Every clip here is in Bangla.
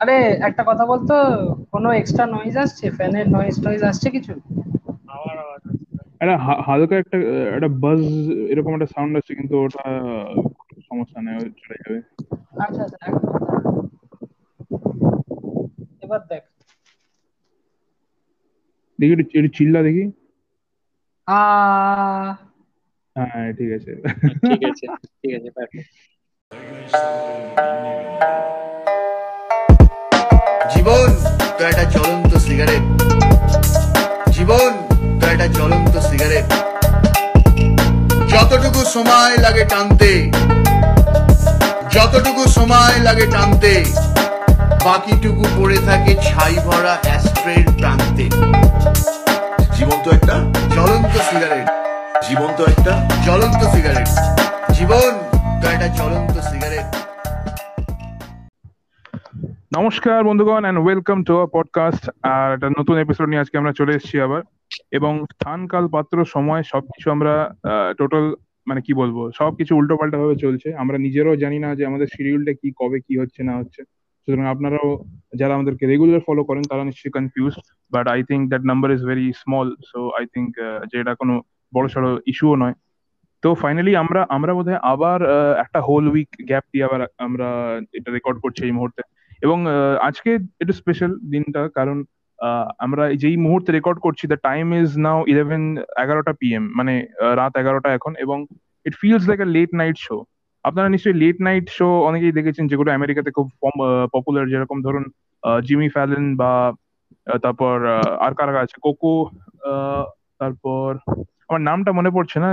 আরে একটা কথা বলতো কোনো এক্সট্রা নয়েজ আসছে? ফ্যানের নয়েজ টয়েজ আসছে কিছু? একটা হালকা একটা একটা বাজ এরকম একটা সাউন্ড আসছে কিন্তু ওটা সমস্যা নেই চলে যাবে। আচ্ছা আচ্ছা এবার দেখ। দেখি একটু একটু চিল্লা দেখি। আ হ্যাঁ ঠিক আছে। ঠিক আছে ঠিক আছে perfect। জীবন তো একটা জ্বলন্ত সিগারেট জীবন তো একটা জ্বলন্ত সিগারেট যতটুকু সময় লাগে টানতে যতটুকু সময় লাগে টানতে বাকিটুকু পড়ে থাকে ছাই ভরা অ্যাস্ট্রের প্রান্তে। জীবন তো একটা জ্বলন্ত সিগারেট জীবন তো একটা জ্বলন্ত সিগারেট জীবন তো একটা জ্বলন্ত সিগারেট নমস্কার বন্ধুগণ and welcome to our podcast আর একটা নতুন এপিসোড নিয়ে আজকে আমরা চলে এসেছি আবার। এবং স্থান কাল পাত্র, সময়, সবকিছু আমরা টোটাল মানে কি বলব, সবকিছু উল্টো পাল্টা ভাবে চলছে। আমরা নিজেরাও জানি না যে আমাদের শিডিউলটা কি, কবে কি হচ্ছে, না হচ্ছে। সুতরাং আপনারাও যারা আমাদেরকে রেগুলার ফলো করেন, তারা নিশ্চয়ই confuse but I think that number is very small so I think যে এটা কোনো বড় সড়ো ইস্যুও নয়। তো ফাইনালি আমরা আমরা বোধহয় আবার একটা হোল উইক গ্যাপ দিয়ে আবার আমরা এটা রেকর্ড করছি এই মুহূর্তে। এবং আজকে একটু স্পেশাল দিনটা কারণ আমরা যেই মুহূর্তে রেকর্ড করছি the time is now eleven এগারোটা পিএম মানে রাত এগারোটা এখন এবং it feels like a late night show আপনারা নিশ্চয়ই লেট নাইট শো অনেকেই দেখেছেন, যেগুলো আমেরিকাতে খুব পপুলার যেরকম ধরুন জিমি ফ্যালেন বা তারপর আর কারা আছে? কোকো তারপর, আমার নামটা মনে পড়ছে না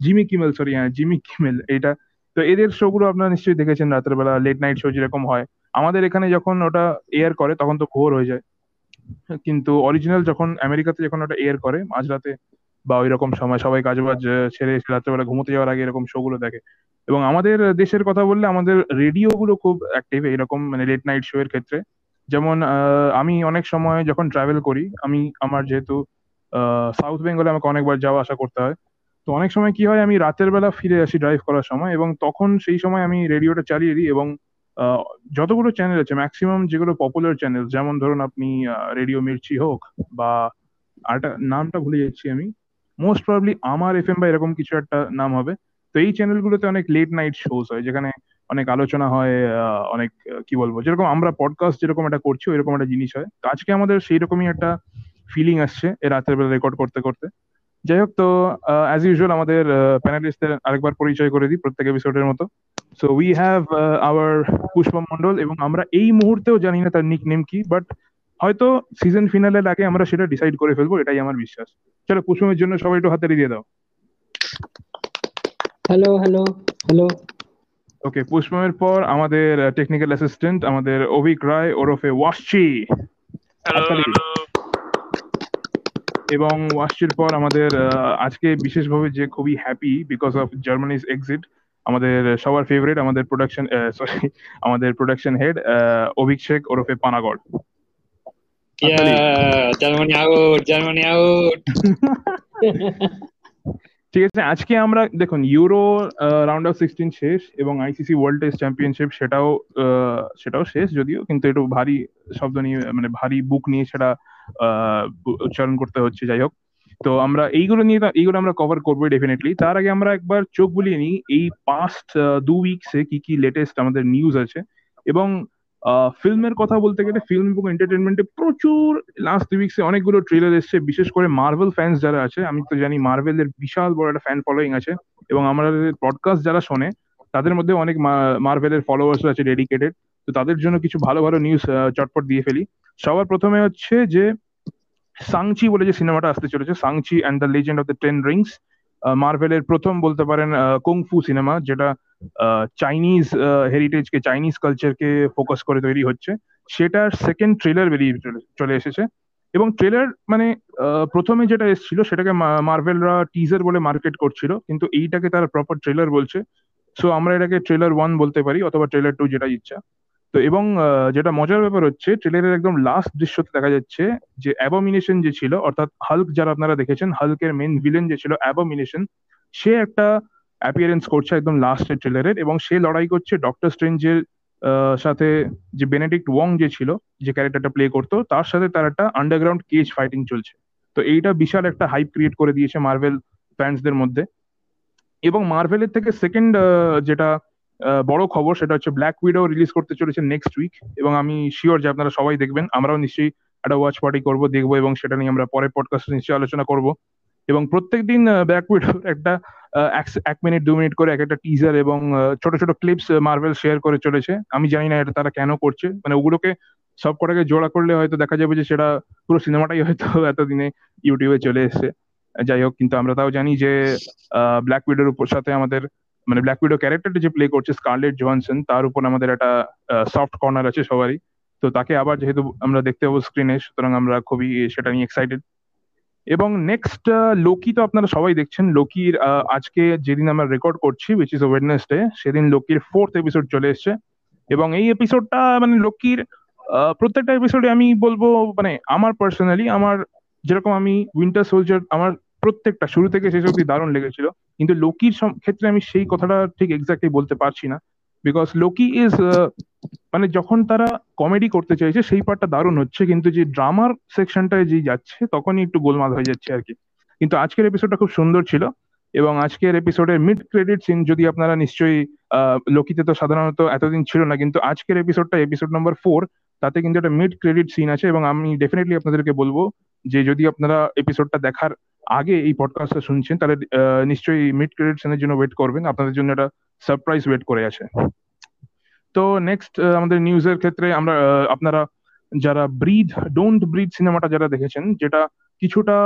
জিমি কিমেল সরি হ্যাঁ জিমি কিমেল এটা। তো এদের শো গুলো আপনারা নিশ্চয়ই দেখেছেন রাতের বেলা লেট নাইট শো যেরকম হয়। আমাদের এখানে যখন ওটা এয়ার করে তখন তো ভোর হয়ে যায়। কিন্তু অরিজিনাল যখন আমেরিকাতে যখন ওটা এয়ার করে মাঝরাতে বা ওই রকম সময় সবাই কাজবাজ আহ, ছেড়ে এসে রাত্রেবেলা ঘুমোতে যাওয়ার আগে এরকম শো গুলো দেখে। এবং আমাদের দেশের কথা বললে আমাদের রেডিও গুলো খুব অ্যাক্টিভ এরকম মানে লেট নাইট শো এর ক্ষেত্রে। যেমন আমি অনেক সময় যখন ট্রাভেল করি আমি আমার যেহেতু সাউথ বেঙ্গলে আমাকে অনেকবার যাওয়া আসা করতে হয়। তো অনেক সময় কি হয় আমি রাতের বেলা ফিরে আসি ড্রাইভ করার সময় এবং তখন সেই সময় আমি রেডিওটা চালিয়ে দিই এবং যতগুলো চ্যানেল আছে ম্যাক্সিমাম যেগুলো পপুলার চ্যানেল যেমন ধরুন আপনি রেডিও মির্চি হোক বা আরেকটা নামটা ভুলে যাচ্ছি আমি মোস্ট প্রবাবলি আমার এফএম বা এরকম কিছু একটা নাম হবে। তো এই চ্যানেলগুলোতে অনেক লেট নাইট শোজ হয়, যেখানে অনেক আলোচনা হয় অনেক কি বলব, যেরকম আমরা পডকাস্ট যেরকম একটা করছি ওইরকম একটা জিনিস হয়। তো আজকে আমাদের সেই রকমই একটা ফিলিং আসছে, এই রাতের বেলা রেকর্ড করতে করতে। যাই হোক তো অ্যাজ ইউজুয়াল আমাদের প্যানেলিস্টদের আরেকবার পরিচয় করে দিই প্রত্যেক এপিসোডের মতো। So we have our Pushpa Mondal এবং আমরা এই মুহূর্তেও জানি না তার নিক নেম কি বাট হয়তো সিজন ফিনালের আগে আমরা সেটা ডিসাইড করে ফেলব এটাই আমার বিশ্বাস। চলো পুষ্পমের জন্য সবাই একটু হাতারি দিয়ে দাও। হ্যালো হ্যালো হ্যালো ওকে পুষ্পমের পর আমাদের টেকনিক্যাল অ্যাসিস্ট্যান্ট আমাদের অভিক রায় ওরফে ওয়াসচি হাততালি। হ্যালো এবং ওয়াসচির পর আমাদের আজকে বিশেষভাবে যে খুবই happy because of Germany's exit আমাদের সবার ফেভারিট আমাদের প্রোডাকশন সরি আমাদের প্রোডাকশন হেড শেখ ওরফে Panagarh. Germany out Germany out ঠিক আছে আজকে আমরা দেখুন ইউরো রাউন্ড অফ সিক্সটিন শেষ এবং আইসিসি ওয়ার্ল্ড টেস্ট চ্যাম্পিয়নশিপ সেটাও সেটাও শেষ যদিও কিন্তু একটু ভারী শব্দ নিয়ে মানে ভারী বুক নিয়ে সেটা উচ্চারণ করতে হচ্ছে, যাই হোক। তো আমরা এইগুলো নিয়ে এইগুলো আমরা কভার করব ডেফিনেটলি তার আগে আমরা একবার চোখ বুলিয়ে নিই, এই পাস্ট দু উইকসে কি কি লেটেস্ট আমাদের নিউজ আছে। এবং ফিল্মের কথা বলতে গেলে ফিল্ম এবং এন্টারটেনমেন্টে প্রচুর লাস্ট দুই উইকসে অনেকগুলো ট্রেলার এসছে, বিশেষ করে মার্ভেল ফ্যান্স যারা আছে, আমি তো জানি মার্ভেলের বিশাল বড় একটা ফ্যান ফলোয়িং আছে। এবং আমাদের পডকাস্ট যারা শোনে, তাদের মধ্যে অনেক মার্ভেলের ফলোয়ার্স আছে ডেডিকেটেড তো তাদের জন্য কিছু ভালো ভালো নিউজ চটপট দিয়ে ফেলি। সবার প্রথমে হচ্ছে যে, সাংচি বলে যে সিনেমাটা আসতে চলেছে, Shang Chi and the legend of the ten rings মার্ভেলের প্রথম বলতে পারেন কুংফু সিনেমা যেটা চাইনিজ হেরিটেজকে চাইনিজ কালচারকে ফোকাস করে তৈরি হচ্ছে। সেটার সেকেন্ড ট্রেলার বেরিয়ে চলে- এসেছে। এবং ট্রেলার মানে প্রথমে যেটা এসেছিল, সেটাকে মার্ভেলরা টিজার বলে মার্কেট করছিল, কিন্তু এইটাকে তারা প্রপার ট্রেলার বলছে। সো আমরা এটাকে ট্রেলার ওয়ান বলতে পারি, অথবা ট্রেলার টু যেটা ইচ্ছা। তো এবং যেটা মজার ব্যাপার হচ্ছে ট্রেলারের একদম লাস্ট দৃশ্যতে দেখা যাচ্ছে যে অ্যাবমিনেশন যে ছিল, অর্থাৎ হাল্ক যারা আপনারা দেখেছেন হাল্কের মেন ভিলেন যে ছিল অ্যাবমিনেশন সে একটা অ্যাপিয়ারেন্স করছে একদম লাস্টের ট্রেলারের এবং সে লড়াই করছে ডক্টর স্ট্রেঞ্জের সাথে যে বেনেডিক্ট ওয়ং যে ছিল, যে ক্যারেক্টারটা প্লে করতো, তার সাথে তার একটা আন্ডারগ্রাউন্ড কেজ ফাইটিং চলছে। তো এইটা বিশাল একটা হাইপ ক্রিয়েট করে দিয়েছে মার্ভেল ফ্যান্সদের মধ্যে। এবং মার্ভেলের থেকে সেকেন্ড যেটা বড় খবর সেটা হচ্ছে ব্ল্যাক উইডো রিলিজ করতে চলেছে নেক্সট উইক এবং আমি শিওর যে আপনারা সবাই দেখবেন, আমরাও নিশ্চয়ই একটা ওয়াচ পার্টি করব, দেখব এবং সেটা নিয়ে আমরা পরের পডকাস্টে নিশ্চয়ই আলোচনা করব। এবং প্রত্যেকদিন ব্ল্যাক উইডোর একটা এক- মিনিট দু মিনিট করে এক একটা টিজার এবং ছোট ছোট ক্লিপস মার্ভেল শেয়ার করে চলেছে। আমি জানি না এটা তারা কেন করছে। মানে ওগুলোকে সব কটাকে জোড়া করলে হয়তো দেখা যাবে যে সেটা পুরো সিনেমাটাই হয়তো এতদিনে ইউটিউবে চলে এসেছে। যাই হোক, কিন্তু আমরা তাও জানি যে ব্ল্যাক উইডোর উপর সাথে আমাদের মানে ব্ল্যাক উইডো ক্যারেক্টারটা যে প্লে করছে স্কারলেট জোহানসন তার উপর আমাদের একটা সফট কর্নার আছে সবারই। তো তাকে আবার যেহেতু আমরা দেখতে পাবো স্ক্রিনে সুতরাং আমরা খুবই সেটা নিয়ে এক্সাইটেড এবং নেক্সট লোকি তো আপনারা সবাই দেখছেন। লোকির আজকে যেদিন আমরা রেকর্ড করছি উইচ ইজ ওয়েডনেসডে সেদিন লোকির ফোর্থ এপিসোড চলে এসেছে। এবং এই এপিসোডটা মানে লোকির প্রত্যেকটা এপিসোডে আমি বলব মানে আমার পার্সোনালি আমার যেরকম আমি উইন্টার সোলজার আমার প্রত্যেকটা, শুরু থেকে শেষ অব্দি দারুণ লেগেছিল। কিন্তু লোকির ক্ষেত্রে আমি সেই কথাটা ঠিক এক্স্যাক্টলি বলতে পারছি না। বিকজ লোকি ইজ মানে যখন তারা কমেডি করতে চাইছে, সেই পার্টটা দারুণ হচ্ছে। কিন্তু যে ড্রামার সেকশনটায় যে যাচ্ছে, তখনই একটু গোলমাল হয়ে যাচ্ছে আর কি। কিন্তু আজকের এপিসোডটা খুব সুন্দর ছিল এবং আজকের এপিসোডের মিড ক্রেডিট সিন যদি আপনারা নিশ্চয়ই লোকিতে তো সাধারণত এতদিন ছিল না, কিন্তু আজকের এপিসোডটা এপিসোড নাম্বার ফোর তাতে কিন্তু একটা মিড ক্রেডিট সিন আছে এবং আমি ডেফিনেটলি আপনাদেরকে বলব যে যদি আপনারা এপিসোডটা দেখার আগে এই পডকাস্টটা শুনছেন, তাহলে নিশ্চয়ই মিড ক্রেডিট সিনের জন্য ওয়েট করবেন। আপনাদের জন্য একটা সারপ্রাইজ ওয়েট করে আছে। তো নেক্সট আমাদের নিউজের ক্ষেত্রে আমরা আপনারা যারা ব্রিথ ডোন্ট ব্রিথ সিনেমাটা যারা দেখেছেন, যেটা কিছুটা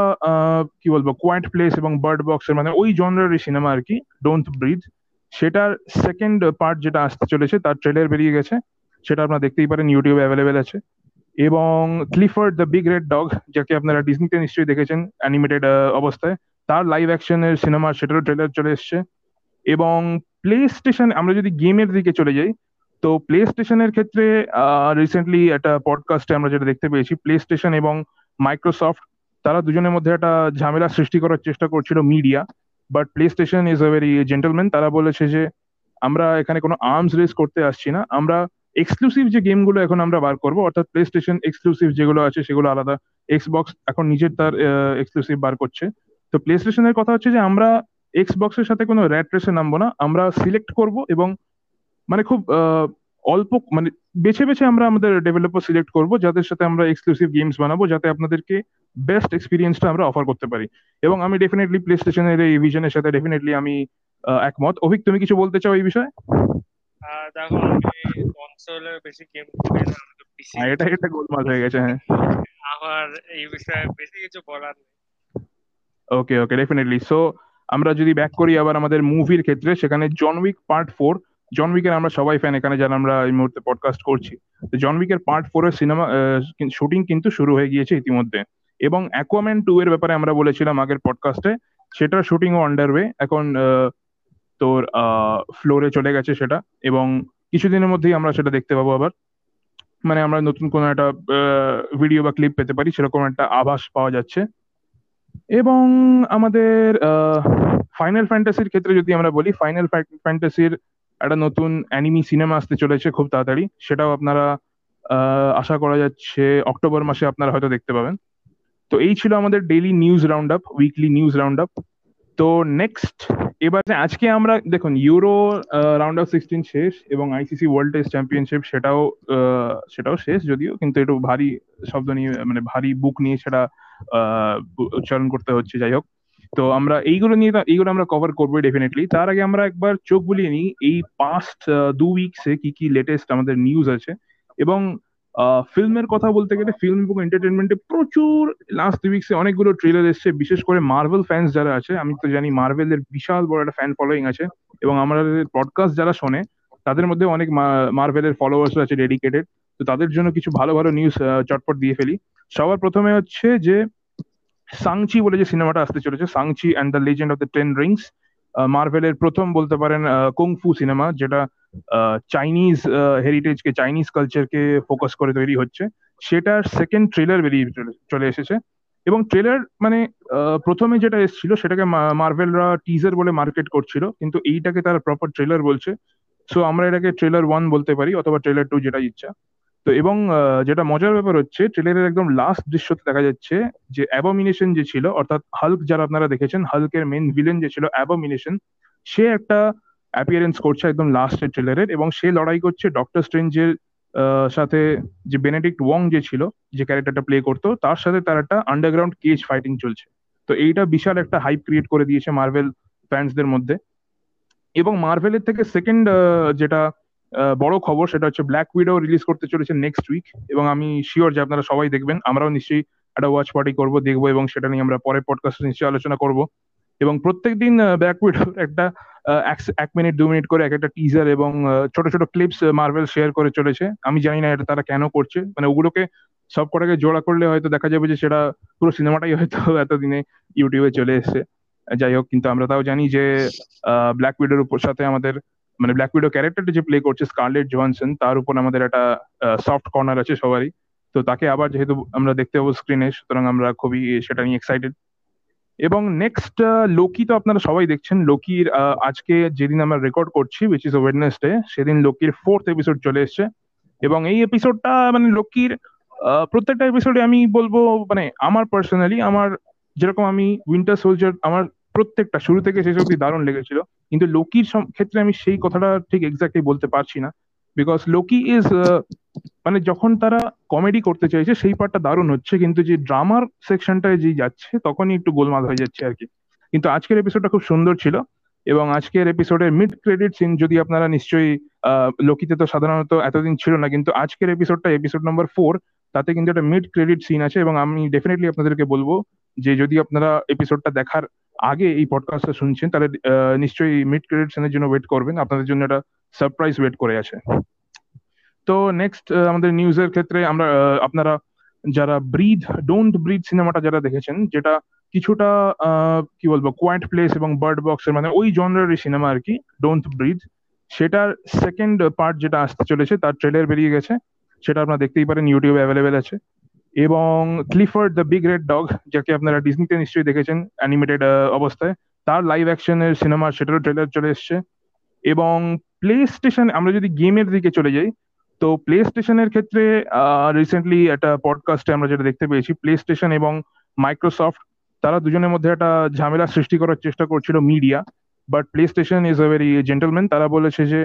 কি বলব কোয়াইট প্লেস এবং বার্ড বক্সের মানে ওই জনরারি সিনেমা আর কি ডোন্ট ব্রিথ সেটার সেকেন্ড পার্ট যেটা আসতে চলেছে, তার ট্রেলার বেরিয়ে গেছে। সেটা আপনারা দেখতেই পারেন ইউটিউবে অ্যাভেলেবেল আছে। এবং Clifford the big red dog যাকে আপনারা ডিজনিতে নিশ্চয়ই দেখেছেন অ্যানিমেটেড অবস্থায়, তার লাইভ অ্যাকশনের সিনেমা সেটারও ট্রেলার চলে এসছে। এবং প্লে স্টেশন আমরা যদি গেমের দিকে চলে যাই, তো প্লে স্টেশনের ক্ষেত্রে রিসেন্টলি একটা পডকাস্টে আমরা যেটা দেখতে পেয়েছি প্লে স্টেশন এবং মাইক্রোসফট তারা দুজনের মধ্যে একটা ঝামেলা সৃষ্টি করার চেষ্টা করছিল media but PlayStation is a very gentleman তারা বলেছে যে, আমরা এখানে কোনো আর্মস রেস করতে আসছি না। আমরা এক্সক্লুসিভ যে গেমগুলো এখন আমরা বার করব, অর্থাৎ প্লে স্টেশন এক্সক্লুসিভ যেগুলো আছে সেগুলো আলাদা। এক্সবক্স এখন নিজের তার এক্সক্লুসিভ বার করছে। তো প্লে স্টেশনের কথা হচ্ছে যে আমরা এক্সবক্সের সাথে কোনো র্যাট রেসে নামবো না। আমরা সিলেক্ট করব এবং মানে খুব অল্প মানে বেছে বেছে আমরা আমাদের ডেভেলপার সিলেক্ট করব, যাদের সাথে আমরা এক্সক্লুসিভ গেমস বানাবো, যাতে আপনাদেরকে বেস্ট এক্সপিরিয়েন্সটা আমরা অফার করতে পারি। এবং আমি ডেফিনেটলি প্লে স্টেশনের এই ভিশনের সাথে ডেফিনেটলি আমি একমত। অভিক, তুমি কিছু বলতে চাও এই বিষয়ে? দেখো আমি কনসোলে বেশি গেম খেলি না আমি তো পিসি হ্যাঁ, এটা গোলমাল হয়ে গেছে হ্যাঁ। আমার এই বিষয়ে বেশি কিছু বলার নেই। ওকে ওকে ডেফিনেটলি সো আমরা যদি ব্যাক করি আবার আমাদের মুভির ক্ষেত্রে সেখানে John Wick part four John উইকের আমরা সবাই ফ্যান এখানে যারা আমরা এই মুহূর্তে পডকাস্ট করছি। জন উইকের পার্ট ফোর এর সিনেমা শুটিং কিন্তু শুরু হয়ে গিয়েছে ইতিমধ্যে। এবং অ্যাকোয়াম্যান টু এর ব্যাপারে আমরা বলেছিলাম আগের পডকাস্টে সেটার শুটিংও আন্ডারওয়ে এখন আহ, তোর ফ্লোরে চলে গেছে সেটা এবং কিছুদিনের মধ্যেই আমরা সেটা দেখতে পাবো আবার। মানে আমরা নতুন কোনো একটা ভিডিও বা ক্লিপ পেতে পারি, সেরকম একটা আভাস পাওয়া যাচ্ছে। এবং আমাদের ফাইনাল ফ্যান্টাসির ক্ষেত্রে যদি আমরা বলি ফাইনাল ফ্যান্টাসির একটা নতুন অ্যানিমি সিনেমা আসতে চলেছে খুব তাড়াতাড়ি। সেটাও আপনারা আশা করা যাচ্ছে অক্টোবর মাসে আপনারা হয়তো দেখতে পাবেন। তো এই ছিল আমাদের daily news round up weekly news round up তো নেক্সট এবারে আজকে আমরা, দেখুন ইউরো রাউন্ড অফ সিক্সটিন শেষ এবং আইসিসি ওয়ার্ল্ড টেস্ট চ্যাম্পিয়নশিপ সেটাও সেটাও শেষ যদিও, কিন্তু একটু ভারী শব্দ নিয়ে মানে ভারী বুক নিয়ে সেটা উচ্চারণ করতে হচ্ছে, যাই হোক। তো আমরা এইগুলো নিয়ে, এইগুলো আমরা কভার করব ডেফিনেটলি তার আগে আমরা একবার চোখ বুলিয়ে নিই, এই পাস্ট দু উইকসে কি কি লেটেস্ট আমাদের নিউজ আছে। এবং ফিল্মের কথা বলতে গেলে ফিল্ম এবং এন্টারটেনমেন্টে প্রচুর লাস্ট উইকসে অনেকগুলো ট্রেলার এসছে, বিশেষ করে মার্ভেল ফ্যান্স যারা আছে, আমি তো জানি মার্ভেলের বিশাল বড় একটা ফ্যান ফলোয়িং আছে এবং আমাদের পডকাস্ট যারা শোনে, তাদের মধ্যে অনেক মার্ভেলের ফলোয়ার্স আছে ডেডিকেটেড তো তাদের জন্য কিছু ভালো ভালো নিউজ চটপট দিয়ে ফেলি। সবার প্রথমে হচ্ছে যে সাংচি বলে যে সিনেমাটা আসতে চলেছে Shang Chi and the legend of the ten rings মার্ভেলের প্রথম বলতে পারেন কুংফু সিনেমা যেটা চাইনিজ হেরিটেজকে চাইনিজ কালচারকে ফোকাস করে তৈরি হচ্ছে। সেটার সেকেন্ড ট্রেলার বেরিয়ে চলে- এসেছে। এবং ট্রেলার মানে প্রথমে যেটা এসেছিল সেটাকে মার্ভেলরা টিজার বলে মার্কেট করছিল, কিন্তু এইটাকে তারা প্রপার ট্রেলার বলছে। সো আমরা এটাকে ট্রেলার ওয়ান বলতে পারি, অথবা ট্রেলার টু যেটা ইচ্ছা। তো এবং যেটা মজার ব্যাপার হচ্ছে ট্রেলারের একদম লাস্ট দৃশ্যতে দেখা যাচ্ছে যে অ্যাবমিনেশন যে ছিল, অর্থাৎ হাল্ক যারা আপনারা দেখেছেন হাল্কের মেন ভিলেন যে ছিল অ্যাবমিনেশন সে একটা অ্যাপিয়ারেন্স করছে একদম লাস্টের ট্রেলারের এবং সে লড়াই করছে ডক্টর স্ট্রেঞ্জের সাথে যে বেনেডিক্ট ওয়ং যে ছিল, যে ক্যারেক্টারটা প্লে করতো, তার সাথে তার একটা আন্ডারগ্রাউন্ড কেজ ফাইটিং চলছে। তো এইটা বিশাল একটা হাইপ ক্রিয়েট করে দিয়েছে মার্ভেল ফ্যান্সদের মধ্যে। এবং মার্ভেলের থেকে সেকেন্ড যেটা বড় খবর সেটা হচ্ছে ব্ল্যাক উইডো রিলিজ করতে চলেছে নেক্সট উইক এবং আমি শিওর যে আপনারা সবাই দেখবেন, আমরাও নিশ্চয়ই একটা ওয়াচ পার্টি করব, দেখব এবং সেটা নিয়ে আমরা পরে পডকাস্টে নিশ্চয়ই আলোচনা করব। এবং প্রত্যেকদিন ব্ল্যাক উইডোর একটা এক মিনিট, দু মিনিট করে এক একটা টিজার এবং ছোট ছোট ক্লিপস মার্ভেল শেয়ার করে চলেছে। আমি জানি না এটা তারা কেন করছে। মানে ওগুলোকে সব কটাকে জোড়া করলে হয়তো দেখা যাবে যে সেটা পুরো সিনেমাটাই হয়তো এতদিনে ইউটিউবে চলে এসেছে। যাই হোক, কিন্তু আমরা তাও জানি যে ব্ল্যাক উইডোর উপর সাথে আমাদের মানে ব্ল্যাক উইডো ক্যারেক্টারটা যে প্লে করছে স্কারলেট জোহানসন তার উপর আমাদের একটা সফট কর্নার আছে সবারই। তো তাকে আবার যেহেতু আমরা দেখতে পাবো স্ক্রিনে সুতরাং আমরা খুবই, সেটা নিয়ে এক্সাইটেড এবং নেক্সট লোকি তো আপনারা সবাই দেখছেন। লোকির আজকে যেদিন আমরা রেকর্ড করছি উইচ ইজ ওয়েডনেসডে সেদিন লোকির ফোর্থ এপিসোড চলে এসেছে। এবং এই এপিসোডটা মানে লোকির প্রত্যেকটা এপিসোডে আমি বলব মানে আমার পার্সোনালি আমার যেরকম আমি উইন্টার সোলজার আমার প্রত্যেকটা, শুরু থেকে শেষ অব্দি দারুণ লেগেছিল। কিন্তু লোকির ক্ষেত্রে আমি সেই কথাটা ঠিক এক্স্যাক্টলি বলতে পারছি না। বিকজ লোকি ইজ মানে যখন তারা কমেডি করতে চাইছে, সেই পার্টটা দারুণ হচ্ছে। কিন্তু যে ড্রামার সেকশনটায় যে যাচ্ছে, তখনই একটু গোলমাল হয়ে যাচ্ছে আর কি। কিন্তু আজকের এপিসোডটা খুব সুন্দর ছিল। এবং আজকের এপিসোডের মিড ক্রেডিট সিন যদি আপনারা নিশ্চয়ই লোকিতে তো সাধারণত এতদিন ছিল না, কিন্তু আজকের এপিসোডটা এপিসোড নাম্বার ফোর তাতে কিন্তু একটা মিড ক্রেডিট সিন আছে। এবং আমি ডেফিনেটলি আপনাদেরকে বলব যে, যদি আপনারা এপিসোডটা দেখার আগে এই পডকাস্টটা শুনছেন, তাহলে নিশ্চয়ই মিড ক্রেডিট সিনের জন্য ওয়েট করবেন। আপনাদের জন্য একটা সারপ্রাইজ ওয়েট করে আছে তো নেক্সট আমাদের নিউজের ক্ষেত্রে আমরা আহ, আপনারা যারা ব্রিথ ডোন্ট ব্রিথ সিনেমাটা যারা দেখেছেন যেটা কিছুটা আহ, কি বলব কোয়াইট প্লেস এবং বার্ড বক্সের মানে ওই জনরারই সিনেমা আর কি ডোন্ট ব্রিথ সেটার সেকেন্ড পার্ট যেটা আসতে চলেছে তার ট্রেলার বেরিয়ে গেছে সেটা আপনারা দেখতেই পারেন ইউটিউবে অ্যাভেলেবেল আছে। এবং Clifford the big red dog যাকে আপনারা ডিজনিতে নিশ্চয়ই দেখেছেন অ্যানিমেটেড অবস্থায় তার লাইভ অ্যাকশনের সিনেমা সেটারও ট্রেলার চলে এসছে। এবং প্লে স্টেশন আমরা যদি গেমের দিকে চলে যাই, তো প্লে স্টেশনের ক্ষেত্রে রিসেন্টলি একটা পডকাস্টে আমরা যেটা দেখতে পেয়েছি প্লে স্টেশন এবং মাইক্রোসফট তারা দুজনের মধ্যে একটা ঝামেলা সৃষ্টি করার চেষ্টা করছিল media but PlayStation is a very gentleman তারা বলেছে যে,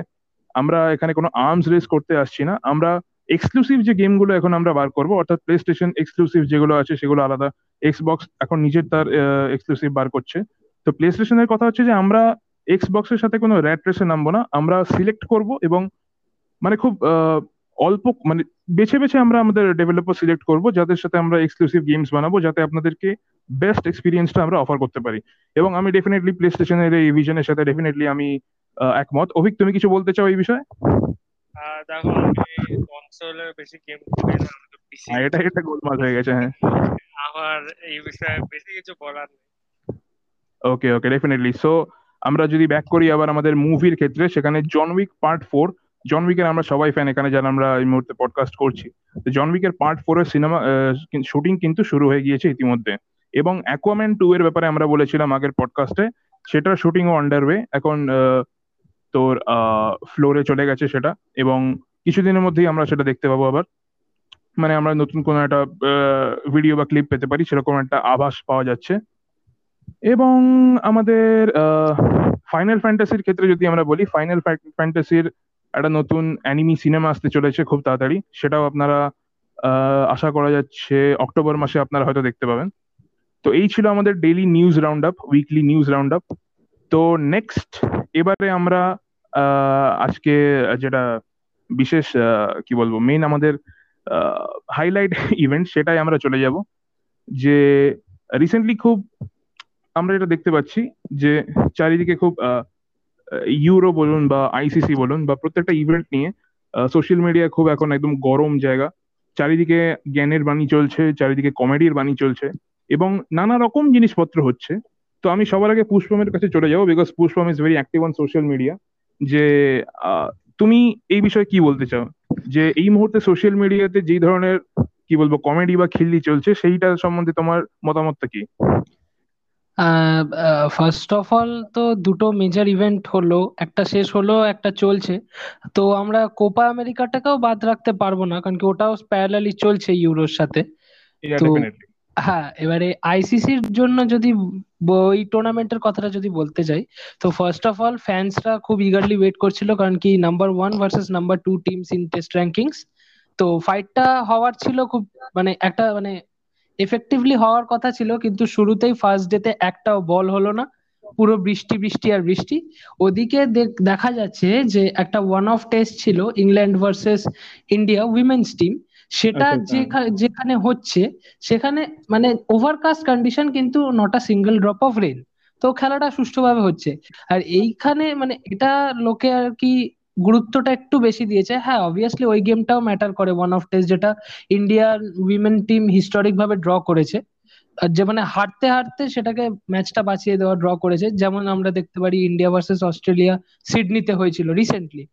আমরা এখানে কোনো আর্মস রেস করতে আসছি না, আমরা এক্সক্লুসিভ যে গেমগুলো এখন আমরা বার করব, অর্থাৎ প্লে স্টেশন এক্সক্লুসিভ যেগুলো আছে, সেগুলো আলাদা এক্সবক্স এখন নিজের তার এক্সক্লুসিভ বার করছে, তো প্লে স্টেশনের কথা হচ্ছে যে, আমরা এক্সবক্সের সাথে কোনো র্যাট রেসে নামবো না। আমরা সিলেক্ট করব এবং মানে খুব অল্প মানে বেছে বেছে আমরা আমাদের ডেভেলপার সিলেক্ট করব যাদের সাথে আমরা এক্সক্লুসিভ গেমস বানাবো যাতে আপনাদেরকে বেস্ট এক্সপিরিয়েন্সটা আমরা অফার করতে পারি। এবং আমি ডেফিনেটলি প্লে স্টেশনের এই ভিশনের সাথে ডেফিনেটলি আমি একমত। অভিক তুমি কিছু বলতে চাও এই বিষয়ে? দেখো আমি বেশি গেম খেলি না আমি তো পিসি হ্যাঁ, এটা এটা গোলমাল হয়ে গেছে হ্যাঁ। আমার এই বিষয়ে বেশি কিছু বলার নেই। ওকে ওকে ডেফিনেটলি সো আমরা যদি ব্যাক করি আবার আমাদের মুভির ক্ষেত্রে, সেখানে John Wick part four John উইকের আমরা সবাই ফ্যান এখানে যারা আমরা এই মুহূর্তে পডকাস্ট করছি। তো জন পার্ট ফোর এর সিনেমা শুটিং কিন্তু শুরু হয়ে গিয়েছে ইতিমধ্যে। এবং অ্যাকোয়াম্যান টু এর ব্যাপারে আমরা বলেছিলাম আগের পডকাস্টে সেটার শুটিংও আন্ডারওয়ে এখন তোর ফ্লোরে চলে গেছে সেটা। এবং কিছুদিনের মধ্যেই আমরা সেটা দেখতে পাবো আবার। মানে আমরা নতুন কোনো একটা ভিডিও বা ক্লিপ পেতে পারি, সেরকম একটা আভাস পাওয়া যাচ্ছে। এবং আমাদের ফাইনাল ফ্যান্টাসির ক্ষেত্রে যদি আমরা বলি ফাইনাল ফ্যান্টাসির একটা নতুন অ্যানিমি সিনেমা আসতে চলেছে খুব তাড়াতাড়ি। সেটাও আপনারা আশা করা যাচ্ছে অক্টোবর মাসে আপনারা হয়তো দেখতে পাবেন। তো এই ছিল আমাদের daily news round up weekly news round up তো নেক্সট এবারে আমরা আজকে যেটা বিশেষ কি বলব মেইন আমাদের হাইলাইট ইভেন্ট সেটাই আমরা চলে যাব। যে রিসেন্টলি খুব আমরা যেটা দেখতে পাচ্ছি যে চারিদিকে খুব ইউরো বলুন বা আইসিসি বলুন বা প্রত্যেকটা ইভেন্ট নিয়ে সোশ্যাল মিডিয়া খুব এখন একদম গরম জায়গা। চারিদিকে জ্ঞানের বাণী চলছে, চারিদিকে কমেডির বাণী চলছে এবং নানা রকম জিনিসপত্র হচ্ছে। তো আমি সবার আগে পুষ্পমের কাছে চলে যাব because Pushpam is very active on social media যে তুমি এই বিষয়ে কি বলতে চাও? যে এই মুহূর্তে সোশ্যাল মিডিয়াতে যেই ধরনের, কি বলব কমেডি বা খিল্লি চলছে, সেইটা সম্বন্ধে তোমার মতামতটা কি? ফার্স্ট অফ অল তো দুটো মেজর ইভেন্ট হলো একটা শেষ হলো একটা চলছে। তো আমরা কোপা আমেরিকাটাকেও বাদ রাখতে পারব না কারণ কি ওটাও প্যারালালি চলছে ইউরোর সাথে। তো হ্যাঁ এবারে আইসিসির জন্য যদি ওই টুর্নামেন্টের কথাটা যদি বলতে যাই তো ফার্স্ট অফ অল ফ্যান্সরা খুব ইগারলি ওয়েট করছিল কারণ কি number one versus number two teams in test rankings তো ফাইটটা হওয়ার ছিল খুব মানে একটা মানে এফেক্টিভলি হওয়ার কথা ছিল কিন্তু শুরুতেই ফার্স্ট ডেতে একটাও বল হলো না। পুরো বৃষ্টি বৃষ্টি আর বৃষ্টি। ওদিকে দেখ- যাচ্ছে যে একটা ওয়ান অফ টেস্ট ছিল England versus India women's team সেটা। যেখানে হচ্ছে সেখানে মানে ওভারকাস্ট কন্ডিশন কিন্তু not a single drop of rain তো খেলাটা সুষ্ঠুভাবে হচ্ছে। আর এইখানে মানে এটা লোকে আর কি গুরুত্বটা একটু বেশি দিয়েছে। হ্যাঁ অবভিয়াসলি ওই গেমটাও ম্যাটার করে। ওয়ান অফ টেস্ট যেটা ইন্ডিয়ার উইমেন টিম হিস্টোরিক ভাবে ড্র করেছে যে মানে হারতে হারতে সেটাকে ম্যাচটা বাঁচিয়ে দেওয়া ড্র করেছে। যেমন আমরা দেখতে পারি ইন্ডিয়া ভার্সেস অস্ট্রেলিয়া সিডনিতে হয়েছিল রিসেন্টলি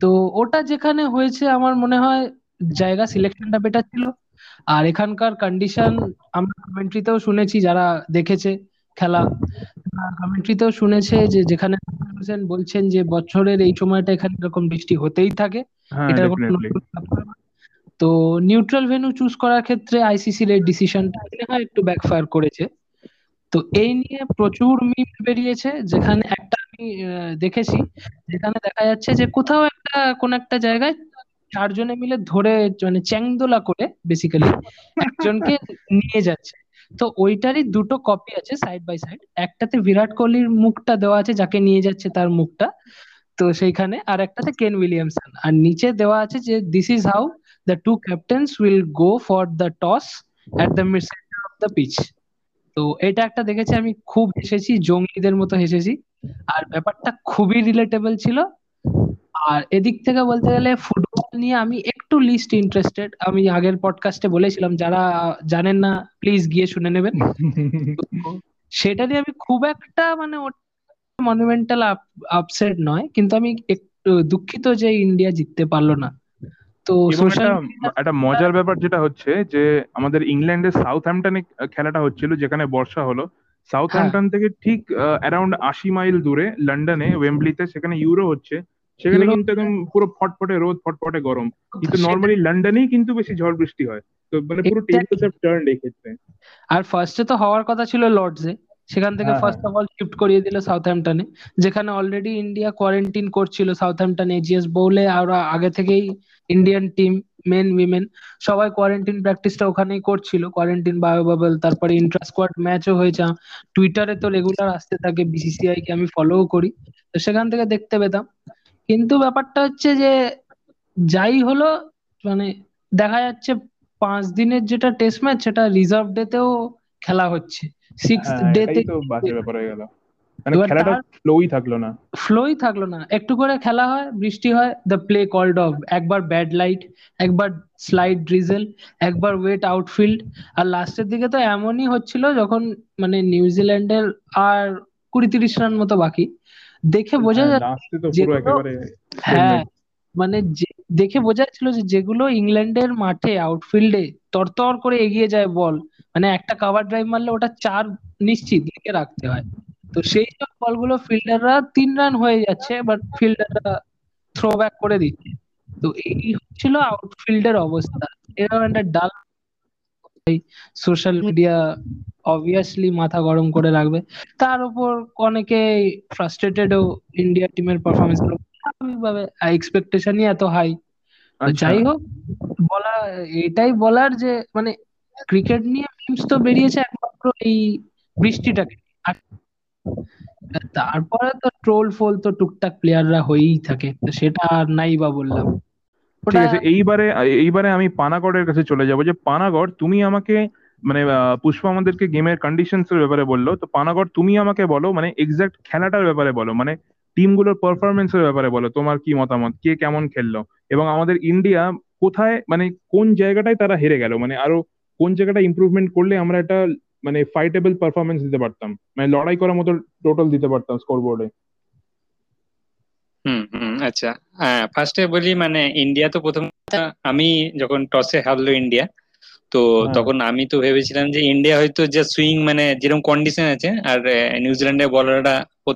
তো ওটা যেখানে হয়েছে আমার মনে হয় জায়গা সিলেকশনটা বেটার ছিল। আর এখানকার কন্ডিশন আমরা কমেন্ট্রিতেও শুনেছি, যারা দেখেছে। খেলা। কমেন্ট্রিতেও শুনেছে যে যেখানে হোসেন বলছেন যে বছরের এই সময়টা এখানে এরকম বৃষ্টি হতেই থাকে। হ্যাঁ না। তো নিউট্রাল ভেন্যু চুজ করার ক্ষেত্রে আইসিসির এই ডিসিশনটা হয় একটু ব্যাকফায়ার করেছে। তো এই নিয়ে প্রচুর মিম বেরিয়েছে যেখানে একটা আমি দেখেছি যেখানে দেখা যাচ্ছে যে কোথাও একটা কোন একটা জায়গায় চারজনে মিলে ধরে মানে চ্যাংদোলা করে বেসিক্যালি একজনকে নিয়ে যাচ্ছে। তো ওইটারই দুটো কপি আছে সাইড বাই সাইড একটাতে বিরাট কোহলির মুখটা দেওয়া আছে, যাকে নিয়ে যাচ্ছে তার মুখটা। তো সেইখানে। আর একটাতে কেন উইলিয়ামসন। আর নিচে দেওয়া আছে যে this is how the two captains will go for the toss at the mid centre of the pitch তো এটা একটা দেখেছি আমি, খুব হেসেছি জঙ্গিদের মতো হেসেছি। আর ব্যাপারটা খুবই রিলেটেবল ছিল। আর এদিক থেকে বলতে গেলে ফুটবল নিয়ে আমি একটু লিস্ট ইন্টারেস্টেড আমি আগের পডকাস্টে বলেছিলাম যারা জানেন না প্লিজ গিয়ে শুনে নেবেন। সেটা নিয়ে আমি খুব একটা মানে মনুমেন্টাল আপসেট নয় কিন্তু আমি একটু দুঃখিত যে ইন্ডিয়া জিততে পারল না। তো একটা মজার ব্যাপার যেটা হচ্ছে যে আমাদের ইংল্যান্ডের সাউথ হ্যাম্পটনে খেলাটা হচ্ছিল যেখানে বর্ষা হলো। সাউথ হ্যাঁ। হ্যাম্পটন থেকে ঠিক অ্যারাউন্ড আশি মাইল দূরে লন্ডনে ওয়েম্বলিতে সেখানে ইউরো হচ্ছে। সেখানে কিন্তু একদম পুরো ফটফটে রোদ ফটফটে গরম। কিন্তু সেটা- নর্মালি লন্ডনেই কিন্তু বেশি ঝড় বৃষ্টি হয়। তো মানে পুরো অফ টার্ন এই ক্ষেত্রে। আর ফার্স্টে তো হওয়ার কথা ছিল লর্ডসে সেখান থেকে ফার্স্ট অফ অল শিফট করিয়ে দিল সাউথহ্যাম্পটনে যেখানে অলরেডি ইন্ডিয়া কোয়ারেন্টিন করছিল সাউথহ্যাম্পটন এজিএস বোলে আর আগে থেকেই ইন্ডিয়ান টিম মেন উইমেন সবাই কোয়ারেন্টিন প্র্যাকটিসটা ওখানেই করছিল। কোয়ারেন্টিন বায়ো বাবল তারপরে ইন্ট্রা স্কোয়াড ম্যাচও হয়েছে। টুইটারে তো রেগুলার আসতে থাকে বিসিসিআই কে আমি ফলোও করি। তো সেখান থেকে দেখতে পেতাম। কিন্তু ব্যাপারটা হচ্ছে যে যাই হলো মানে দেখা যাচ্ছে পাঁচ দিনের যেটা টেস্ট ম্যাচ সেটা রিজার্ভ ডেতেও খেলা হচ্ছে। সিক্স হ্যাঁ, ডেতে তো বাজে ব্যাপার হয়ে গেল। মানে খেলাটা ফ্লোই থাকল না। ফ্লোই থাকল না। একটু করে খেলা হয় বৃষ্টি হয় দ্য প্লে কল্ড অফ একবার ব্যাড লাইট একবার স্লাইড ড্রিজেল একবার ওয়েট আউটফিল্ড আর লাস্টের দিকে তো এমনই হচ্ছিল যখন মানে নিউজিল্যান্ডের আর কুড়ি তিরিশ রান মতো বাকি। দেখে বোঝা হ্যাঁ, যাচ্ছে পুরো যেগুলো- হ্যাঁ মানে দেখে বোঝা যাচ্ছিল যে যেগুলো ইংল্যান্ডের মাঠে আউটফিল্ডে তরতর করে এগিয়ে যায় বল মানে একটা কাভার ড্রাইভ মারলে ওটা চার নিশ্চিত লিখে রাখতে হয়। তো সেই সব বলগুলো ফিল্ডাররা তিন রান হয়ে যাচ্ছে বাট ফিল্ডাররা থ্রো ব্যাক করে দিচ্ছে। তো এই হচ্ছিল আউটফিল্ডের অবস্থা। এরকম একটা ডাল সোশ্যাল মিডিয়া অবভিয়াসলি মাথা গরম করে রাখবে তার উপর অনেকে ফ্রাস্ট্রেটেডও ইন্ডিয়া টিমের পারফরমেন্স স্বাভাবিকভাবে এক্সপেকটেশনই এত হাই আচ্ছা। যাই হোক বলা এটাই বলার যে মানে ক্রিকেট নিয়ে মিমস তো বেরিয়েছে একমাত্র এই বৃষ্টিটাকে। তারপরে তো ট্রোল ফোল তো টুকটাক প্লেয়াররা হয়েই থাকে সেটা আর নাই বা বললাম ঠিক আছে এইবারে এইবারে আমি পানাগড়ের কাছে চলে যাব। যে পানাগড় তুমি আমাকে মানে পুষ্পা আমাদেরকে গেমের কন্ডিশনস এর ব্যাপারে বলল। তো পানাগড় তুমি আমাকে বলো মানে এক্সাক্ট খেলাটার ব্যাপারে বলো। মানে টিমগুলোর পারফরমেন্স এর ব্যাপারে বলো। তোমার কি মতামত? কে কেমন খেললো? এবং আমাদের ইন্ডিয়া কোথায় মানে কোন জায়গাটায় তারা হেরে গেল? মানে আরও কোন জায়গাটা ইমপ্রুভমেন্ট করলে আমরা একটা মানে ফাইটেবল পারফরমেন্স দিতে পারতাম? মানে লড়াই করার মতো টোটাল দিতে পারতাম স্কোরবোর্ডে হুম হুম আচ্ছা হ্যাঁ ফার্স্টে বলি মানে ইন্ডিয়া তো প্রথম আমি যখন টসে হারলো ইন্ডিয়া তো হ্যাঁ। তখন আমি তো ভেবেছিলাম যে ইন্ডিয়া হয়তো যে সুইং মানে যেরকম কন্ডিশন আছে আর নিউজিল্যান্ডের বলাররা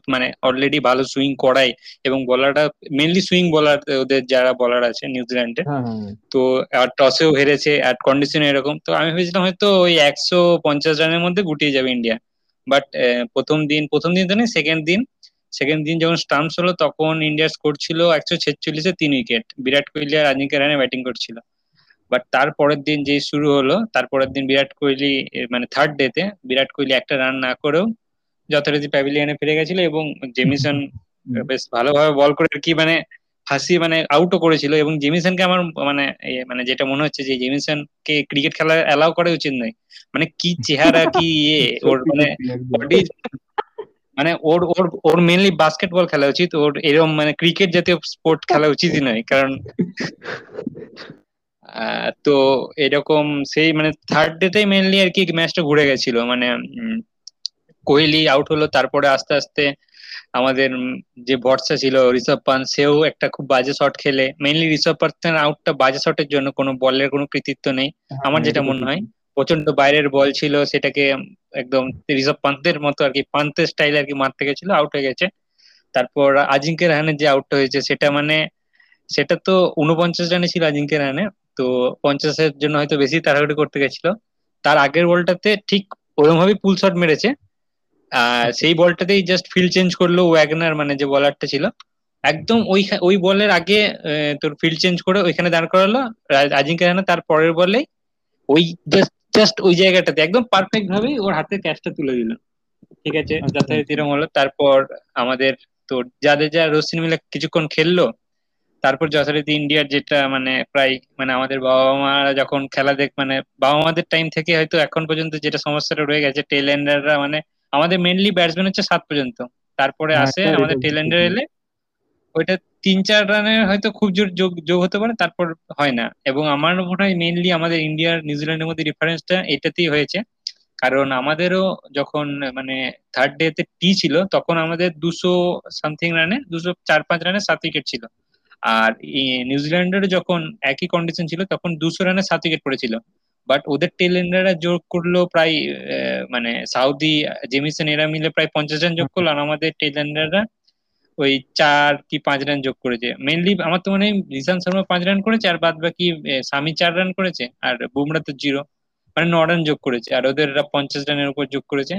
মানে অলরেডি ভালো সুইং করায় এবং বলাররা মেনলি সুইং বলার ওদের যারা বলার আছে নিউজিল্যান্ডে হ্যাঁ হ্যাঁ হ্যাঁ। তো আর টসেও হেরেছে আর কন্ডিশন এরকম তো আমি ভেবেছিলাম হয়তো ওই একশো পঞ্চাশ রানের মধ্যে গুটিয়ে যাবে ইন্ডিয়া বাট প্রথম দিন প্রথম দিন তো নেই সেকেন্ড দিন সেকেন্ড দিন যখন স্টাম্পস হলো তখন ইন্ডিয়ার স্কোর ছিল একশো ছেচল্লিশে তিন উইকেট বিরাট কোহলি আর আজিঙ্কা রানে ব্যাটিং করছিল। বাট তারপরের দিন যে শুরু হলো তারপরের দিন বিরাট কোহলি মানে থার্ড ডেতে বিরাট কোহলি একটা রান না করেও যথারীতি প্যাভিলিয়নে ফিরে গেছিল এবং জেমিসন বেশ ভালোভাবে বল করে আর কি মানে ফাঁসি মানে আউটও করেছিল এবং জেমিসনকে আমার মানে মানে যেটা মনে হচ্ছে যে জেমিসন কে ক্রিকেট খেলা অ্যালাউ করা উচিত নয়। মানে কি চেহারা কি ইয়ে ওর মানে বডি মানে ওর ওর ওর মেনলি বাস্কেটবল খেলা উচিত। ওর এরকম মানে ক্রিকেট জাতীয় স্পোর্ট খেলা উচিতই নয় কারণ তো এরকম সেই মানে থার্ড ডেতেই মেনলি আর কি ম্যাচটা ঘুরে গেছিল। মানে কোহলি আউট হলো তারপরে আস্তে আস্তে আমাদের যে ভরসা ছিল ঋষভ পান্ট সেও একটা খুব বাজে শট খেলে। মেইনলি ঋষভ পান্তের আউটটা বাজে শটের জন্য কোনো বলের কোনো কৃতিত্ব নেই। আমার হ্যাঁ, যেটা মনে হয় প্রচণ্ড বাইরের বল ছিল সেটাকে একদম ঋষভ পান্তের মতো আর কি পান্তের স্টাইল আর কি মারতে গেছিল আউট হয়ে গেছে। তারপর আজিঙ্কে রাহানের যে আউটটা হয়েছে সেটা মানে সেটা তো উনপঞ্চাশ রানে ছিল আজিঙ্কে রাহানে তো পঞ্চাশের জন্য হয়তো বেশি তাড়াহুড়ি করতে গেছিল। তার আগের বলটাতে ঠিক ওরকম ভাবে পুল শট মেরেছে। আর সেই বলটাতেই জাস্ট ফিল্ড চেঞ্জ করল ওয়াগনার মানে যে বলারটা ছিল। একদম ওই ওই বলের আগে তোর ফিল্ড চেঞ্জ করে ওইখানে দাঁড় করালো আজিঙ্কা রাহানে তার পরের বলে ওই জাস্ট জাস্ট ওই জায়গাটাতে একদম পারফেক্ট ভাবেই ওর হাতে ক্যাচটা তুলে দিল। ঠিক আছে? আচ্ছা, যথারীতি এরকম হলো। তারপর আমাদের তো যাদের যা রশ্মি মিলে কিছুক্ষণ খেললো তারপর যথারীতি ইন্ডিয়ার যেটা মানে প্রায় মানে আমাদের বাবা মারা যখন খেলা দেখ মানে বাবা মাদের টাইম থেকে হয়তো এখন পর্যন্ত যেটা সমস্যাটা রয়ে গেছে টেল এন্ডাররা মানে আমাদের মেনলি ব্যাটসম্যান হচ্ছে সাত পর্যন্ত। তারপরে হ্যাঁ, আসে আমাদের এটা টেল এন্ডার এলে ওইটা তিন চার রানের হয়তো খুব জোর যোগ যোগ হতে পারে, তারপর হয় না। এবং আমার মনে হয় মেইনলি আমাদের ইন্ডিয়ার নিউজিল্যান্ডের মধ্যে ডিফারেন্সটা এটাতেই হয়েছে। কারণ আমাদেরও যখন মানে থার্ড ডে তে টি ছিল, তখন আমাদের দুশো সামথিং রানে দুশো চার পাঁচ রানে সাত উইকেট ছিল। আর নিউজিল্যান্ডের যখন একই কন্ডিশন ছিল, তখন দুশো রানে সাত উইকেট পড়েছিল। বাট ওদের টেলেন্ডাররা যোগ করল প্রায় মানে সাউদি জেমিসন এরা মিলে প্রায় পঞ্চাশ রান যোগ করল, আর আমাদের টেল এন্ডাররা ওই চার কি পাঁচ রান যোগ করেছে। মেনলি আমার তো মনে হয় রিশান্ত শর্মা পাঁচ রান করেছে, আর বাদ বাকি সামি চার রান করেছে, আর বুমরা তো জিরো। মানে ন রান যোগ করেছে, আর ওদের পঞ্চাশ রানের উপর যোগ করেছে।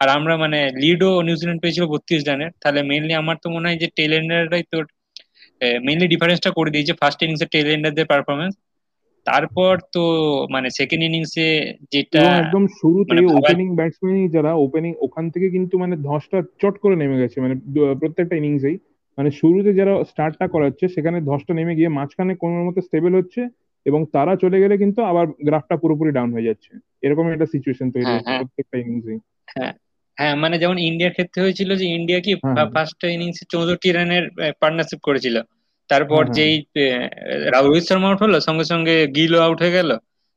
আর আমরা মানে লিডও নিউজিল্যান্ড পেয়েছিল বত্রিশ রানের। তাহলে মেনলি আমার তো মনে হয় যে টেল এন্ডাররাই তোর মেনলি ডিফারেন্সটা করে দিয়েছে। ফার্স্ট ইনিংসে টেল এন্ডারদের পারফরমেন্স তারপর তো মানে সেকেন্ড ইনিংসে যেটা একদম শুরুতে ওপেনিং ব্যাটসম্যানই যারা ওপেনিং ওখান থেকে কিন্তু মানে ধসটা চট করে নেমে গেছে মানে প্রত্যেকটা ইনিংসেই মানে শুরুতে যারা স্টার্টটা করাচ্ছে সেখানে ধসটা নেমে গিয়ে মাঝখানে কোনো মতো স্টেবল হচ্ছে এবং তারা চলে গেলে কিন্তু আবার গ্রাফটা পুরোপুরি ডাউন হয়ে যাচ্ছে এরকম একটা সিচুয়েশন তৈরি হ্যাঁ, হচ্ছে হ্যাঁ। প্রত্যেকটা ইনিংসেই হ্যাঁ মানে যেমন ইন্ডিয়ার ক্ষেত্রে হয়েছিল যে ইন্ডিয়া কি হ্যাঁ, হ্যাঁ। ফার্স্ট ইনিংসে চৌষট্টি রানের পার্টনারশিপ করেছিল তারপর। যেই রোহিত শর্মা আউট হলো সঙ্গে সঙ্গে গিলও আউট হয়ে গেল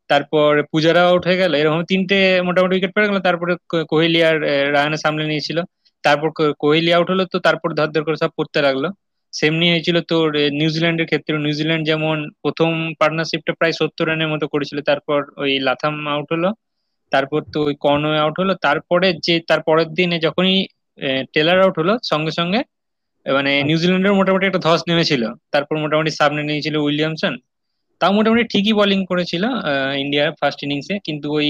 তারপর পূজারাও আউট হয়ে গেল এরকম তিনটে মোটামুটি উইকেট পড়ে গেল তারপরে কোহলি আর রাহানে সামলে নিয়েছিল তারপর কোহলি আউট হলো তো তারপর ধর ধর করে সব পড়তে লাগল সেমনি হয়েছিল তোর নিউজিল্যান্ডের ক্ষেত্রে নিউজিল্যান্ড যেমন প্রথম পার্টনারশিপটা প্রায় সত্তর রানের মতো করেছিল তারপর ওই লাথাম আউট হলো তারপর তো ওই কর্নওয়ে আউট হলো তারপরে যে তার পরের দিনে যখনই টেলার আউট হলো সঙ্গে সঙ্গে মানে নিউজিল্যান্ডের মোটামুটি একটা ধস নেমেছিল। তারপর মোটামুটি সামনে নিয়েছিল উইলিয়ামসন। তাও মোটামুটি ঠিকই বোলিং করেছিল ইন্ডিয়ার ফার্স্ট ইনিংসে কিন্তু ওই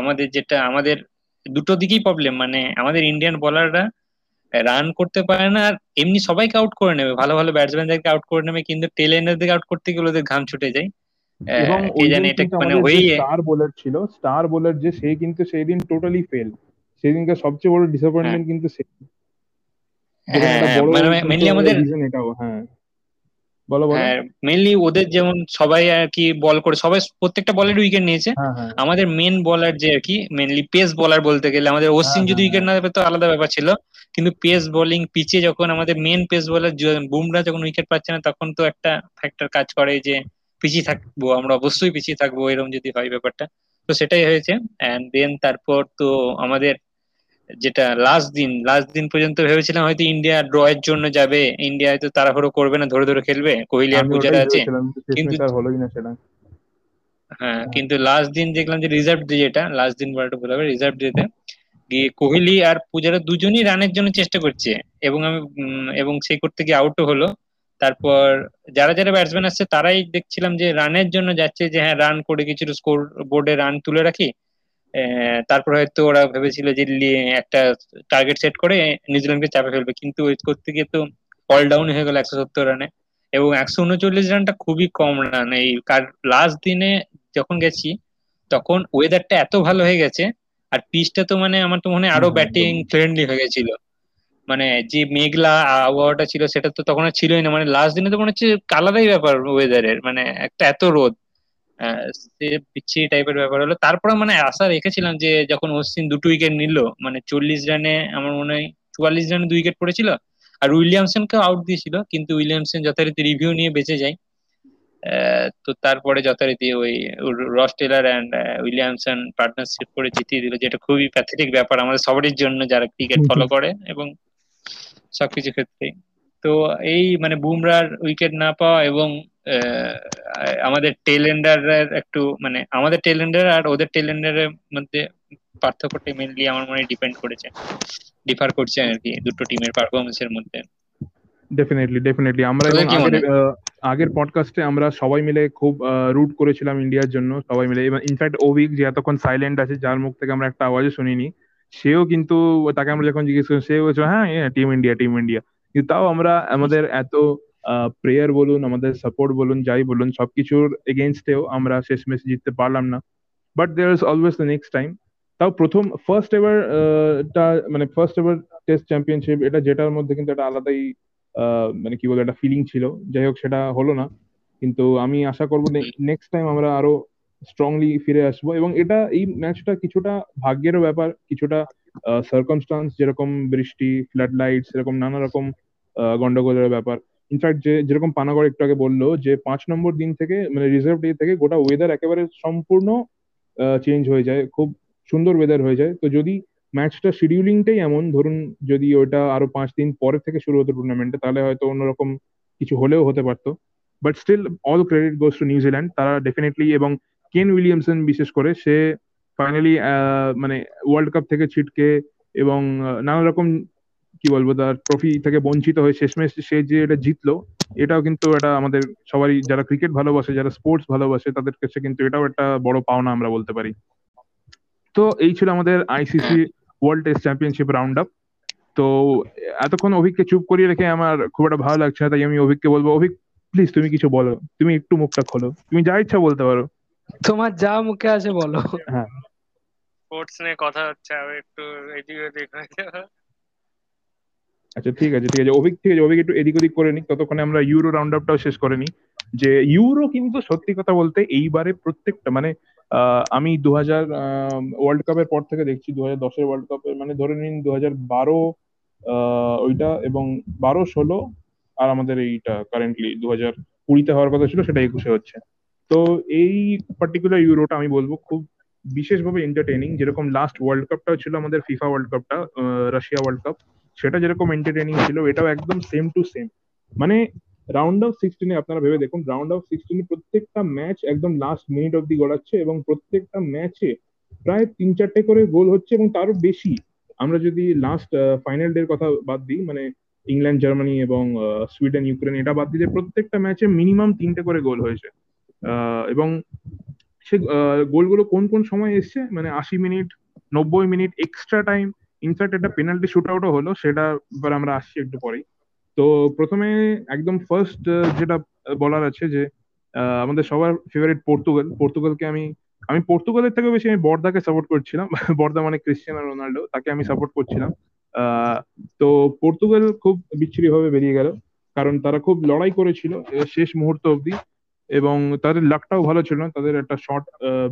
আমাদের যেটা আমাদের দুটো দিকেই প্রবলেম মানে আমাদের ইন্ডিয়ান বোলাররা রান করতে পারে না আর এমনি সবাইকে আউট করে নেবে। ভালো ভালো ব্যাটসম্যানদেরকে আউট করে নেবে কিন্তু টেল এন্ডারদেরকে আউট করতে গেলে ওদের ঘাম ছুটে যায়। এটা মানে স্টার বোলার ছিল স্টার বোলার যে সে কিন্তু সেই দিন টোটালি ফেল সেদিনকার সবচেয়ে বড় ডিসঅ্যাপয়েন্টমেন্ট কিন্তু সে যেখানে হ্যাঁ একটা হ্যাঁ বড় মানে মেনলি আমাদের হ্যাঁ। বলো বলো। হ্যাঁ মেনলি ওদের যেমন সবাই আর কি বল করে সবাই প্রত্যেকটা বলের উইকেট নিয়েছে। হ্যাঁ হ্যাঁ। আমাদের মেন বলার যে আর কি মেনলি পেস বলার বলতে গেলে আমাদের হ্যাঁ, যদি হ্যাঁ, উইকেট না তো আলাদা ব্যাপার ছিল। কিন্তু পেস বোলিং পিচে যখন আমাদের মেন পেস বলার বুমরা যখন উইকেট পাচ্ছে না তখন তো একটা ফ্যাক্টর কাজ করে যে পিছিয়ে থাকব আমরা অবশ্যই পিছিয়ে থাকব এরকম যদি হয় ব্যাপারটা। তো সেটাই হয়েছে। অ্যান্ড দেন তারপর তো আমাদের যেটা লাস্ট দিন লাস্ট দিন পর্যন্ত ভেবেছিলাম হয়তো ইন্ডিয়া ড্র এর জন্য যাবে। ইন্ডিয়া হয়তো তাড়াহুড়ো করবে না ধরে ধরে খেলবে। কোহলি আর পূজারা আছে। কিন্তু হলোই না সেটা। হ্যাঁ কিন্তু লাস্ট দিন দেখলাম যে রিজার্ভ ডে যেটা লাস্ট দিন বলাটা ভুল হবে রিজার্ভ ডেতে গিয়ে কোহলি আর পূজারা দুজনই রানের জন্য চেষ্টা করছে। এবং আমি এবং সেই করতে গিয়ে আউটও হলো। তারপর যারা যারা ব্যাটসম্যান আসছে তারাই দেখছিলাম যে রানের জন্য যাচ্ছে যে হ্যাঁ রান করে কিছু স্কোর বোর্ডে রান তুলে রাখি। তারপর হয়তো ওরা ভেবেছিল যে একটা টার্গেট সেট করে নিউজিল্যান্ডকে চাপে ফেলবে। কিন্তু ওই করতে গিয়ে তো অল ডাউন হয়ে গেল একশো সত্তর রানে এবং একশো উনচল্লিশ রানটা খুবই কম রান এই কার লাস্ট দিনে যখন গেছি তখন ওয়েদারটা এত ভালো হয়ে গেছে আর পিচটা তো মানে আমার তো মনে হয় আরও ব্যাটিং ফ্রেন্ডলি হয়ে গেছিল। মানে যে মেঘলা আবহাওয়াটা ছিল সেটা তো তখন আর ছিলই না। মানে লাস্ট দিনে তো মনে হচ্ছে আলাদাই ব্যাপার ওয়েদারের মানে একটা এত রোদ। বিচ্ছিরি টাইপের ব্যাপার হলো। তারপরে মানে আশা রেখেছিলাম যে যখন অশ্বিন দুটো উইকেট নিল মানে চল্লিশ রানে আমার মনে হয় চুয়াল্লিশ রানে দুই উইকেট পড়েছিল আর উইলিয়ামসনকে আউট দিয়েছিল কিন্তু উইলিয়ামসন যথারীতি রিভিউ নিয়ে বেঁচে যায়। তো তারপরে যথারীতি ওই রস টেলার অ্যান্ড উইলিয়ামসন পার্টনারশিপ করে জিতিয়ে দিল যেটা খুবই প্যাথেটিক ব্যাপার আমাদের সবারই জন্য যারা ক্রিকেট ফলো করে এবং সবকিছু ক্ষেত্রে তো এই মানে বুমরার উইকেট না পাওয়া এবং আমাদের টেলেন্ডারের একটু মানে আমাদের টেলেন্ডার আর ওদের টেলেন্ডারের মধ্যে পার্থক্যটা মেনলি আমার মনে ডিপেন্ড করেছে। ডিফার করছে আর কি দুটো টিমের পারফরমেন্সের মধ্যে। ডেফিনেটলি ডেফিনেটলি আমরা আগের পডকাস্টে আমরা সবাই মিলে খুব রুট করেছিলাম ইন্ডিয়ার জন্য সবাই মিলে। ইনফ্যাক্ট অভিক যে এতক্ষণ সাইলেন্ট আছে যার মুখ থেকে আমরা একটা আওয়াজও শুনিনি সেও কিন্তু তাকে আমরা যখন জিজ্ঞেস করি সেও বলছে হ্যাঁ টিম ইন্ডিয়া টিম ইন্ডিয়া কিন্তু তাও আমরা আমাদের এত প্রেয়ার বলুন, আমাদের সাপোর্ট বলুন, যাই বলুন, সবকিছুর এগেনস্টেও আমরা শেষ শেষমেশ জিততে পারলাম না। But there is always the next time তাও প্রথম ফার্স্ট এভার টা মানে ফার্স্ট এভার টেস্ট চ্যাম্পিয়নশিপ এটা যেটার মধ্যে কিন্তু একটা আলাদাই মানে কি বলব একটা ফিলিং ছিল। যাই হোক, সেটা হলো না। কিন্তু আমি আশা করব নেক্সট টাইম আমরা আরও স্ট্রংলি ফিরে আসব। এবং এটা, এই ম্যাচটা কিছুটা ভাগ্যেরও ব্যাপার, কিছুটা সার্কমস্টান্স যেরকম বৃষ্টি ফ্লাড লাইটস এরকম নানা রকম গন্ডগোলের ব্যাপার। ইনফ্যাক্ট যে, যেরকম পানাগড় একটু আগে বলল, যে, পাঁচ নম্বর দিন থেকে মানে রিজার্ভ ডে থেকে গোটা ওয়েদার একেবারে সম্পূর্ণ চেঞ্জ হয়ে যায়। খুব সুন্দর ওয়েদার হয়ে যায়। তো যদি ম্যাচটা শিডিউলিংটাই এমন, ধরুন যদি ওটা আরও পাঁচ দিন পরে থেকে শুরু হতো টুর্নামেন্টে তাহলে হয়তো অন্যরকম কিছু হলেও হতে পারতো। But still all credit goes to New Zealand তারা ডেফিনেটলি এবং কেন উইলিয়ামসন বিশেষ করে, সে ফাইনালি মানে ওয়ার্ল্ড কাপ থেকে ছিটকে এবং নানা রকম কি বলব তার ট্রফি থেকে বঞ্চিত হয়ে শেষমেশ সে যে এটা জিতলো এটাও কিন্তু এটা আমাদের সবারই যারা ক্রিকেট ভালোবাসে যারা স্পোর্টস ভালোবাসে তাদের কাছে কিন্তু এটাও একটা বড় পাওনা আমরা বলতে পারি। তো এই ছিল আমাদের ICC world test championship round up তো এতক্ষণ অভিককে চুপ করিয়ে রেখে আমার খুব একটা ভালো লাগছে না তাই আমি অভিককে বলব অভিক প্লিজ তুমি কিছু বলো তুমি একটু মুখটা খোলো তুমি যা ইচ্ছা বলতে পারো। তোমার যা মুখে আছে বলো। হ্যাঁ। স্পোর্টস নিয়ে কথা হচ্ছে আমি একটু এদিক ওদিক হয়ে। আচ্ছা ঠিক আছে ঠিক আছে। অভিক, ঠিক আছে, অভিক একটু এদিক ওদিক করে নিক। ততক্ষণে আমরা ইউরো রাউন্ড আপটাও শেষ করে নিই। যে ইউরো কিন্তু সত্যি কথা বলতে এইবারে প্রত্যেকটা মানে আমি দু হাজার ওয়ার্ল্ড কাপের পর থেকে দেখছি দু হাজার দশের ওয়ার্ল্ড কাপের মানে ধরে নিন দু হাজার বারো ওইটা এবং বারো, ষোলো আর আমাদের এইটা কারেন্টলি দু হাজার কুড়িতে হওয়ার কথা ছিল, সেটা একুশে হচ্ছে। তো এই পার্টিকুলার ইউরোটা আমি বলব খুব বিশেষভাবে এন্টারটেনিং যেরকম লাস্ট ওয়ার্ল্ড কাপটা ছিল আমাদের ফিফা ওয়ার্ল্ড কাপটা রাশিয়া ওয়ার্ল্ড কাপ সেটা যেরকম এন্টারটেনিং ছিল, এটাও একদম সেম টু সেম মানে রাউন্ড অফ সিক্সটিনে আপনারা ভেবে দেখুন রাউন্ড অফ সিক্সটিনে প্রত্যেকটা ম্যাচ একদম লাস্ট মিনিট অব্দি গড়াচ্ছে এবং প্রত্যেকটা ম্যাচে প্রায় তিন চারটে করে গোল হচ্ছে এবং তারও বেশি। আমরা যদি লাস্ট ফাইনাল ডের কথা বাদ দিই মানে ইংল্যান্ড, জার্মানি এবং সুইডেন, ইউক্রেন, এটা বাদ দিলে প্রত্যেকটা ম্যাচে মিনিমাম তিনটে করে গোল হয়েছে। এবং সে গোলগুলো কোন কোন সময় এসছে? মানে আশি মিনিট নব্বই minute extra time in fact একটা পেনাল্টি শুট আউটও হলো, সেটা এবার আমরা আসছি একটু পরেই। তো প্রথমে একদম ফার্স্ট যেটা বলার আছে যে আমাদের সবার ফেভারিট পর্তুগাল পর্তুগালকে আমি আমি পর্তুগালের থেকে বেশি আমি বর্দাকে সাপোর্ট করছিলাম। বর্দা মানে ক্রিস্টিয়ানো রোনাল্ডো তাকে আমি সাপোর্ট করছিলাম। তো পর্তুগাল খুব বিচ্ছিরি ভাবে বেরিয়ে গেল, কারণ তারা খুব লড়াই করেছিল শেষ মুহূর্ত অবধি। এবং তাদের লাকটাও ভালো ছিল না, তাদের একটা শট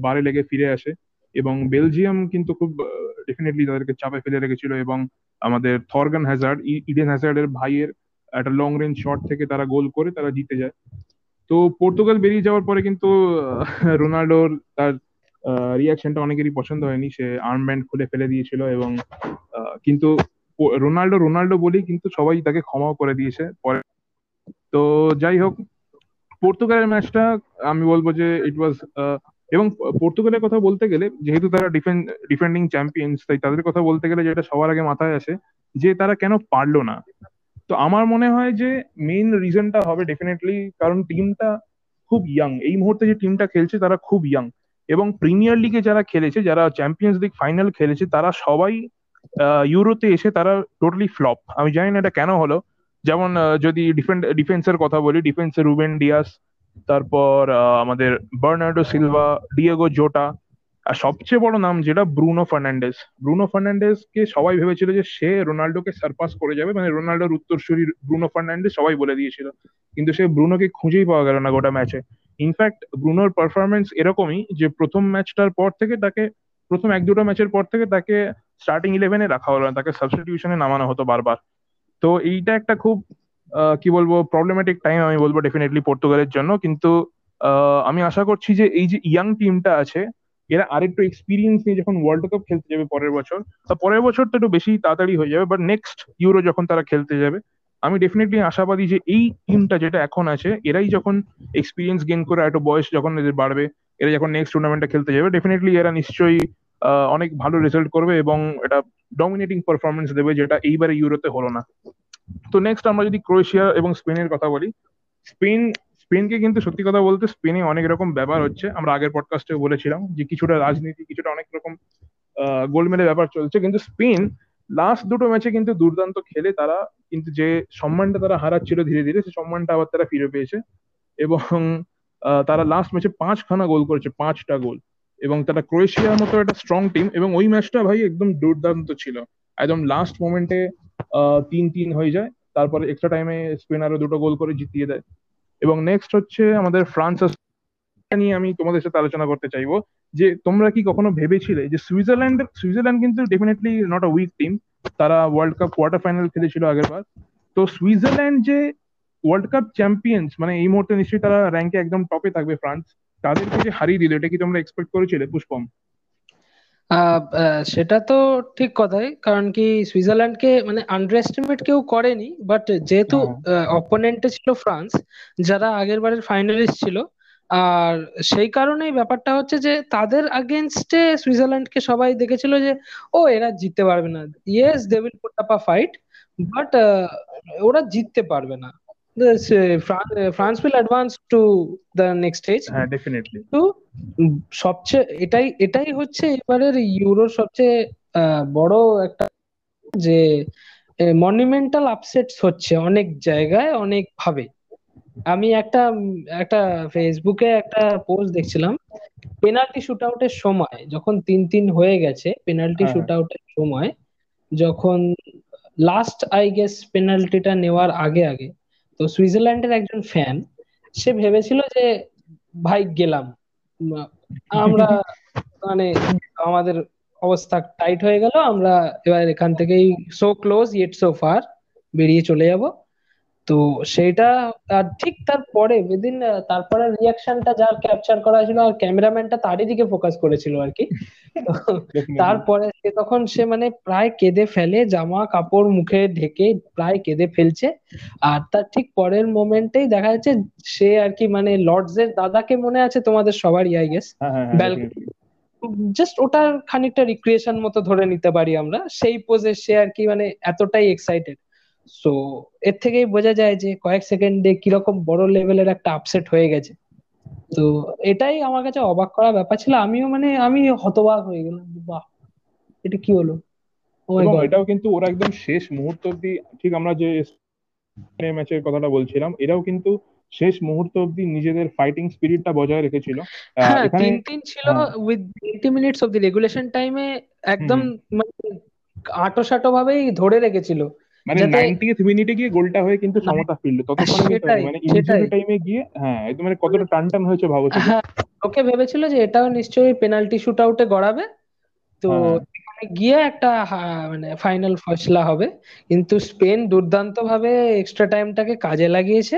বারে লেগে ফিরে আসে। এবং বেলজিয়াম কিন্তু খুব ডেফিনেটলি তাদেরকে চাপে ফেলে রেখেছিল এবং আমাদের থরগান হ্যাজার্ড ইডেন হ্যাজার্ডের ভাইয়ের একটা লং রেঞ্জ শট থেকে তারা গোল করে তারা জিতে যায়। তো পর্তুগাল বেরিয়ে যাওয়ার পরে কিন্তু রোনাল্ডোর তার রিয়াকশনটা অনেকেরই পছন্দ হয়নি। সে আর্মব্যান্ড খুলে ফেলে দিয়েছিল এবং কিন্তু রোনাল্ডো রোনাল্ডো বলেই কিন্তু সবাই তাকে ক্ষমাও করে দিয়েছে। পরে, তো যাই হোক, পর্তুগালের ম্যাচটা আমি বলব যে ইট ওয়াজ এবং পর্তুগালের কথা বলতে গেলে, যেহেতু তারা ডিফেন্ড ডিফেন্ডিং চ্যাম্পিয়ন্স তাই তাদের কথা বলতে গেলে যেটা সবার আগে মাথায় আসে, যে তারা কেন পারল না? তো আমার মনে হয় যে মেইন রিজনটা হবে ডেফিনেটলি কারণ টিমটা খুব ইয়াং এই মুহূর্তে যে টিমটা খেলছে, তারা খুব ইয়াং এবং প্রিমিয়ার লিগে যারা খেলেছে, যারা চ্যাম্পিয়ন্স লিগ ফাইনাল খেলেছে, তারা সবাই ইউরোতে এসে তারা টোটালি ফ্লপ আমি জানি না এটা কেন হলো। যেমন যদি ডিফেন্ড ডিফেন্সের কথা বলি ডিফেন্সে রুবেন ডিয়াস তারপর আমাদের বার্নার্ডো সিলভা, ডিয়েগো জোটা, আর সবচেয়ে বড় নাম যেটা ব্রুনো ফার্নান্ডেস ব্রুনো ফার্নান্ডেস কে সবাই ভেবেছিল যে সে রোনাল্ডোকে সারপাস করে যাবে মানে রোনাল্ডোর উত্তরসূরি ব্রুনো ফার্নান্ডেস সবাই বলে দিয়েছিল। কিন্তু সে ব্রুনোকে খুঁজেই পাওয়া গেল না গোটা ম্যাচে। ইনফ্যাক্ট ব্রুনোর পারফরমেন্স এরকমই যে প্রথম ম্যাচটার পর থেকে তাকে, প্রথম এক দুটো ম্যাচের পর থেকে তাকে স্টার্টিং ইলেভেনে রাখা হলো না, তাকে সাবস্টিটিউশনে নামানো হতো বারবার। তো এইটা একটা খুব কি বলব প্রবলেমেটিক টাইম আমি বলব ডেফিনেটলি পর্তুগালের জন্য। কিন্তু আমি আশা করছি যে এই যে ইয়াং টিমটা আছে, এরা আরেকটু এক্সপিরিয়েন্স নিয়ে যখন ওয়ার্ল্ড কাপ খেলতে যাবে পরের বছর তা পরের বছর তো একটু বেশি তাড়াতাড়ি হয়ে যাবে বাট নেক্সট ইউরো যখন তারা খেলতে যাবে, আমি ডেফিনেটলি আশাবাদী যে এই টিমটা যেটা এখন আছে, এরাই যখন এক্সপিরিয়েন্স গেইন করে একটু বয়স যখন এদের বাড়বে, এরা যখন নেক্সট টুর্নামেন্টে খেলতে যাবে ডেফিনেটলি এরা নিশ্চয়ই অনেক ভালো রেজাল্ট করবে এবং এটা ডমিনেটিং পারফরমেন্স দেবে, যেটা এইবারে ইউরোতে হলো না। তো নেক্সট আমরা যদি ক্রোয়েশিয়া এবং স্পেনের কথা বলি স্পেন স্পেনকে কিন্তু সত্যি কথা বলতে স্পেনে অনেক রকম ব্যাপার হচ্ছে। আমরা আগের পডকাস্টে বলেছিলাম যে কিছুটা রাজনীতি, কিছুটা অনেক রকম গোলমেলে ব্যাপার চলছে। কিন্তু স্পেন লাস্ট দুটো ম্যাচে কিন্তু দুর্দান্ত খেলে তারা, কিন্তু যে সম্মানটা তারা হারাচ্ছিল ধীরে ধীরে, সেই সম্মানটা আবার তারা ফিরে পেয়েছে। এবং তারা লাস্ট ম্যাচে পাঁচখানা গোল করেছে, পাঁচটা গোল। এবং তারা ক্রোয়েশিয়ার মতো একটা স্ট্রং টিম এবং ওই ম্যাচটা ভাই একদম দুর্দান্ত ছিল। একদম লাস্ট মোমেন্টে তিন তিন হয়ে যায়। তারপরে এক্সট্রা টাইমে স্পেন আরও দুটো গোল করে জিতিয়ে দেয়। এবং নেক্সট হচ্ছে আমাদের ফ্রান্স নিয়ে আমি তোমাদের সাথে আলোচনা করতে চাইব। যে তোমরা কি কখনো ভেবেছিলে যে সুইজারল্যান্ড সুইজারল্যান্ড কিন্তু definitely not a weak team তারা ওয়ার্ল্ড কাপ কোয়ার্টার ফাইনাল খেলেছিল আগের বার তো সুইজারল্যান্ড যে ওয়ার্ল্ড কাপ চ্যাম্পিয়ন্স মানে এই মুহূর্তে নিশ্চয়ই তারা র্যাঙ্কে একদম টপে থাকবে ফ্রান্স। তাদেরকে যে হারিয়ে দিল, এটা কি তোমরা এক্সপেক্ট করেছিলে, পুষ্পম? সেটা তো ঠিক কথাই কারণ কি সুইজারল্যান্ডকে মানে আন্ডার এস্টিমেট কেউ করেনি বাট যেহেতু অপোনেন্টে ছিল ফ্রান্স যারা আগের বারের ফাইনালিস্ট ছিল আর সেই কারণেই ব্যাপারটা হচ্ছে যে তাদের আগেনস্টে সুইজারল্যান্ডকে সবাই দেখেছিল যে ও এরা জিততে পারবে না। Yes they will put up a fight but ওরা জিততে পারবে না। France will advance to the next stage হ্যাঁ ডেফিনেটলি তো সবচেয়ে এটাই এটাই হচ্ছে এবারের ইউরোর সবচেয়ে বড় একটা যে মনিউমেন্টাল আপসেটস হচ্ছে অনেক জায়গায় অনেক ভাবে আমি একটা একটা ফেসবুকে একটা পোস্ট দেখছিলাম পেনাল্টি শুট আউটের সময় যখন তিন তিন হয়ে গেছে পেনাল্টি শুট আউটের সময় যখন লাস্ট আই গেস পেনাল্টিটা নেওয়ার আগে আগে তো সুইজারল্যান্ডের একজন ফ্যান সে ভেবেছিল যে, ভাই, গেলাম। আমরা মানে আমাদের অবস্থা টাইট হয়ে গেল, আমরা এবার এখান থেকেই so close yet so far বেরিয়ে চলে যাব। তো আর ঠিক তারপরে উইদিন তারপরে রিয়াকশনটা যার ক্যাপচার করা ছিল আর ক্যামেরাম্যানটা তারই দিকে ফোকাস করেছিল আর কি। তারপরে সে তখন সে মানে প্রায় কেঁদে ফেলে জামা কাপড় মুখে ঢেকে প্রায় কেঁদে ফেলছে। আর তার ঠিক পরের মোমেন্টেই দেখা যাচ্ছে সে আর কি মানে লর্ডস এর দাদাকে মনে আছে তোমাদের সবারই আই গেস জাস্ট ওটার খানিকটা রিক্রিয়েশন মতো ধরে নিতে পারি আমরা। সেই পোজে সে আর কি মানে এতটাই এক্সাইটেড সো এর থেকেই বোঝা যায় যে কয়েক সেকেন্ডে কীরকম বড় লেভেলের একটা আপসেট হয়ে গেছে। তো এটাই আমার কাছে অবাক করা ব্যাপার ছিল। আমিও মানে আমি হতবাক হয়ে গেলাম বাহ এটা কি হলো? এটাও কিন্তু ওরা একদম শেষ মুহূর্ত অব্দি ঠিক আমরা যে ম্যাচের কথাটা বলছিলাম এরাও কিন্তু শেষ মুহূর্ত অব্দি নিজেদের ফাইটিং স্পিরিটটা বজায় রেখেছিল। হ্যাঁ তিন তিন ছিল with eighty minutes of the regulation টাইমে একদম মানে আটো সাটো ভাবেই ধরে রেখেছিল। মানে নাইনটিথ মিনিটে গিয়ে গোলটা হয়ে কিন্তু সমতা ফিরল। ততক্ষণ মানে ইনজুরি টাইমে গিয়ে হ্যাঁ একদম মানে কতটা টান টান হয়েছে ভাবো হ্যাঁ ওকে ভেবেছিল যে এটাও নিশ্চয়ই পেনাল্টি শুট আউটে গড়াবে। তো গিয়ে একটা মানে ফাইনাল ফয়সলা হবে। কিন্তু স্পেন দুর্দান্ত ভাবে এক্সট্রা টাইমটাকে কাজে লাগিয়েছে।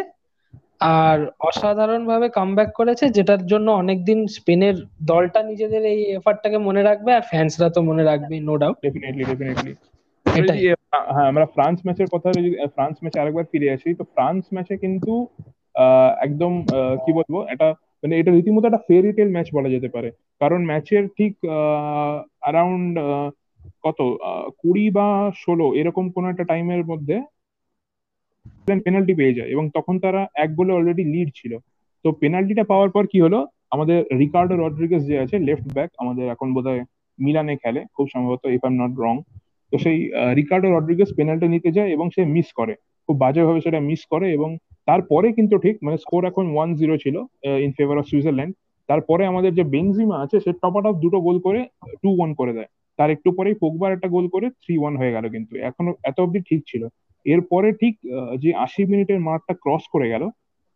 আর অসাধারণ ভাবে কামব্যাক করেছে যেটার জন্য অনেকদিন স্পেনের দলটা নিজেদের এই এফার্টটাকে মনে রাখবে আর ফ্যান্সরা তো মনে রাখবে নো ডাউট ডেফিনেটলি ডেফিনেটলি হ্যাঁ আমরা ফ্রান্স ম্যাচের কথা যদি ফ্রান্স ম্যাচে আরেকবার ফিরে আসি, তো ফ্রান্স ম্যাচে কিন্তু একদম কি বলব, এটা মানে এটা রীতিমতো একটা ফেয়ারি টেল ম্যাচ বলা যেতে পারে। কারণ ম্যাচের ঠিক অ্যারাউন্ড কত কুড়ি বা ষোলো, এরকম কোন একটা টাইমের মধ্যে পেনাল্টি পেয়ে যায়। এবং তখন তারা এক গোলে অলরেডি লিড ছিল। তো পেনাল্টিটা পাওয়ার পর কি হলো? আমাদের রিকার্ডো রড্রিগেস যে আছে লেফট ব্যাক আমাদের এখন বোধহয় মিলানে খেলে, খুব সম্ভবত ইফ আই নট রং তো সেই রিকার্ডো রড্রিগেস পেনাল্টি নিতে যায় এবং সে মিস করে। খুব বাজেভাবে সেটা মিস করে এবং তারপরে কিন্তু ঠিক মানে স্কোর এখন ওয়ান জিরো ছিল ইন ফেভার অফ সুইজারল্যান্ড তারপরে আমাদের যে বেনজিমা আছে, সে টপ আপ দুটো গোল করে টু ওয়ান করে দেয়। তার একটু পরেই পোগবার একটা গোল করে থ্রি ওয়ান হয়ে গেল কিন্তু। এখনও এত অব্দি ঠিক ছিল। এরপরে ঠিক যে আশি মিনিটের মার্কটা ক্রস করে গেল,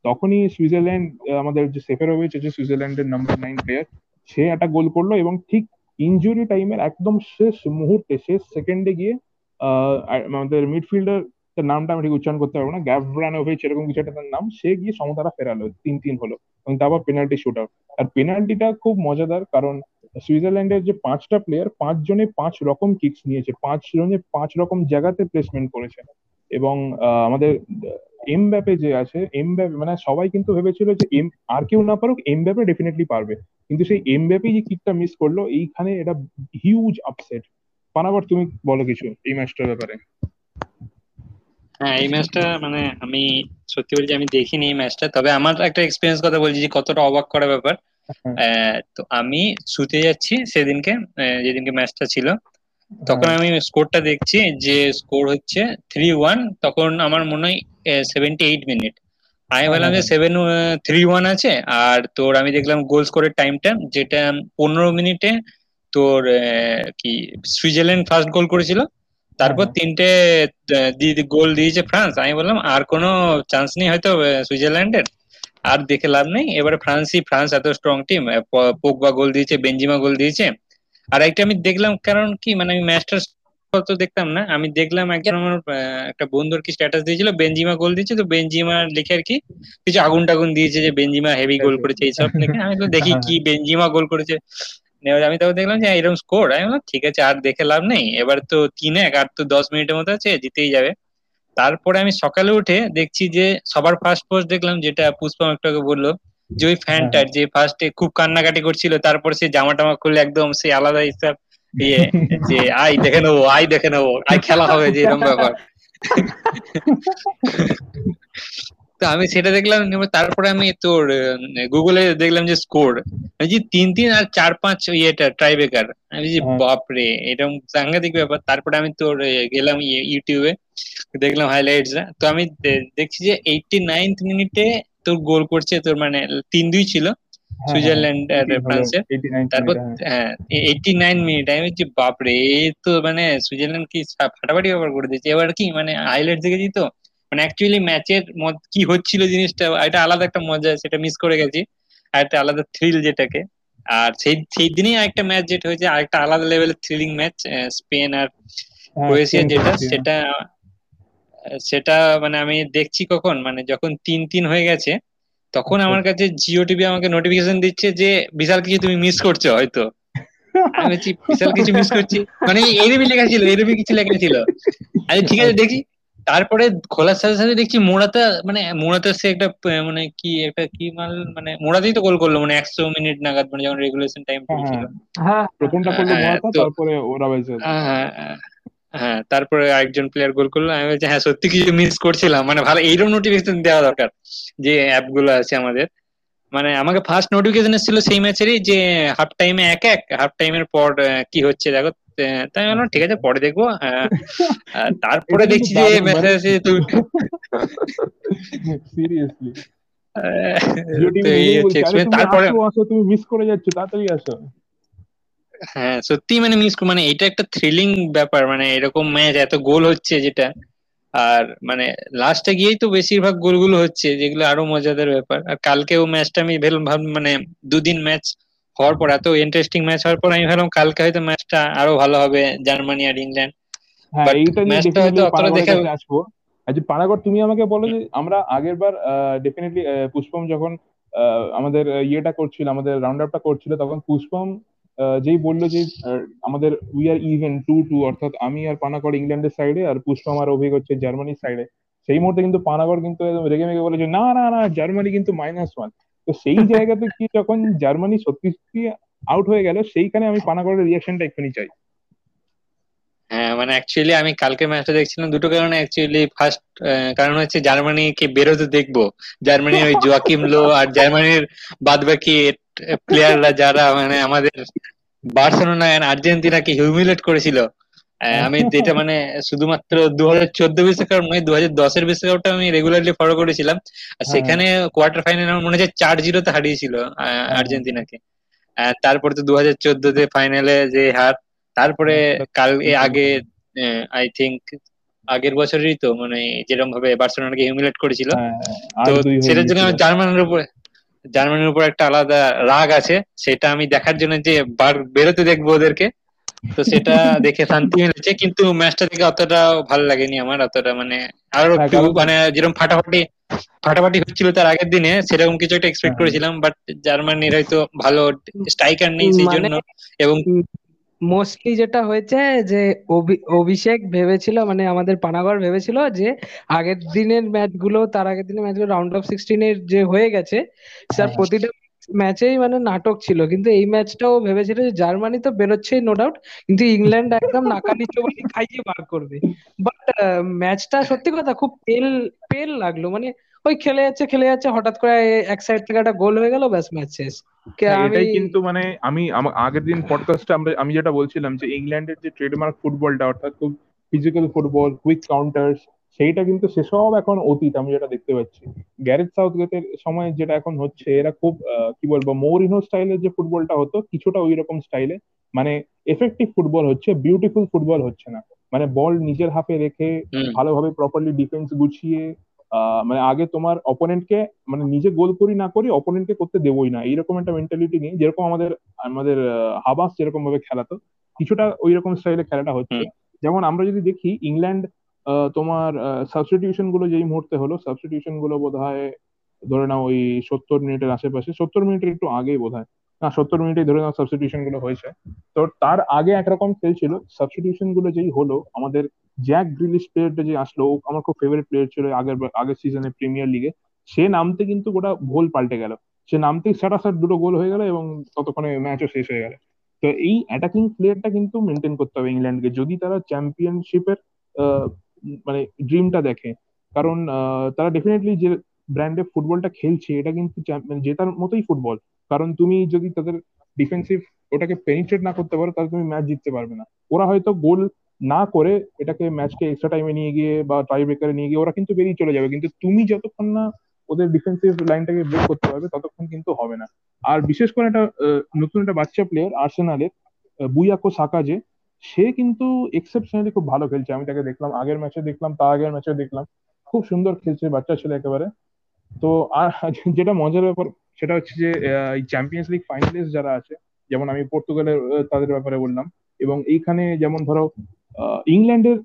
তখনই সুইজারল্যান্ড আমাদের যে সেফেরোভিচ আছে সুইজারল্যান্ডের নাম্বার নাইন প্লেয়ার সে একটা গোল করল এবং ঠিক ইনজুরি টাইমের একদম শেষ মুহূর্তে শেষ সেকেন্ডে গিয়ে আমাদের মিডফিল্ডার নামটা আমি ঠিক উচ্চারণ করতে পারব না গ্যাভরানোভিচ এরকম কিছু একটা তার নাম সে গিয়ে সমতারা ফেরালো তিন তিন হলো এবং তারপর পেনাল্টি শুট আউট আর পেনাল্টিটা খুব মজাদার কারণ সুইজারল্যান্ডের যে পাঁচটা প্লেয়ার পাঁচ জনে পাঁচ রকম কিক্স নিয়েছে পাঁচ জনে পাঁচ রকম জায়গাতে প্লেসমেন্ট করেছে। এবং আহ, আমাদের এমব্যাপে যে আছে এম এমব্যাপে মানে সবাই কিন্তু ভেবেছিল যে এম আর কেউ না পারুক এমব্যাপে ডেফিনেটলি পারবে। কিন্তু সেই এম এমব্যাপে যে কিকটা মিস করল এইখানে এটা হিউজ আপসেট পানাবার তুমি বলো কিছু এই ম্যাচটার ব্যাপারে। হ্যাঁ এই ম্যাচটা মানে আমি সত্যি বলছি আমি দেখিনি এই ম্যাচটা তবে আমার একটা এক্সপিরিয়েন্স কথা বলছি যে কতটা অবাক করা ব্যাপার। হ্যাঁ। তো আমি শুতে যাচ্ছি সেদিনকে যেদিনকে ম্যাচটা ছিল। তখন আমি স্কোরটা দেখছি যে স্কোর হচ্ছে থ্রি ওয়ান তখন আমার মনে হয় সেভেন্টি এইট মিনিট আমি ভাবলাম যে সেভেন থ্রি ওয়ান আছে আর তোর আমি দেখলাম গোল স্কোরের টাইমটা যেটা পনেরো মিনিটে তোর কি সুইজারল্যান্ড ফার্স্ট গোল করেছিল তারপর হ্যাঁ। তিনটে গোল দিয়েছে ফ্রান্স। আমি বললাম আর কোনো চান্স নেই হয়তো সুইজারল্যান্ডের। আর দেখে লাভ নেই। এবারে ফ্রান্সই ফ্রান্স এত স্ট্রং টিম পোগবা গোল দিয়েছে বেঞ্জিমা গোল দিয়েছে। আর একটা আমি দেখলাম কারণ কি মানে আমি ম্যাচটা তো দেখতাম না আমি দেখলাম একজন আমার একটা বন্ধুর কি স্ট্যাটাস দিয়েছিল বেঞ্জিমা গোল দিয়েছে তো বেঞ্জিমা লিখে আর কি কিছু আগুন টাগুন দিয়েছে যে বেঞ্জিমা হেভি গোল করেছে এইসব লিখে আমি তো দেখি কি বেঞ্জিমা গোল করেছে। আমি তখন দেখলাম যে এরকম স্কোর আমি বললাম ঠিক আছে আর দেখে লাভ নেই এবার তো তিন এক আর তো দশ মিনিটের মতো আছে জিতেই যাবে। তারপরে আমি সকালে উঠে দেখছি যে সবার ফার্স্ট পোস্ট দেখলাম যেটা পুষ্পম একটু আগে বলল যে ওই ফ্যানটার যে ফার্স্টে খুব কান্নাকাটি করছিল তারপর সে জামা টামা খুলে একদম সে আলাদা হিসাব ইয়ে যে আই দেখে নেব আই দেখে নেব আই খেলা হবে যে এরকম ব্যাপার। তো আমি সেটা দেখলাম তারপরে আমি তোর গুগলে দেখলাম যে স্কোর যে তিন তিন আর চার পাঁচ ইয়েটা ট্রাইবেকার আমি যে হ্যাঁ। বাপরে এরকম সাংঘাতিক ব্যাপার। তারপরে আমি তোর গেলাম ইয়ে- ইউটিউবে দেখলাম হাইলাইটস তো আমি দেখছি যে এইটটি নাইনথ মিনিটে তোর গোল করছে তোর মানে তিন দুই ছিল হ্যাঁ, সুইজারল্যান্ড আর ফ্রান্সের তারপর হ্যাঁ এইটটি নাইন মিনিট আমি বলছি বাপরে এই তো মানে সুইজারল্যান্ড কি ফাটাফাটি ব্যাপার করে দিয়েছে। এবার কি মানে হাইলাইট দেখেছি তো মানে অ্যাকচুয়ালি ম্যাচের কি হচ্ছিল জিনিসটা এটা আলাদা একটা মজা সেটা মিস করে গেছি। আর একটা আলাদা থ্রিল যেটাকে। আর সেই সেই দিনেই আরেকটা ম্যাচ যেটা হয়েছে আরেকটা আলাদা লেভেলের থ্রিলিং ম্যাচ স্পেন আর হ্যাঁ, ক্রোয়েশিয়া যেটা সেটা সেটা মানে আমি দেখছি কখন মানে যখন তিন তিন হয়ে গেছে তখন আচ্ছা। আমার কাছে জিও টিভি আমাকে নোটিফিকেশন দিচ্ছে যে বিশাল কিছু তুমি মিস করছ হয়তো। আমি বলছি বিশাল কিছু মিস করছি। মানে এরবি লেখা ছিল এরবি কিছু লেখা ছিল। আরে ঠিক আছে দেখি। তারপরে খোলার সাথে সাথে দেখছি মোড়াতে মানে মোড়াতে সে একটা মানে কি একটা কি মাল মানে মোড়াতেই তো গোল করল মানে একশো মিনিট নাগাদ মানে যখন রেগুলেশন টাইম হ্যাঁ, ছিল হ্যাঁ প্রথমটা করল হ্যাঁ, তারপরে ওরা বেঁচে হ্যাঁ। হ্যাঁ, তারপরে আরেকজন প্লেয়ার গোল করল। আমি বলছি হ্যাঁ সত্যি কিছু মিস করছিলাম। মানে ভালো এইরকম নোটিফিকেশন দেওয়া দরকার যে অ্যাপগুলো আছে আমাদের। মানে আমাকে ফার্স্ট নোটিফিকেশন এসেছিল সেই ম্যাচেরই যে হাফ টাইমে এক এক হাফ টাইমের পর কি হচ্ছে দেখো। তাই বললাম ঠিক আছে পরে দেখব। তারপরে দেখছি যে মেসেজ আছে তুমি সিরিয়াসলি আহ, জিও তো টিভি এই নিজেই হচ্ছে বলছে, আরে experience। তুমি তারপরে তুমি মিস করে যাচ্ছ তাড়াতাড়ি আসো। হ্যাঁ সত্যি মানে মিস মানে এটা একটা থ্রিলিং ব্যাপার মানে এরকম ম্যাচ এত গোল হচ্ছে যেটা। আর মানে লাস্টে গিয়েই তো বেশিরভাগ গোলগুলো হচ্ছে যেগুলো আরও মজাদার ব্যাপার। আর কালকেও ম্যাচটা আমি ভেল ভাব মানে দুদিন ম্যাচ হওয়ার পর এত ইন্টারেস্টিং ম্যাচ হওয়ার পর আমি ভাবলাম কালকে হয়তো ম্যাচটা আরও ভালো হবে জার্মানি আর ইংল্যান্ড। matchটা হয়তো অতটা দেখে- আসব। আচ্ছা পানাগড় তুমি আমাকে বলো যে আমরা আগের বার ডেফিনেটলি পুষ্পম যখন আমাদের ইয়েটা করছিল আমাদের রাউন্ড আপটা করছিল তখন পুষ্পম যেই বলল যে আমাদের we are even two two অর্থাৎ আমি আর পানাগড় ইংল্যান্ডের সাইডে আর পুষ্পম আর অভিক হচ্ছে জার্মানির সাইডে সেই মুহূর্তে কিন্তু পানাগড় কিন্তু একদম রেগে মেগে বলে যে না না না জার্মানি কিন্তু মাইনাস ওয়ান তো সেই জায়গাতে কি যখন জার্মানি সত্যি সত্যি আউট হয়ে গেল সেইখানে আমি পানাগড়ের রিয়াকশনটা এক্ষুনি চাই। মানে অ্যাকচুয়ালি আমি কালকে ম্যাচটা দেখছিলাম দুটো কারণে অ্যাকচুয়ালি ফার্স্ট কারণ হচ্ছে জার্মানি জার্মানিকে বেরোতে দেখব। জার্মানির ওই জোয়াকিম লো আর জার্মানির বাদ বাকি প্লেয়াররা যারা মানে আমাদের বার্সেলোনা এন্ড আর্জেন্টিনাকে হিউমিলেট করেছিল। আমি যেটা মানে শুধুমাত্র দু হাজার চোদ্দ বিশ্বকাপ নয় দু হাজার দশের বিশ্বকাপটা আমি রেগুলারলি ফলো করেছিলাম। আর সেখানে কোয়ার্টার ফাইনাল আমার মনে হচ্ছে চার জিরোতে হারিয়েছিল আহ, আর্জেন্টিনাকে। তারপরে তো দু হাজার চোদ্দতে ফাইনালে যে হার তারপরে কাল আগে আই থিংক আগের বছরেরই তো মানে যেরকম ভাবে বার্সেলোনাকে হিউমিলেট করেছিল। হ্যাঁ, তো সেটার জন্য জার্মানির উপর জার্মানির উপর একটা আলাদা রাগ আছে। সেটা আমি দেখার জন্য যে বার বেরোতে দেখব ওদেরকে। তো সেটা দেখে শান্তি মিলেছে কিন্তু ম্যাচটা থেকে অতটা ভালো লাগেনি আমার অতটা মানে আরও হ্যাঁ, একটু মানে যেরকম ফাটাফাটি ফাটাফাটি হচ্ছিল তার আগের দিনে সেরকম কিছু একটা এক্সপেক্ট হ্যাঁ। করেছিলাম বাট জার্মানির হয়তো ভালো স্ট্রাইকার নেই সেই মানে- জন্য এবং মোস্টলি যেটা হয়েছে যে অভি- অভিষেক ভেবেছিল মানে আমাদের পানাগড় ভেবেছিল যে আগের দিনের ম্যাচগুলো তার আগের দিনের ম্যাচগুলো রাউন্ড অফ সিক্সটিনের যে হয়ে গেছে স্যার। প্রতিটা ম্যাচেই মানে নাটক ছিল। কিন্তু এই ম্যাচটাও ভেবেছিল যে জার্মানি তো বেরোচ্ছেই নো ডাউট কিন্তু ইংল্যান্ড একদম নাকানি চোবানি খাইয়ে বার করবে। বাট ম্যাচটা সত্যি কথা খুব পেল পেল লাগল। মানে ওই খেলে যাচ্ছে খেলে যাচ্ছে হঠাৎ করে এক সাইড থেকে একটা গোল হয়ে গেল ব্যাস ম্যাচ শেষ। হ্যাঁ, এটাই কিন্তু মানে আমি আগের দিন পডকাস্টে আমরা আমি যেটা বলছিলাম যে ইংল্যান্ডের যে ট্রেডমার্ক ফুটবলটা অর্থাৎ খুব ফিজিক্যাল ফুটবল কুইক কাউন্টার্স সেইটা কিন্তু সেসব এখন অতীত আমি যেটা দেখতে পাচ্ছি। গ্যারেট সাউথগেটের সময় যেটা এখন হচ্ছে এরা খুব আহ, কি বলব মৌরিনো স্টাইলের যে ফুটবলটা হতো কিছুটা ওই রকম স্টাইলে মানে এফেক্টিভ ফুটবল হচ্ছে বিউটিফুল ফুটবল হচ্ছে না। মানে বল নিজের হাতে রেখে ভালোভাবে প্রপারলি ডিফেন্স গুছিয়ে মানে আগে তোমার অপোনেন্টকে মানে নিজে গোল করি না করি অপোনেন্টকে করতে দেবোই না। এইরকম একটা মেন্টালিটি নিয়ে যেরকম আমাদের আমাদের হাবাস যেরকম ভাবে খেলাতো কিছুটা ওই রকম স্টাইলে খেলাটা হচ্ছে। যেমন আমরা যদি দেখি ইংল্যান্ড আহ, তোমার সাবস্টিটিউশনগুলো যেই মুহূর্তে হলো সাবস্টিটিউশনগুলো বোধ হয় ধরে নাও ওই সত্তর মিনিটের আশেপাশে সত্তর মিনিটের একটু আগেই বোধ হয় না, সত্তর মিনিটে ধরে নাও সাবস্টিটিউশনগুলো হয়েছে। তো তার আগে একরকম খেলছিল সাবস্টিটিউশনগুলো যেই হলো, আমাদের জ্যাক গ্রিলিশ প্লেয়ারটা যে আসলো, ও আমার খুব ফেভারিট প্লেয়ার ছিল আগের আগের সিজনে প্রিমিয়ার লিগে সে নামতে কিন্তু গোটা গোল পাল্টে গেল। সে নামতেই সাটাসাট দুটো গোল হয়ে গেল এবং ততক্ষণে ম্যাচও শেষ হয়ে গেল। তো এই অ্যাটাকিং প্লেয়ারটা কিন্তু মেনটেন করতে হবে ইংল্যান্ডকে। যদি তারা চ্যাম্পিয়নশিপের মানে ড্রিমটা দেখে, কারণ তারা ডেফিনেটলি যে ব্র্যান্ডে ফুটবলটা খেলছে, এটা কিন্তু মানে জেতার মতোই ফুটবল কারণ তুমি যদি তাদের ডিফেন্সিভ ওটাকে পেনিট্রেট না করতে পারো, তাহলে তুমি ম্যাচ জিততে পারবে না। ওরা হয়তো গোল না করে এটাকে ম্যাচকে এক্সট্রা টাইমে নিয়ে গিয়ে বা টাই ব্রেকারে নিয়ে গিয়ে ওরা কিন্তু বেরিয়ে চলে যাবে। কিন্তু তুমি যতক্ষণ না ওদের ডিফেন্সিভ লাইনটাকে ব্রেক করতে পারবে, ততক্ষণ কিন্তু হবে না। আর বিশেষ করে একটা নতুন একটা বাচ্চা প্লেয়ার আর্সেনালের বুয়াকো সাকা যে, সে কিন্তু এক্সেপশনালি খুব ভালো খেলছে। আমি তাকে দেখলাম, আগের ম্যাচে দেখলাম, তার আগের ম্যাচে দেখলাম। খুব সুন্দর খেলছে বাচ্চা ছেলে একেবারে। তো আর যেটা মজার ব্যাপার, সেটা হচ্ছে যে চ্যাম্পিয়ন্স লিগ ফাইনালিস্ট যারা আছে, যেমন আমি পর্তুগালের তাদের ব্যাপারে বললাম, এবং এইখানে যেমন ধরো ইংল্যান্ডের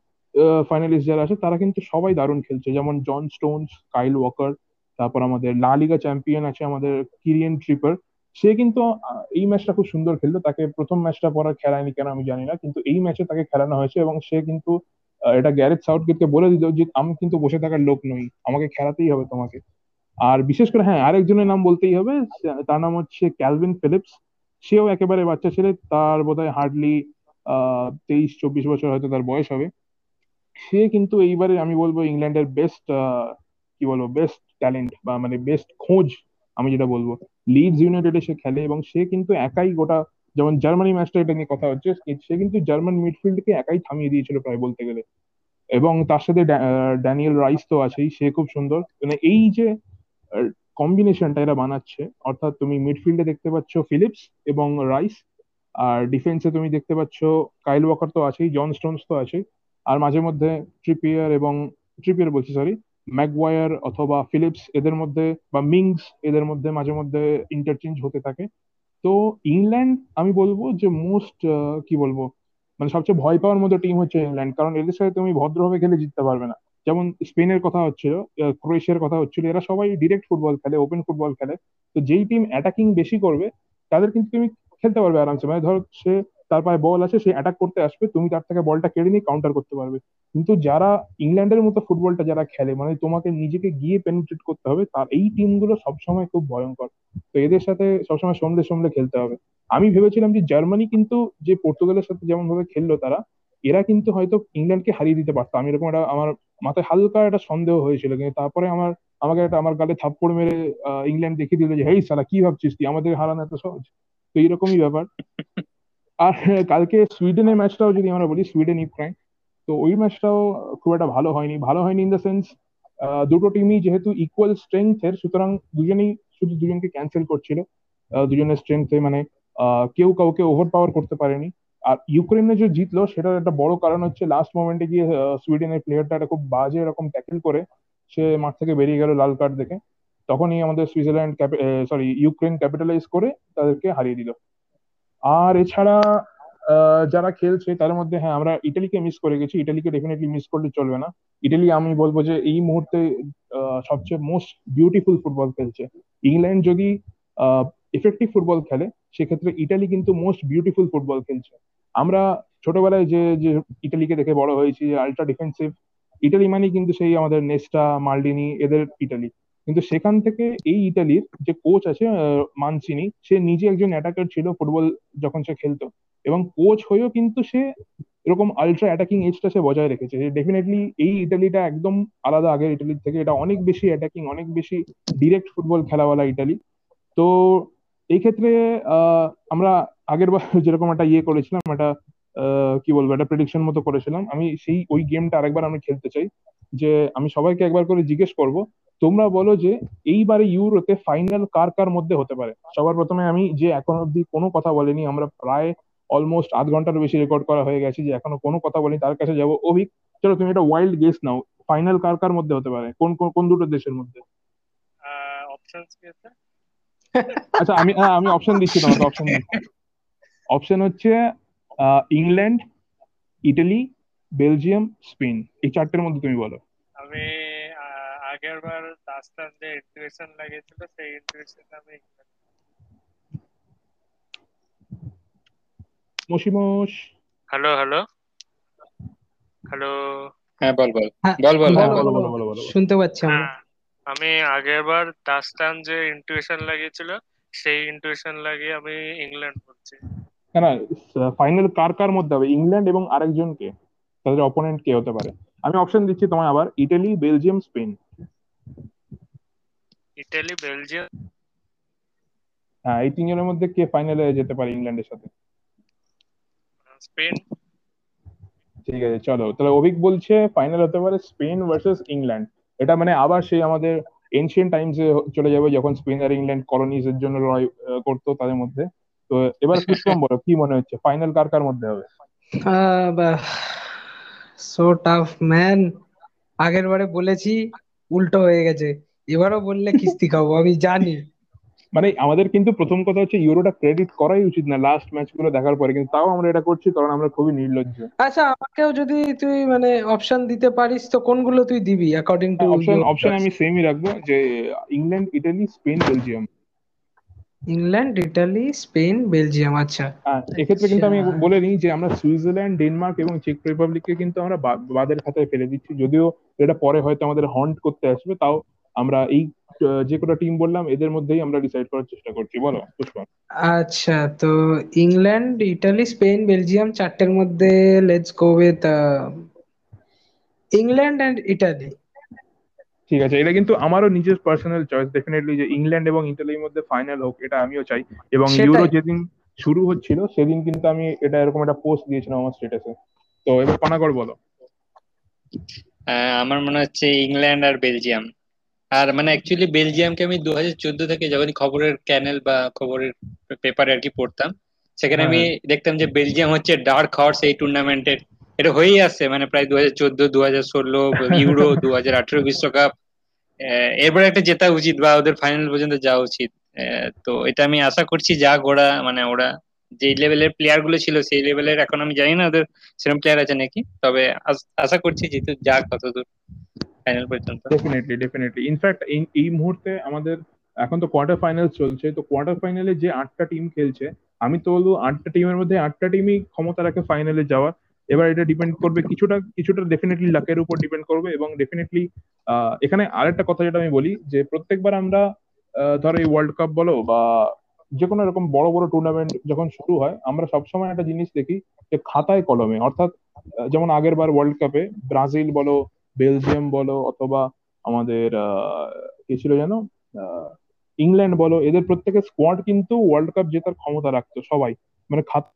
ফাইনালিস্ট যারা আছে, তারা কিন্তু সবাই দারুণ খেলছে। যেমন জন স্টোনস কাইল ওয়াকার তারপর আমাদের লা লিগা চ্যাম্পিয়ন আছে আমাদের কিরিয়ান ট্রিপার সে কিন্তু এই ম্যাচটা খুব সুন্দর খেললো। তাকে প্রথম ম্যাচটা পর খেলায়নি কেন আমি জানি না, কিন্তু এই ম্যাচে তাকে খেলানো হয়েছে এবং সে কিন্তু এটা গ্যারেথ সাউথগেটকে বলে দিল যে, আমি কিন্তু বসে থাকার লোক নই। আমাকে খেলাতেই হবে তোমাকে। আর বিশেষ করে হ্যাঁ আরেকজনের নাম বলতেই হবে তার নাম হচ্ছে ক্যালভিন ফিলিপস। সেও একেবারে বাচ্চা ছেলে, তার বোধহয় হার্ডলি তেইশ, চব্বিশ বছর হয়তো তার বয়স হবে। সে কিন্তু এইবারে আমি বলব ইংল্যান্ডের বেস্ট কি বলব বেস্ট ট্যালেন্ট বা মানে বেস্ট খোঁজ, আমি যেটা বলব। লিডস ইউনাইটেডে সে খেলে এবং সে কিন্তু একাই গোটা, যেমন জার্মানি ম্যাচটা এটা নিয়ে কথা হচ্ছে, সে কিন্তু জার্মান মিডফিল্ডকে একাই থামিয়ে দিয়েছিল প্রায় বলতে গেলে। এবং তার সাথে ড্যা- ড্যানিয়েল রাইস তো আছেই, সে খুব সুন্দর। মানে এই যে কম্বিনেশনটা এরা বানাচ্ছে। অর্থাৎ তুমি মিডফিল্ডে দেখতে পাচ্ছ ফিলিপস এবং রাইস আর ডিফেন্সে তুমি দেখতে পাচ্ছ কাইল ওয়াকার তো আছেই জন স্টোনস তো আছেই, আর মাঝে মধ্যে ট্রিপিয়ার এবং ট্রিপিয়ার বলছি সরি ম্যাকওয়ার অথবা ফিলিপস এদের মধ্যে বা মিংস এদের মধ্যে মাঝে মধ্যে ইন্টারচেঞ্জ হতে থাকে। তো ইংল্যান্ড আমি বলব যে মোস্ট কি বলব মানে সবচেয়ে ভয় পাওয়ার মতো টিম হচ্ছে ইংল্যান্ড কারণ এদের সাথে তুমি ভদ্রভাবে খেলে জিততে পারবে না। যেমন স্পেনের কথা হচ্ছিল ক্রোয়েশিয়ার কথা হচ্ছিল, এরা সবাই ডিরেক্ট ফুটবল খেলে ওপেন ফুটবল খেলে। তো যেই টিম অ্যাটাকিং বেশি করবে, তাদের কিন্তু তুমি খেলতে পারবে আরামসে। মানে ধর সে, তার পায়ে বল আছে সে অ্যাটাক করতে আসবে, তুমি তার থেকে বলটা কেড়ে নিয়ে কাউন্টার করতে পারবে। কিন্তু যারা ইংল্যান্ডের মতো ফুটবলটা যারা খেলে মানে তোমাকে নিজেকে গিয়ে পেনিট্রেট করতে হবে, তার এই টিমগুলো সবসময় খুব ভয়ঙ্কর। তো এদের সাথে সবসময় সন্ধ্যে সন্ধ্যে খেলতে হবে। আমি ভেবেছিলাম যে জার্মানি কিন্তু যে পর্তুগালের সাথে যেমন ভাবে খেললো তারা এরা কিন্তু হয়তো ইংল্যান্ডকে হারিয়ে দিতে পারতো। আমি এরকম একটা আমার মাথায় হালকা একটা সন্দেহ হয়েছিল কিন্তু তারপরে আমার, আমাকে একটা আমার গালে থাপ্পড় মেরে ইংল্যান্ড দেখিয়ে দিল যে, হেই সালা কি ভাবছিস তুই? আমাদের হারানো এত সহজ? তো এইরকমই ব্যাপার। আর কালকে সুইডেনের ম্যাচটাও যদি আমরা বলি, সুইডেন ইউক্রাইন তো ওই ম্যাচটাও খুব একটা ভালো হয়নি। ভালো হয়নি ইন দ্য সেন্স দুটো টিমই যেহেতু ইকুয়াল স্ট্রেংথের সুতরাং দুজনেই শুধু দুজনকে ক্যান্সেল করছিল। দুজনের স্ট্রেংথে মানে কেউ কাউকে ওভার পাওয়ার করতে পারেনি। আর ইউক্রেনে যে জিতলো, সেটার একটা বড় কারণ হচ্ছে লাস্ট মোমেন্টে গিয়ে সুইডেনের প্লেয়ারটা খুব বাজে এরকম ট্যাকেল করে, সে মাঠ থেকে বেরিয়ে গেল লাল কার্ড দেখে। তখনই আমাদের সুইজারল্যান্ড সরি ইউক্রেন ক্যাপিটালাইজ করে তাদেরকে হারিয়ে দিল। আর এছাড়া যারা খেলছে, তার মধ্যে হ্যাঁ আমরা ইটালিকে মিস করে গেছি। ইটালিকে ডেফিনেটলি মিস করলে চলবে না। ইটালি আমি বলব যে, এই মুহূর্তে সবচেয়ে মোস্ট বিউটিফুল ফুটবল খেলছে। ইংল্যান্ড যদি এফেক্টিভ ফুটবল খেলে সেক্ষেত্রে ইটালি কিন্তু মোস্ট বিউটিফুল ফুটবল খেলছে। আমরা ছোটবেলায় যে যে ইটালিকে দেখে বড় হয়েছি আল্ট্রা ডিফেন্সিভ ইটালি মানে কিন্তু সেই আমাদের নেস্টা মাল্ডিনি এদের ইটালি কিন্তু সেখান থেকে এই ইটালির যে কোচ আছে আহ, মানচিনি সে নিজে একজন অ্যাটাকার ছিল ফুটবল যখন সে খেলতো। এবং কোচ হয়েও কিন্তু সে এরকম আলট্রা অ্যাটাকিং এজটা সে বজায় রেখেছে। ডেফিনেটলি এই ইটালিটা একদম আলাদা আগের ইটালির থেকে। এটা অনেক বেশি অ্যাটাকিং অনেক বেশি ডিরেক্ট ফুটবল খেলাওয়ালা ইটালি তো এই ক্ষেত্রে আমরা আগের বার যেরকম একটা ইয়ে করেছিলাম, একটা কি বলব, একটা প্রেডিকশন মতো করেছিলাম। আমি সেই, ওই গেমটা আরেকবার আমি খেলতে চাই, যে আমি সবাইকে একবার করে জিজ্ঞেস করব, তোমরা বলো যে এইবারে ইউরোতে ফাইনাল কার কার মধ্যে হতে পারে? সবার প্রথমে আমি যে এখন অব্দি কোনো কথা বলিনি, আমরা প্রায় অলমোস্ট আধ ঘণ্টার বেশি রেকর্ড করা হয়ে গেছে যে এখনও কোনো কথা বলিনি, তার কাছে যাব। অভিক, চলো তুমি একটা ওয়াইল্ড গেস নাও ফাইনাল কার কার মধ্যে হতে পারে? কোন কোন দুটো দেশের মধ্যে? অপশনস কি আছে? আচ্ছা আমি হ্যাঁ, আমি অপশন দিচ্ছি তোমাকে অপশন দিচ্ছি। অপশন হচ্ছে ah, England Italy Belgium Spain এই চারটের মধ্যে তুমি বলো। আমি আহ, আগের বার দাস্তান যে ইন্টুইশন লাগিয়েছিল সেই ইন্টুইশন আমি মসিমোস হ্যালো হ্যালো হ্যালো হ্যাঁ বল বল। হ্যাঁ, বল বল বল বলো। শুনতে পাচ্ছি আমরা। হ্যাঁ। আমি আগের বার দাস্তান যে ইন্টুইশন লাগিয়েছিল সেই ইন্টুইশন লাগিয়ে আমি ইংল্যান্ড বলছি না না ফাইনাল কার কার মধ্যে হবে? ইংল্যান্ড এবং আরেকজন কে তাদের অপোনেন্ট কে হতে পারে? আমি অপশন দিচ্ছি তোমায় আবার। Italy Belgium Spain Italy Belgium হ্যাঁ এই তিনজনের মধ্যে কে ফাইনালে যেতে পারে ইংল্যান্ডের সাথে? স্পেন ঠিক আছে চলো। তাহলে অভিক বলছে ফাইনাল হতে পারে স্পেন ভার্সেস ইংল্যান্ড এটা মানে আবার সেই আমাদের এনশিয়েন্ট টাইমসে চলে যাবে যখন স্পেন আর ইংল্যান্ড কলোনিজ এর জন্য লড়াই করতো তাদের মধ্যে। তো এবার পুষ্পম বলো কি মনে হচ্ছে? ফাইনাল কার কার মধ্যে হবে? সো টাফ ম্যান আগের বারে বলেছি, উল্টো হয়ে গেছে। এবারও বললে কিস্তি খাব, আমি জানি। মানে আমাদের কিন্তু প্রথম কথা হচ্ছে ইউরোটা ক্রেডিট করাই উচিত না লাস্ট ম্যাচগুলো দেখার পরে কিন্তু তাও আমরা এটা করছি কারণ আমরা খুবই নির্লজ্জ। আচ্ছা আমাকেও যদি তুই মানে অপশন দিতে পারিস তো কোনগুলো তুই দিবি অ্যাকর্ডিং টু অপশন অপশন আমি সেমই রাখব যে England Italy Spain Belgium England Italy Spain Belgium আচ্ছা। হ্যাঁ এক্ষেত্রে কিন্তু আমি আচ্ছা। বলে নিই যে আমরা সুইজারল্যান্ড ডেনমার্ক এবং চেক রিপাবলিককে কিন্তু আমরা বাদের খাতায় ফেলে দিচ্ছি। যদিও এটা পরে হয়তো আমাদের হন্ট করতে আসবে তাও আমরা এই যে কটা টিম বললাম এদের মধ্যেই আমরা ডিসাইড করার চেষ্টা করছি। বলো পুষ্পা। আচ্ছা তো ইংল্যান্ড ইটালি স্পেন বেলজিয়াম চারটের মধ্যে let's go with England and Italy. ঠিক আছে এটা কিন্তু আমারও নিজের পার্সোনাল চয়েস ডেফিনেটলি যে ইংল্যান্ড এবং ইটালির মধ্যে ফাইনাল হোক এটা আমিও চাই। এবং সেটাই। ইউরো যেদিন শুরু হচ্ছিল সেদিন কিন্তু আমি এটা এরকম একটা পোস্ট দিয়েছিলাম আমার স্ট্যাটাসে তো এবার পানাগড় বলো। আহ, আমার মনে হচ্ছে ইংল্যান্ড আর বেলজিয়াম। আর মানে অ্যাকচুয়ালি বেলজিয়ামকে আমি দু হাজার চোদ্দ থেকে যখনই খবরের ক্যানেল বা খবরের পেপারে আর কি পড়তাম সেখানে আমি দেখতাম যে বেলজিয়াম হচ্ছে ডার্ক হর্স এই টুর্নামেন্টের এটা হয়েই আসছে মানে প্রায় দু হাজার চোদ্দ দু হাজার ষোলো ইউরো দু হাজার আঠেরো বিশ্বকাপ এরপরে একটা জেতা উচিত বা ওদের ফাইনাল পর্যন্ত যাওয়া উচিত। তো এটা আমি আশা করছি যা ওরা মানে ওরা যে লেভেলের প্লেয়ারগুলো ছিল সেই লেভেলের এখন আমি জানি না ওদের সেরকম প্লেয়ার আছে নাকি তবে আশা করছি যেহেতু যাক কতদূর। ফাইনাল পর্যন্ত। ডেফিনেটলি ডেফিনেটলি ইনফ্যাক্ট এই মুহূর্তে আমাদের এখন তো কোয়ার্টার ফাইনাল চলছে, তো কোয়ার্টার ফাইনালে যে আটটা টিম খেলছে, আমি তো বলব আটটা টিমের মধ্যে আটটা টিমই ক্ষমতা রাখে ফাইনালে যাওয়ার। এবার এটা ডিপেন্ড করবে, কিছুটা কিছুটা ডেফিনেটলি লাকের উপর ডিপেন্ড করবে এবং ডেফিনেটলি এখানে আরেকটা কথা যেটা আমি বলি, যে প্রত্যেকবার আমরা ধরো এই ওয়ার্ল্ড কাপ বলো বা যে কোনো এরকম বড় বড় টুর্নামেন্ট যখন শুরু হয়, আমরা সবসময় একটা জিনিস দেখি যে খাতায় কলমে, অর্থাৎ যেমন আগের বার ওয়ার্ল্ড কাপে ব্রাজিল বলো বেলজিয়াম বলো অথবা আমাদের কি ছিল যেন ইংল্যান্ড বলো, এদের প্রত্যেকের স্কোয়াড কিন্তু ওয়ার্ল্ড কাপ জেতার ক্ষমতা রাখতো সবাই। মানে খাতা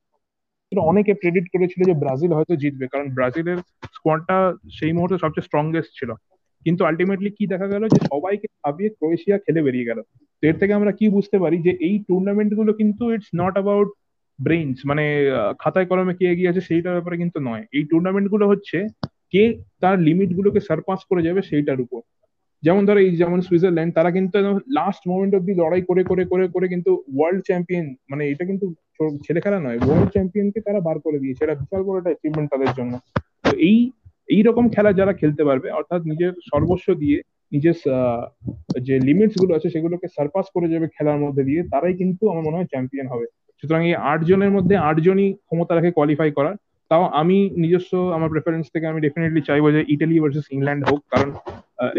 অনেকে প্রেডিক্ট করেছিল যে ব্রাজিল হয়তো জিতবে, কারণ ব্রাজিলের স্কোয়াডটা সেই মুহূর্তে সবচেয়ে স্ট্রংগেস্ট ছিল। কিন্তু আলটিমেটলি কি দেখা গেল যে সবাইকে ভাবিয়ে ক্রোয়েশিয়া খেলে বেরিয়ে গেল। তো এর থেকে আমরা কি বুঝতে পারি যে এই টুর্নামেন্টগুলো কিন্তু ইটস নট অ্যাবাউট ব্রেইনস মানে খাতায় কলমে কে এগিয়ে আছে সেইটার ব্যাপারে কিন্তু নয়। এই টুর্নামেন্টগুলো হচ্ছে কে তার লিমিট গুলোকে সারপাস করে যাবে সেইটার উপর। যেমন ধরো এই যেমন সুইজারল্যান্ড, তারা কিন্তু লাস্ট মোমেন্ট অব্দি লড়াই করে করে করে করে কিন্তু ওয়ার্ল্ড চ্যাম্পিয়ন মানে এটা কিন্তু ছেলে খেলা নয় ওয়ার্ল্ড চ্যাম্পিয়নকে তারা বার করে দিয়েছে। এটা বিশাল বড় একটা অ্যাচিভমেন্ট তাদের জন্য। তো এই এই রকম খেলা যারা খেলতে পারবে, অর্থাৎ নিজের সর্বস্ব দিয়ে নিজের যে লিমিটসগুলো আছে সেগুলোকে সারপাস করে যাবে খেলার মধ্যে দিয়ে, তারাই কিন্তু আমার মনে হয় চ্যাম্পিয়ন হবে। সুতরাং এই আট জনের মধ্যে আটজনই ক্ষমতা রাখে কোয়ালিফাই করার। তাও আমি নিজস্ব, আমার প্রেফারেন্স থেকে আমি ডেফিনেটলি চাইব যে ইটালি ভার্সেস ইংল্যান্ড হোক, কারণ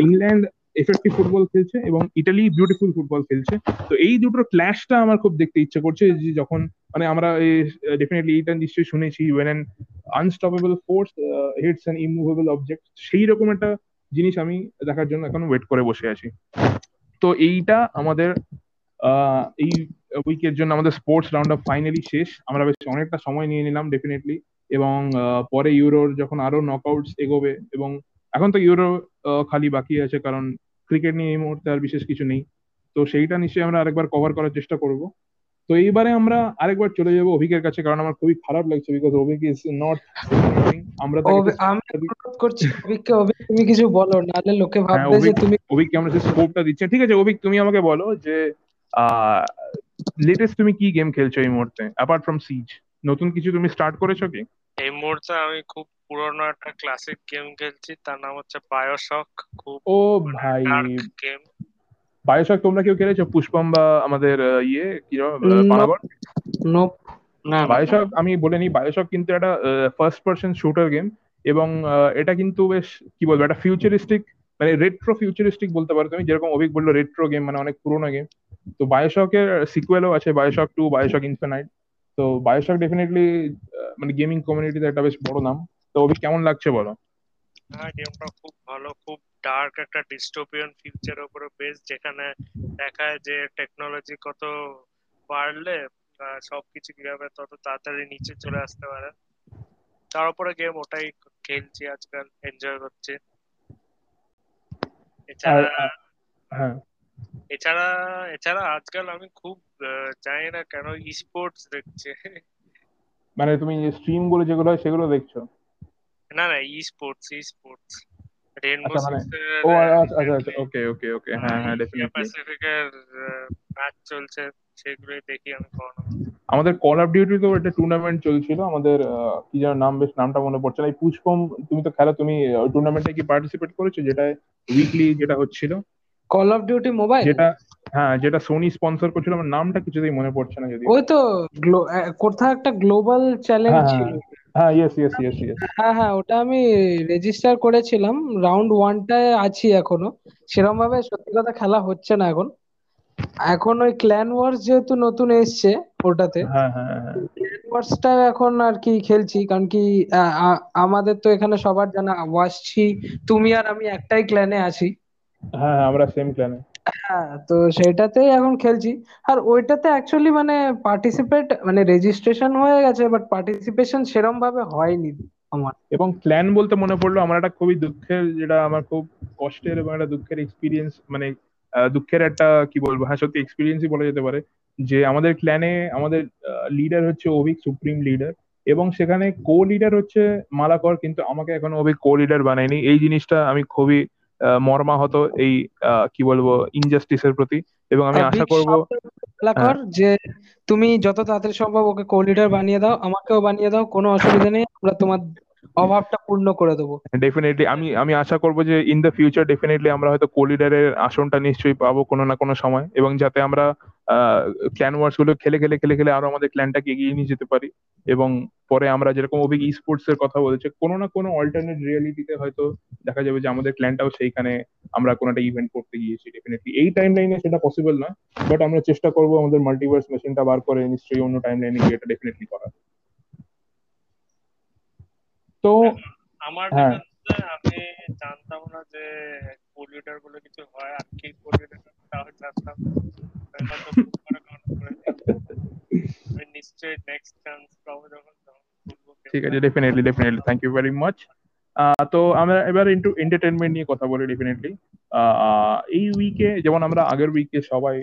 ইংল্যান্ড এফেক্টিভ ফুটবল খেলছে এবং ইটালি বিউটিফুল ফুটবল খেলছে। তো এই দুটোর ক্ল্যাশটা আমার খুব দেখতে ইচ্ছে করছে যে যখন মানে আমরা ডেফিনেটলি এইটা নিশ্চয়ই শুনেছি when an unstoppable force hits an immovable object সেই রকম একটা জিনিস আমি দেখার জন্য এখন ওয়েট করে বসে আছি। তো এইটা আমাদের এই উইকের জন্য আমাদের স্পোর্টস রাউন্ড অফ ফাইনালি শেষ। আমরা বেশ অনেকটা সময় নিয়ে নিলাম ডেফিনেটলি এবং পরে ইউরোর যখন আরও নকআউটস এগোবে এবং এখন তো ইউরো খালি বাকি আছে কারণ ক্রিকেট নিয়ে এই মুহূর্তে আর বিশেষ কিছু নেই। তো সেইটা নিশ্চয়ই আমরা আরেকবার কভার করার চেষ্টা করব। তো এইবারে আমরা আরেকবার চলে যাব অভিকের কাছে কারণ আমার খুবই খারাপ লাগছে বিকজ অভিক ইজ নট আমরা আমি করছি অভিককে অভিক তুমি কিছু বলো নালে লোকে হ্যাঁ, ভাববে যে তুমি অভিককে আমরা যে স্কোপটা দিচ্ছি। ঠিক আছে অভিক তুমি আমাকে বলো যে লেটেস্ট তুমি কি গেম খেলছো এই মুহূর্তে অ্যাপার্ট ফ্রম সিজ নতুন কিছু তুমি স্টার্ট করেছ কি? এই মুহূর্তে আমি খুব পুরনো একটা ক্লাসিক গেম খেলছি তার নাম হচ্ছে বায়োশক খুব ও ভাই। গেম বায়োশক তোমরা কেউ খেলেছো? পুষ্পম বা আমাদের ইয়ে কি পানাগড় নোপ না বায়োশক আমি বলে নিই বায়োশক কিন্তু একটা ফার্স্ট পার্সন শুটার গেম এবং এটা কিন্তু বেশ কি বলব একটা ফিউচারিস্টিক মানে রেট্রো ফিউচারিস্টিক বলতে পারো তুমি যেরকম অভিক বলল রেট্রো গেম মানে অনেক পুরোনো গেম তো বায়োশকের সিকুয়েলও আছে বায়োশক টু বায়োশক ইনফিনাইট তো বায়োশক ডেফিনেটলি মানে গেমিং কমিউনিটিতে একটা বেশ বড় নাম। তো অভি কেমন লাগছে বলো? হ্যাঁ গেমটা খুব ভালো খুব ডার্ক একটা ডিস্টোপিয়ান ফিউচার উপরে বেস যেখানে দেখায় যে টেকনোলজি কত বাড়লে সবকিছু কীভাবে তত তাড়াতাড়ি নিচে চলে আসতে পারে। তার উপরে গেম ওটাই খেলছি আজকাল এনজয় করছি। এছাড়া হ্যাঁ। এছাড়া এছাড়া আজকাল আমি খুব জানি না কেন স্পোর্টস দেখছি। মানে তুমি স্ট্রিমগুলো যেগুলো হয় সেগুলো দেখছ? না না esports esports rainbow ও আচ্ছা আচ্ছা ওকে ওকে ওকে হ্যাঁ হ্যাঁ ডেফিনেটলি প্যাসিফিকের ম্যাচ চলছে সেগুলোই দেখি আমি কখনো। আমাদের কল অফ ডিউটি তো একটা টুর্নামেন্ট চলছিল আমাদের কি যেন নাম বেশ নামটা মনে পড়ছে না। এই পুষ্পম তুমি তো খেলা তুমি টুর্নামেন্টে কি পার্টিসিপেট করেছ? যেটা উইকলি যেটা হচ্ছিল। কল অফ ডিউটি মোবাইল যেটা হ্যাঁ যেটা সোনি স্পন্সর করছিল আমার নামটা কিছুতেই মনে পড়ছে না যদি ওই তো কোথাও একটা গ্লোবাল চ্যালেঞ্জ ছিল? হ্যাঁ ইয়েস ইয়েস ইয়েস ইয়েস হ্যাঁ হ্যাঁ ওটা আমি রেজিস্টার করেছিলাম রাউন্ড ওয়ানটায় আছি এখনও। সেরকম ভাবে সত্যি কথা খেলা হচ্ছে না এখন। এখন ওই ক্ল্যান ওয়ার্স যেহেতু নতুন এসছে ওটাতে হ্যাঁ হ্যাঁ ক্ল্যান ওয়ার্সটা এখন আর কি খেলছি কারণ কি আমাদের তো এখানে সবার জানা ওয়াসছি তুমি আর আমি একটাই ক্ল্যানে আছি। হ্যাঁ, হ্যাঁ আমরা সেম ক্ল্যানে হ্যাঁ তো সেটাতেই এখন খেলছি। আর ওইটাতে অ্যাকচুয়ালি মানে পার্টিসিপেট মানে রেজিস্ট্রেশন হয়ে গেছে বাট পার্টিসিপেশন সেরম ভাবে হয়নি আমার। এবং ক্ল্যান বলতে মনে পড়ল, আমার একটা খুবই দুঃখের, যেটা আমার খুব কষ্টের এবং একটা দুঃখের এক্সপিরিয়েন্স মানে দুঃখের একটা, কি বলব হ্যাঁ সত্যি এক্সপিরিয়েন্সই বলা যেতে পারে, যে আমাদের ক্ল্যানে আমাদের লিডার হচ্ছে অভিক সুপ্রিম লিডার এবং সেখানে কো লিডার হচ্ছে মালাকর, কিন্তু আমাকে এখনও অভিক কো লিডার বানায়নি। এই জিনিসটা আমি খুবই মর্মাহত এই কি বলব ইনজাস্টিসের প্রতি। এবং আমি আশা করব কর যে তুমি যত তাড়াতাড়ি সম্ভব ওকে কো লিডার বানিয়ে দাও আমাকেও বানিয়ে দাও কোনো অসুবিধা নেই আমরা তোমার অভাবটা পূর্ণ করে দেবো। ডেফিনেটলি আমি আমি আশা করব যে ইন দ্য ফিউচার ডেফিনেটলি আমরা হয়তো কো লিডারের আসনটা নিশ্চয়ই পাবো কোনো না কোনো সময়। এবং যাতে আমরা ক্ল্যান ওয়ার্সগুলো খেলে খেলে খেলে খেলে আরও আমাদের ক্ল্যানটাকে এগিয়ে নিয়ে যেতে পারি। এবং পরে আমরা যেরকম অভিক ই স্পোর্টস এর কথা বলেছে কোনো না কোনো অল্টারনেট রিয়ালিটিতে হয়তো দেখা যাবে যে আমাদের ক্ল্যানটাও সেইখানে আমরা কোনো একটা ইভেন্ট করতে গিয়েছি ডেফিনেটলি এই টাইম লাইনে সেটা পসিবল না বাট আমরা চেষ্টা করব আমাদের মাল্টিভার্স মেশিনটা বার করে নিশ্চয়ই অন্য টাইম লাইনে গিয়ে এটা ডেফিনেটলি করার। তো আমার হ্যাঁ। আমি জানতাম না যে বলে কিছু হয় আর কি তাও জানতাম নিশ্চয়ই নেক্সট চান্স পাবো যখন ঠিক আছে definitely definitely thank you very much তো আমরা এবার ইন্টু এন্টারটেনমেন্ট নিয়ে কথা বলি ডেফিনেটলি এই উইকে যেমন আমরা আগের উইকে সবাই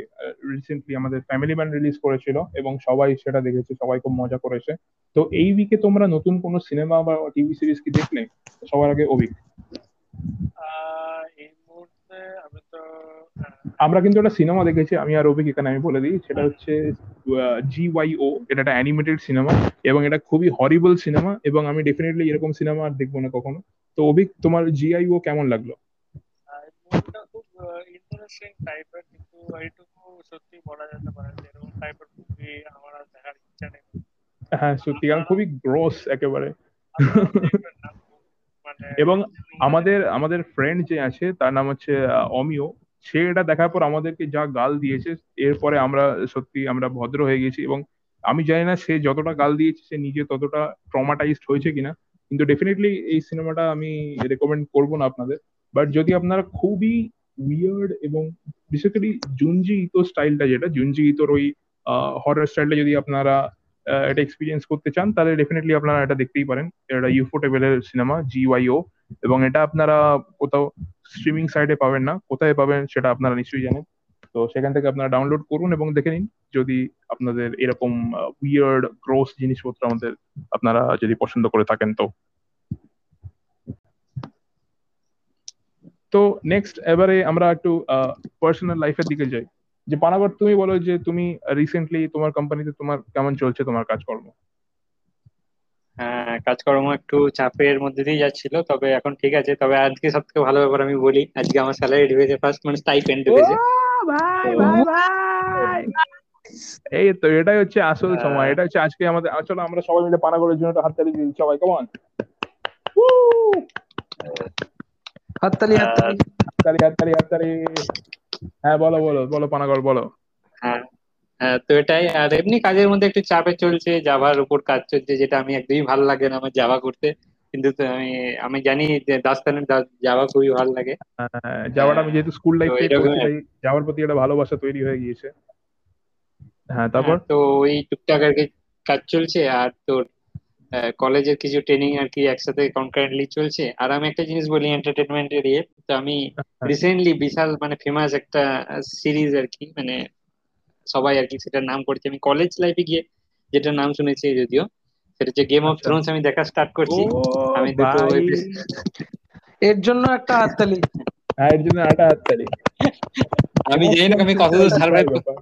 রিসেন্টলি আমাদের ফ্যামিলি ম্যান রিলিজ করেছিল এবং সবাই সেটা দেখেছে সবাই খুব মজা করেছে। তো এই উইকে তোমরা নতুন কোনো সিনেমা বা টিভি সিরিজ কি দেখলে? সবার আগে অভিক। এই আমরা কিন্তু একটা সিনেমা দেখেছি আমি আর অভিক এখানে আমি বলে দিই সেটা হচ্ছে জি ওয়াই ও এটা একটা অ্যানিমেটেড সিনেমা এবং এটা খুবই হরিবল সিনেমা এবং আমি ডেফিনেটলি এরকম সিনেমা আর দেখব না কখনো। তো অভিক তোমার জিআইও কেমন লাগল? আহ, এই মুভিটা খুব ইন্টারেস্টিং টাইপের কিন্তু এইটুকু সত্যি বলা যেতে পারে যে এরকম টাইপের মুভি আমার আর দেখার ইচ্ছা নেই। হ্যাঁ সত্যি কারণ খুবই গ্রস একেবারে আপনারা দেখবেন না, মানে এবং আমাদের আমাদের ফ্রেন্ড যে আছে তার নাম হচ্ছে অমিয়। সে এটা দেখার পর আমাদেরকে যা গাল দিয়েছে এরপরে আমরা সত্যি আমরা ভদ্র হয়ে গেছি এবং আমি জানি না সে যতটা গাল দিয়েছে সে নিজে ততটা ট্রমাটাইজড হয়েছে কিনা। কিন্তু ডেফিনেটলি এই সিনেমাটা আমি রেকমেন্ড করব না আপনাদের। বাট যদি আপনারা খুবই উইয়ার্ড এবং বেসিক্যালি জুনজি ইতো স্টাইলটা যেটা জুনজি ইতোর ওই হরার স্টাইলটা যদি আপনারা এটা এক্সপিরিয়েন্স করতে চান, তাহলে ডেফিনেটলি আপনারা এটা দেখতেই পারেন। এটা ইউফো টেবিলের সিনেমা জিওয়াইও এবং এটা আপনারা কোথাও স্ট্রিমিং সাইটে পাবেন না। কোথায় পাবেন সেটা আপনারা নিশ্চয়ই জানেন। তো সেখান থেকে আপনারা ডাউনলোড করুন এবং দেখে নিন। যদি আপনাদের এরকম উইয়ার্ড গ্রোস জিনিসপত্র আমাদের আপনারা যদি পছন্দ করে থাকেন তো। তো নেক্সট এবারে আমরা একটু পার্সোনাল লাইফের দিকে যাই। যে পানাগর তুমি বলো যে তুমি রিসেন্টলি তোমার কোম্পানিতে তোমার কেমন চলছে তোমার কাজকর্ম? হ্যাঁ কাজকর্ম একটু চাপের মধ্যে দিয়ে যাচ্ছিল তবে এখন ঠিক আছে। তবে আজকে সব থেকে ভালো ব্যাপার আমি বলি আজকে আমার স্যালারি ঢুকেছে ফার্স্ট মানে স্টাইপেন্ড ঢুকেছে ভাই ভাই ভাই! এই তো এটাই হচ্ছে আসল হ্যাঁ। সময় এটা হচ্ছে আজকে আমাদের চলো আমরা সবাই মিলে পানাগড়ের জন্য একটা হাততালি দিই। সবাই কেমন হাততালি হাততালি। হাততালি হাততালি হাততালি। হ্যাঁ বলো বলো বলো পানাগড় বলো। হ্যাঁ হ্যাঁ তো এটাই আর এমনি কাজের মধ্যে একটু চাপে চলছে জাভার উপর কাজ চলছে যেটা আমি একদমই ভালো লাগে না আমার জাভা করতে। কিন্তু আমি আমি জানি যে দাস্তানের জাভা খুবই ভালো লাগে। যাওয়াটা আমি যেহেতু স্কুল লাইফ থেকে যাওয়ার প্রতি একটা ভালোবাসা তৈরি হয়ে গিয়েছে। হ্যাঁ তারপর? হ্যাঁ, তো ওই টুকটাক আর কি কাজ চলছে আর তোর কলেজের কিছু ট্রেনিং আর কি একসাথে কনকারেন্টলি চলছে। আর আমি একটা জিনিস বলি এন্টারটেনমেন্টের ইয়ে তো আমি। রিসেন্টলি বিশাল মানে ফেমাস একটা সিরিজ আর কি মানে সবাই আর কি সেটার নাম করছে। আমি কলেজ লাইফে গিয়ে যেটা নাম শুনেছি যদিও সেটা হচ্ছে গেম অফ আচ্ছা। থ্রোনস আমি দেখা স্টার্ট করছি। ও আমি দুটো এর জন্য একটা হাততালি। হ্যাঁ এর জন্য আটা হাততালি। আমি জানি না আমি কতদূর বিশাল সার্ভাইভ ব্যাপার।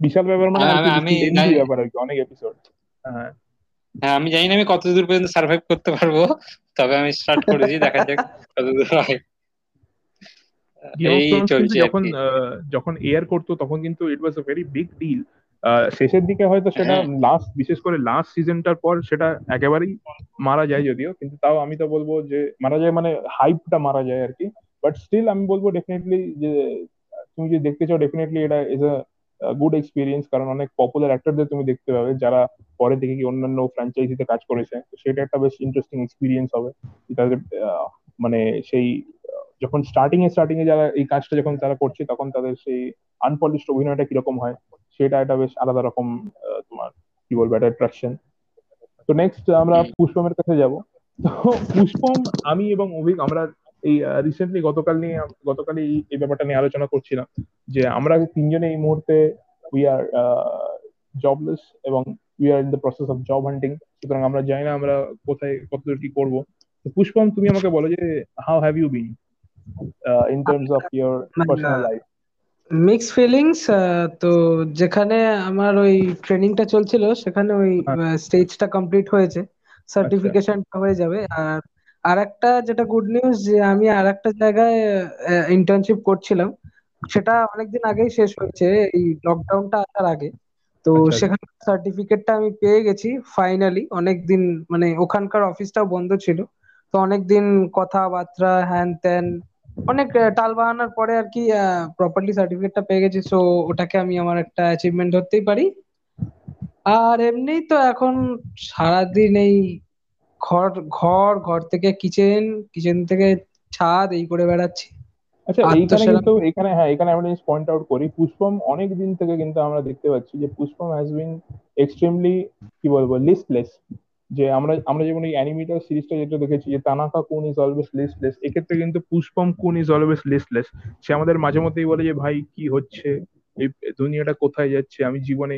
বিশাল ব্যাপার মানে আমি- আমি ব্যাপার আর কি অনেক এপিসোড হ্যাঁ। হ্যাঁ আমি জানি না আমি কতদূর পর্যন্ত সার্ভাইভ করতে পারব তবে আমি স্টার্ট করেছি দেখা যাক কতদূর হয়। যখন যখন এয়ার করতো তখন কিন্তু it was a very big deal শেষের দিকে হয়তো সেটা হ্যাঁ। লাস্ট বিশেষ করে লাস্ট সিজনটার পর সেটা একেবারেই মারা যায় যদিও কিন্তু তাও আমি তো বলব যে মারা যায় মানে হাইপটা মারা যায় আর কি। বাট স্টিল আমি বলব ডেফিনেটলি যে তুমি যদি দেখতে চাও ডেফিনেটলি এটা ইজ আ গুড এক্সপিরিয়েন্স কারণ অনেক পপুলার অ্যাক্টরদের তুমি দেখতে পাবে যারা পরে থেকে কি অন্যান্য ফ্র্যাঞ্চাইজিতে কাজ করেছে। তো সেটা একটা বেশ ইন্টারেস্টিং এক্সপিরিয়েন্স হবে। তাদের মানে সেই যখন স্টার্টিং এ স্টার্টিং এ যারা এই কাজটা যখন তারা করছে তখন তাদের সেই আনপলিশড অভিনয়টা কীরকম হয় সেটা একটা বেশ আলাদা রকম তোমার কি বলব একটা অ্যাট্রাকশন তো নেক্সট আমরা পুষ্পমের কাছে যাব। তো পুষ্পম আমি এবং অভিক আমরা এই রিসেন্টলি গতকাল নিয়ে গতকালই এই- ব্যাপারটা নিয়ে আলোচনা করছিলাম যে আমরা তিনজনে এই মুহূর্তে উই আর জবলেস এবং we are in the process of job hunting সুতরাং আমরা জানি না আমরা কোথায় কতদূর কি করব। তো পুষ্পম তুমি আমাকে বলো যে how have you been in terms of your personal life mix feelings তো যেখানে আমার ওই ট্রেনিংটা চলছিল সেখানে ওই হ্যাঁ। স্টেজটা কমপ্লিট হয়েছে। সার্টিফিকেশনটা হয়ে যাবে আর আর একটা যেটা গুড নিউজ যে আমি আর একটা জায়গায় ইন্টার্নশিপ করছিলাম। সেটা অনেকদিন আগেই শেষ হয়েছে এই লকডাউনটা আসার আগে। তো আচ্ছা, আচ্ছা। সেখানে সার্টিফিকেটটা আমি পেয়ে গেছি ফাইনালি অনেকদিন মানে ওখানকার অফিসটাও বন্ধ ছিল। তো অনেকদিন কথাবার্তা হ্যান ত্যান অনেক টাল বাহানার পরে আর কি প্রপারলি সার্টিফিকেটটা পেয়ে গেছি। সো ওটাকে আমি আমার একটা অ্যাচিভমেন্ট ধরতেই পারি। আর এমনি তো এখন সারাদিন এই ঘর ঘর ঘর থেকে কিচেন কিচেন থেকে ছাদ এই করে বেড়াচ্ছি। আচ্ছা তো এইখানে কিন্তু এখানে হ্যাঁ এখানে আমরা জিনিস পয়েন্ট আউট করি পুষ্পম অনেক দিন থেকে কিন্তু আমরা দেখতে পাচ্ছি যে পুষ্পম হ্যাজ বিন এক্সট্রিমলি কি বলব লিস্টলেস যে আমরা আমরা যেমন এই অ্যানিমেটার সিরিজটা যেটা দেখেছি যে তানাকা কুন ইজ অলওয়েজ লিস্টলেস এক্ষেত্রে কিন্তু পুষ্পম কুন ইজ অলওয়েজ লিস্টলেস সে আমাদের মাঝে মধ্যেই বলে যে ভাই কি হচ্ছে? এই দুনিয়াটা কোথায় যাচ্ছে? আমি জীবনে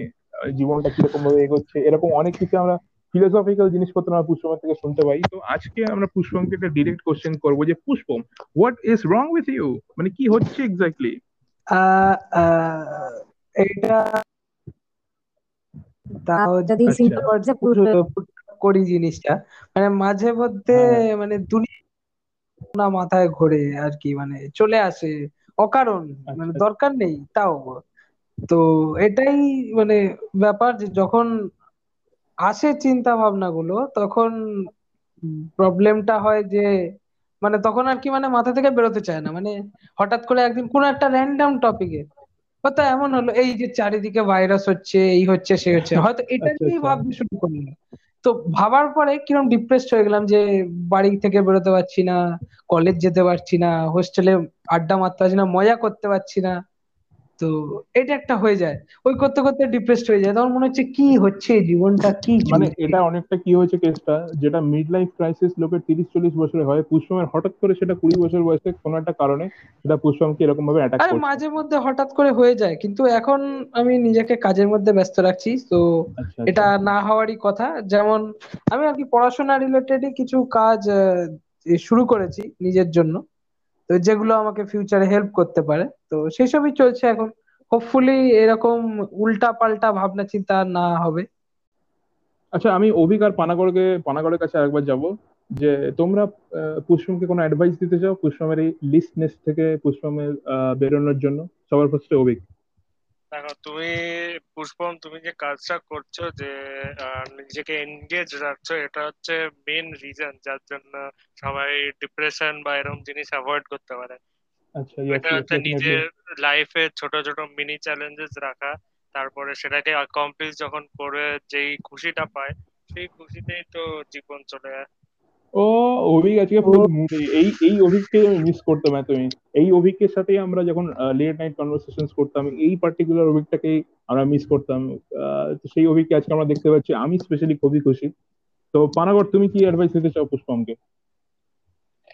জীবনটা কীরকম ভাবে এগোচ্ছে? এরকম অনেক কিছু আমরা ফিলোসফিক্যাল জিনিসপত্র আমরা পুষ্পমের থেকে শুনতে পাই তো আজকে আমরা পুষ্পমকে একটা ডিরেক্ট কোশ্চেন করব যে Pushpam what is wrong with you মানে কি হচ্ছে এক্স্যাক্টলি আহ, আহ, এটা তাও যদি আচ্ছা। চিন্তা করছে করি জিনিসটা মানে মাঝে মধ্যে হ্যাঁ। মানে দুনিয়া না মাথায় ঘোরে আর কি মানে চলে আসে অকারণ মানে আচ্ছা। দরকার নেই তাও তো এটাই মানে ব্যাপার যে যখন আসে চিন্তা ভাবনা গুলো তখন প্রবলেমটা হয় যে মানে তখন আর কি মানে মাথা থেকে বেরোতে চায় না। মানে হঠাৎ করে একদিন কোন একটা র্যান্ডম টপিকে হয়তো এমন হলো এই যে চারিদিকে ভাইরাস হচ্ছে এই হচ্ছে সে হচ্ছে হয়তো এটা আচ্ছা, নিয়েই আচ্ছা। ভাবতে শুরু করলাম। তো ভাবার পরে কীরকম ডিপ্রেসড হয়ে গেলাম যে বাড়ি থেকে বেরোতে পারছি না কলেজ যেতে পারছি না হোস্টেলে আড্ডা মারতে পারছি না মজা করতে পারছি না। তো এটা একটা হয়ে যায়। ওই করতে করতে ডিপ্রেসড হয়ে যায়। তখন মনে হচ্ছে কি হচ্ছে জীবনটা কি মানে এটা অনেকটা কি হয়েছে কেসটা যেটা মিড লাইফ ক্রাইসিস লোকের তিরিশ চল্লিশ বছরে হয়। পুষ্পমের হঠাৎ করে সেটা কুড়ি বছর বয়সে কোনো একটা কারণে সেটা পুষ্পমকে এরকম ভাবে অ্যাটাক আরে মাঝে মধ্যে হঠাৎ করে হয়ে যায়। কিন্তু এখন আমি নিজেকে কাজের মধ্যে ব্যস্ত রাখছি। তো আচ্ছা এটা আচ্ছা না হওয়ারই কথা। যেমন আমি আর কি পড়াশোনা রিলেটেডই কিছু কাজ শুরু করেছি নিজের জন্য। তো যেগুলো আমাকে ফিউচারে হেল্প করতে পারে। তো সেসবই চলছে এখন। হোপফুলি এরকম উল্টা পাল্টা ভাবনা চিন্তা না হবে। আচ্ছা আমি অভিক আর পানাগড়কে, পানাগড়ের কাছে আরেকবার যাব যে তোমরা পুষ্পমকে কোনো অ্যাডভাইস দিতে চাও? পুষ্পমের এই লিস্টনেস থেকে পুষ্পমের বেরোনোর জন্য? সবার ফার্স্টে অভিক। দেখো তুমি পুষ্পম তুমি যে কাজটা করছ যে নিজেকে এনগেজ রাখছো এটা হচ্ছে মেন রিজন যার জন্য সবাই ডিপ্রেশন বা এরকম জিনিস অ্যাভয়েড করতে পারে। আচ্ছা এটা হচ্ছে নিজের লাইফে ছোট ছোট মিনি চ্যালেঞ্জেস রাখা তারপরে সেটাকে অ্যাকমপ্লিশ যখন করে যেই খুশিটা পায় সেই খুশিতেই তো জীবন চলে যায় ও অভিক আজকে ফুল মুডে এই এই অভিককে আমি মিস করতাম তুমি এই অভিকের সাথেই আমরা যখন লেট নাইট কনভারসেশন করতাম এই পার্টিকুলার অভিকটাকেই আমরা মিস করতাম। আহ, তো সেই অভিককে আজকে আমরা দেখতে পাচ্ছি। আমি স্পেশালি খুবই খুশি। তো পানাগড় তুমি কি অ্যাডভাইস দিতে চাও পুষ্পমকে?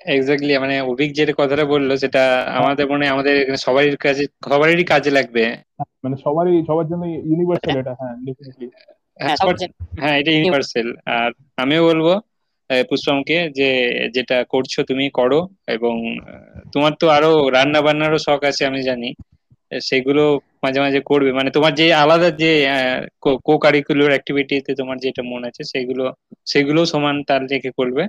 এক্স্যাক্টলি মানে অভিক যে কথাটা বলল সেটা আমাদের মনে হয় আমাদের এখানে সবারই কাজে সবারই কাজে লাগবে। মানে সবারই সবার জন্য ইউনিভার্সাল এটা হ্যাঁ ডেফিনেটলি হ্যাঁ হ্যাঁ এটা ইউনিভার্সাল আর আমিও বলব পুষ্পমকে যে যেটা করছ তুমি করো এবং তোমার তো আরও রান্না বান্নারও শখ আছে আমি জানি। সেগুলো মাঝে মাঝে করবে। মানে তোমার যে আলাদা যে কো কারিকুলার অ্যাক্টিভিটিতে তোমার যেটা মন আছে সেগুলো সেগুলো সমান তাল রেখে করবে।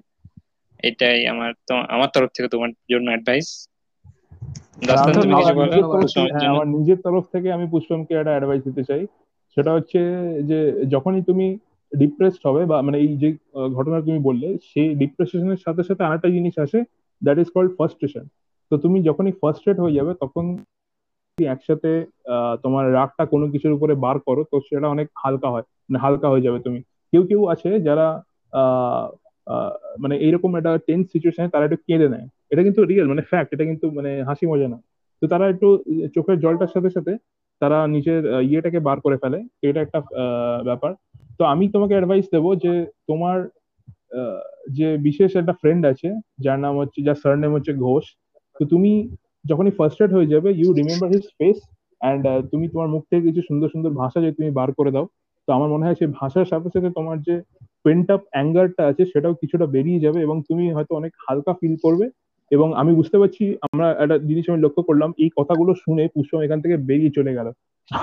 এটাই আমার আমার তরফ থেকে তোমার জন্য অ্যাডভাইস আমার নিজের তরফ থেকে আমি পুষ্পমকে একটা অ্যাডভাইস দিতে চাই। সেটা হচ্ছে যে যখনই তুমি ডিপ্রেসড হবে বা মানে এই যে ঘটনা তুমি বললে, সেই ডিপ্রেশনের সাথে সাথে আরেকটা জিনিস আসে দ্যাট ইজ কল্ড ফার্স্ট্রেশন তো তুমি যখনই ফার্স্ট্রেট হয়ে যাবে, তখন একসাথে তোমার রাগটা কোনো কিছুর উপরে বার করো, তো সেটা অনেক হালকা হয় মানে হালকা হয়ে যাবে তুমি। কেউ কেউ আছে যারা মানে এইরকম একটা টেন্স সিচুয়েশনে তারা একটু কেঁদে নেয়। এটা কিন্তু রিয়েল মানে ফ্যাক্ট এটা কিন্তু মানে হাসি মজা না। তো তারা একটু, চোখের জলটার সাথে সাথে তারা নিজের ইয়েটাকে বার করে ফেলে। এটা একটা ব্যাপার। তো আমি তোমাকে অ্যাডভাইস দেবো যে তোমার যে বিশেষ একটা ফ্রেন্ড আছে, যার নাম হচ্ছে, যার সার নেম হচ্ছে ঘোষ, তো তুমি যখনই ফার্স্ট এড হয়ে যাবে you remember his face and তুমি তোমার মুখ থেকে কিছু সুন্দর সুন্দর ভাষা যে তুমি বার করে দাও, তো আমার মনে হয় সেই ভাষার সাথে সাথে তোমার যে পেন্ট আপ অ্যাঙ্গারটা আছে, সেটাও কিছুটা বেরিয়ে যাবে এবং তুমি হয়তো অনেক হালকা ফিল করবে। এবং আমি বুঝতে পারছি আমরা একটা জিনিস আমি লক্ষ্য করলাম এই কথাগুলো শুনে পুষ্পম এখান থেকে বেরিয়ে চলে গেল।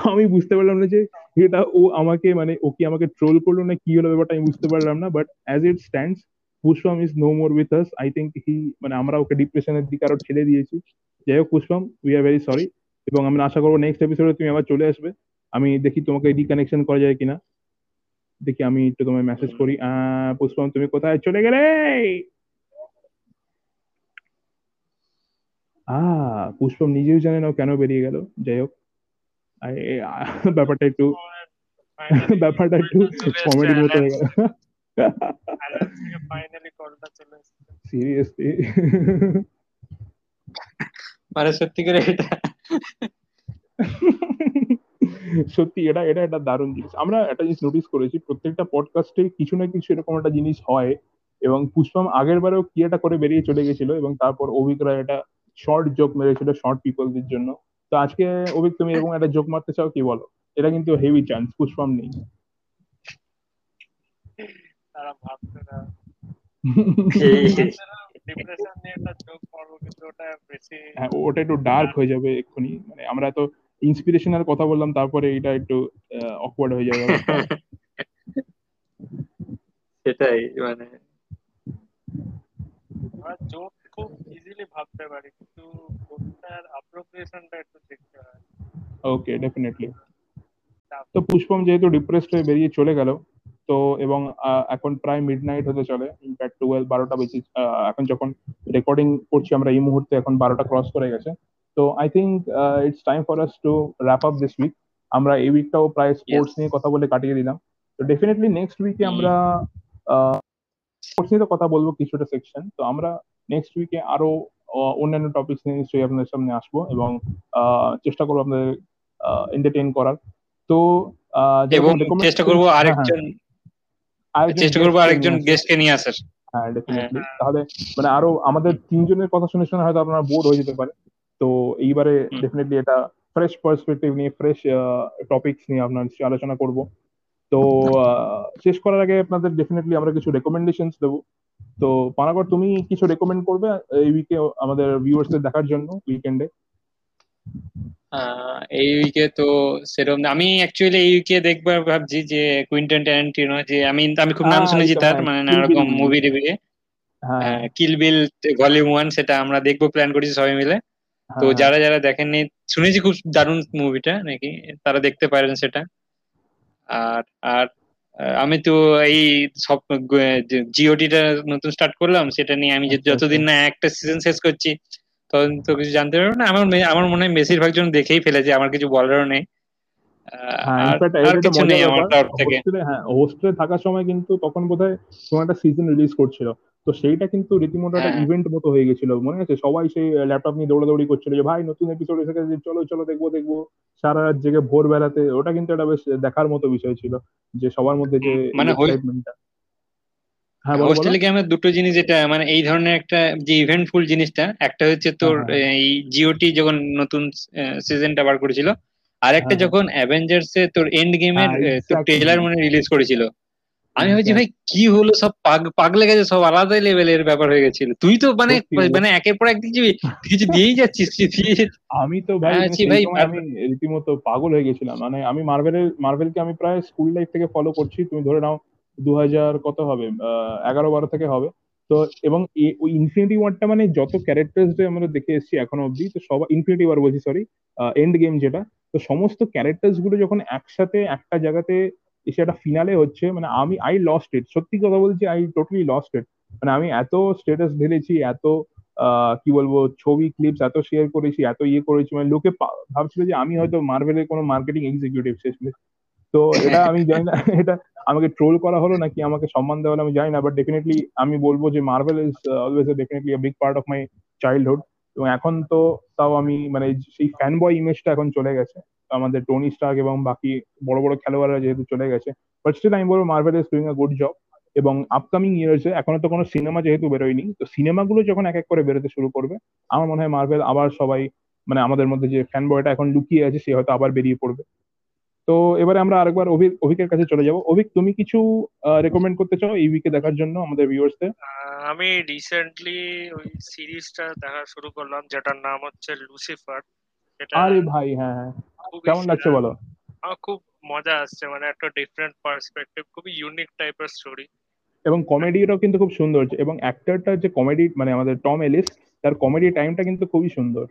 আমি বুঝতে পারলাম না যে এটা ও আমাকে মানে ও কি আমাকে ট্রোল করল না কি হলো ব্যাপারটা আমি বুঝতে পারলাম না but as it stands Pushpam is no more with us I think he মানে আমরা ওকে ডিপ্রেশনের দিকে আরও ঠেলে দিয়েছি। যাই হোক Pushpam we are very sorry এবং আমরা আশা করব নেক্সট এপিসোডে তুমি আবার চলে আসবে। আমি দেখি তোমাকে রিকানেকশন করা যায় কিনা। দেখি আমি একটু তোমায় মেসেজ করি। আহ, পুষ্পম তুমি কোথায়? চলে গেলে! আহ পুষ্পম নিজেও জানে না ও কেন বেরিয়ে গেল। যাই হোক। ব্যাপারটা একটু ব্যাপারটা একটু কমেডির মতো হয়ে গেল। সিরিয়াসলি মানে সত্যি করে এটা? সত্যি এটা এটা একটা দারুণ জিনিস। আমরা একটা জিনিস নোটিস করেছি প্রত্যেকটা পডকাস্টে কিছু না কিছু এরকম একটা জিনিস হয় এবং পুষ্পম আগের বারেও কি একটা করে বেরিয়ে চলে গেছিল এবং তারপর অভিকরা এটা শর্ট জোক মেরেছিল শর্ট পিপলদের জন্য। তো আজকে অভিক তুমি এরকম একটা জোক মারতে চাও কি বলো? এটা কিন্তু হেভি চান্স পুষ্পম নেই। তারা ভাবছে না। এই- ডিপ্রেশন নিয়ে একটা জোক করব কিন্তু ওটা বেশি হ্যাঁ ওটা একটু ডার্ক হয়ে যাবে এক্ষুনি। মানে আমরা তো ইন্সপিরেশনাল কথা বললাম তারপরে এটা একটু অকওয়ার্ড হয়ে যাবে। সেটাই মানে জোক খুব ইজিলি ভাবতে পারি কিন্তু ওটার অ্যাপ্রোপ্রিয়েশনটা একটু দেখতে হয়। ওকে ডেফিনেটলি তো পুষ্পম যেহেতু ডিপ্রেসড হয়ে বেরিয়ে চলে গেল তো এবং এখন প্রায় মিড নাইট হতে চলে ইনফ্যাক্ট টুয়েলভ বারোটা বেশি এখন যখন রেকর্ডিং করছি আমরা এই মুহূর্তে এখন বারোটা ক্রস করে গেছে। তো I think it's time for us to wrap up this week আমরা এই উইকটাও প্রায় স্পোর্টস নিয়ে কথা বলে কাটিয়ে দিলাম। তো ডেফিনেটলি নেক্সট উইকে আমরা স্পোর্টস নিয়ে তো কথা বলব কিছুটা সেকশন তো আমরা নেক্সট উইকে আরও অন্যান্য টপিকস নিয়ে নিশ্চয়ই আপনাদের সামনে আসব এবং চেষ্টা করব আপনাদের এন্টারটেইন করার। তো এবং চেষ্টা করব হ্যাঁ, হ্যাঁ, আরেকজন চেষ্টা করব আরেকজন গেস্টকে নিয়ে আসার। হ্যাঁ ডেফিনেটলি তাহলে মানে আরও আমাদের তিনজনের কথা শুনে শুনে হয়তো আপনারা বোর হয়ে যেতে পারে। তো এইবারে ডেফিনেটলি এটা ফ্রেশ পার্সপেক্টিভ নিয়ে ফ্রেশ টপিকস নিয়ে আপনার আলোচনা করব। তো শেষ করার আগে আপনাদের ডেফিনেটলি আমরা কিছু রেকমেন্ডেশনস দেবো। তো পানাগর তুমি কিছু রেকমেন্ড করবে এই উইকে আমাদের ভিউয়ার্সদের দেখার জন্য উইকেন্ডে এই উইকে তো সেরকম আমি অ্যাকচুয়ালি এই উইকে দেখবার ভাবছি যে কুইন্টন ট্যারেন্টিনো যে আমি আমি খুব নাম শুনেছি তার হ্যাঁ, মানে নানা রকম মুভি রিভিউ হ্যাঁ। কিল বিল ভলিউম ওয়ান সেটা আমরা দেখব প্ল্যান করেছি সবাই মিলে। তো হ্যাঁ, যারা যারা দেখেননি শুনেছি খুব দারুণ মুভিটা নাকি তারা দেখতে পারেন সেটা। আর আর আমি তো এই সব জিওটি টা নতুন স্টার্ট করলাম সেটা নিয়ে আমি আচ্ছা, যতদিন না একটা সিজন শেষ করছি তখন তো কিছু জানতে পারব না। আমার আমার মনে হয় বেশিরভাগ জন দেখেই ফেলেছে আমার কিছু বলারও নেই। হ্যাঁ হোস্টেলে হ্যাঁ থাকার সময় কিন্তু তখন বোধহয় কোনো একটা সিজন রিলিজ করছিল। তো সেইটা কিন্তু রীতিমতো একটা হ্যাঁ। ইভেন্ট মতো হয়ে গেছিল। মনে আছে? সবাই সেই ল্যাপটপ নিয়ে দৌড়াদৌড়ি করছিল যে ভাই নতুন এপিসোড এসে গেছে চলো চলো দেখব দেখব। সারা রাত জেগে ভোর বেলাতে ওটা কিন্তু একটা বেশ দেখার মতো বিষয় ছিল যে সবার মধ্যে যে মানে এক্সাইটমেন্টটা হ্যাঁ হোস্টেলে গেমে দুটো জিনিস যেটা মানে এই ধরনের একটা যে ইভেন্টফুল জিনিসটা একটা হচ্ছে তোর হ্যাঁ, এই জিওটি যখন নতুন সিজনটা বার করেছিল আর একটা হ্যাঁ, যখন অ্যাভেঞ্জার্স এ তোর এন্ড গেমের হ্যাঁ, তোর ট্রেলার মানে রিলিজ করেছিল। আমি ভাবছি ভাই কি হলো? সব পাগ পাগলে গেছে সব আলাদা লেভেলের ব্যাপার হয়ে গেছিল। তুই তো মানে মানে একের পর একদিন কিছু কিছু দিয়েই যাচ্ছিস আমি তো ভাই মানে আমি রীতিমতো পাগল হয়ে গেছিলাম। মানে আমি মার্ভেলের মার্ভেলকে আমি প্রায় স্কুল লাইফ থেকে ফলো করছি। তুমি ধরে নাও দু হাজার কত হবে? এগারো বারো থেকে হবে। তো এবং ওই ইনফিনিটি ওয়ারটা মানে যত ক্যারেক্টার্স আমরা দেখে এসেছি এখনও অব্দি তো সব ইনফিনিটি ওয়ার বলছি সরি এন্ড গেম যেটা তো সমস্ত ক্যারেক্টার্সগুলো যখন একসাথে একটা জায়গাতে একটা ফিনালে হচ্ছে মানে আমি আই লস্ট ইট সত্যি কথা বলছি আই টোটালি লস্ট ইট মানে আমি এত স্টেটাস ঢেলেছি, এত কি বলব, ছবি ক্লিপস এত শেয়ার করেছি, এত ইয়ে করেছি মানে লোকে ভাবছিল যে আমি হয়তো মার্ভেলের কোনো মার্কেটিং এক্সিকিউটিভ শেষমেশ তো এটা আমি জানি না, এটা আমাকে ট্রোল করা হলো নাকি আমাকে সম্মান দেওয়া হলো আমি জানি না বাট ডেফিনেটলি আমি বলব যে Marvel is always definitely big part of my childhood এবং এখন তো তাও আমি মানে সেই ফ্যান বয় ইমেজটা এখন চলে গেছে। আমাদের টনি স্টার্ক এবং বাকি বড় বড় খেলোয়াড়রা যেহেতু চলে গেছে। বাট স্টিল আমি বলব Marvel is doing a good job এবং আপকামিং ইয়ার্সে এখনও তো কোনো সিনেমা যেহেতু বেরোয়নি তো সিনেমাগুলো যখন এক এক করে বেরোতে শুরু করবে আমার মনে হয় মার্ভেল আবার সবাই মানে আমাদের মধ্যে যে ফ্যান বয়টা এখন লুকিয়ে আছে সে হয়তো আবার বেরিয়ে পড়বে। তো এবারে আমরা আরেকবার অভিক অভিকের কাছে চলে যাব। অভিক তুমি কিছু রেকমেন্ড করতে চাও এই উইকে দেখার জন্য আমাদের ভিউয়ার্সদের আমি রিসেন্টলি ওই সিরিজটা দেখা শুরু করলাম যেটার নাম হচ্ছে লুসিফার এটা আরে ভাই হ্যাঁ হ্যাঁ। কেমন লাগছে বলো? আমার খুব মজা আসছে মানে একটা ডিফারেন্ট পার্সপেক্টিভ খুবই ইউনিক টাইপের স্টোরি এবং কমেডিটাও কিন্তু খুব সুন্দর হচ্ছে এবং অ্যাক্টরটা যে কমেডি মানে আমাদের টম এলিস তার কমেডি টাইমটা কিন্তু খুবই সুন্দর।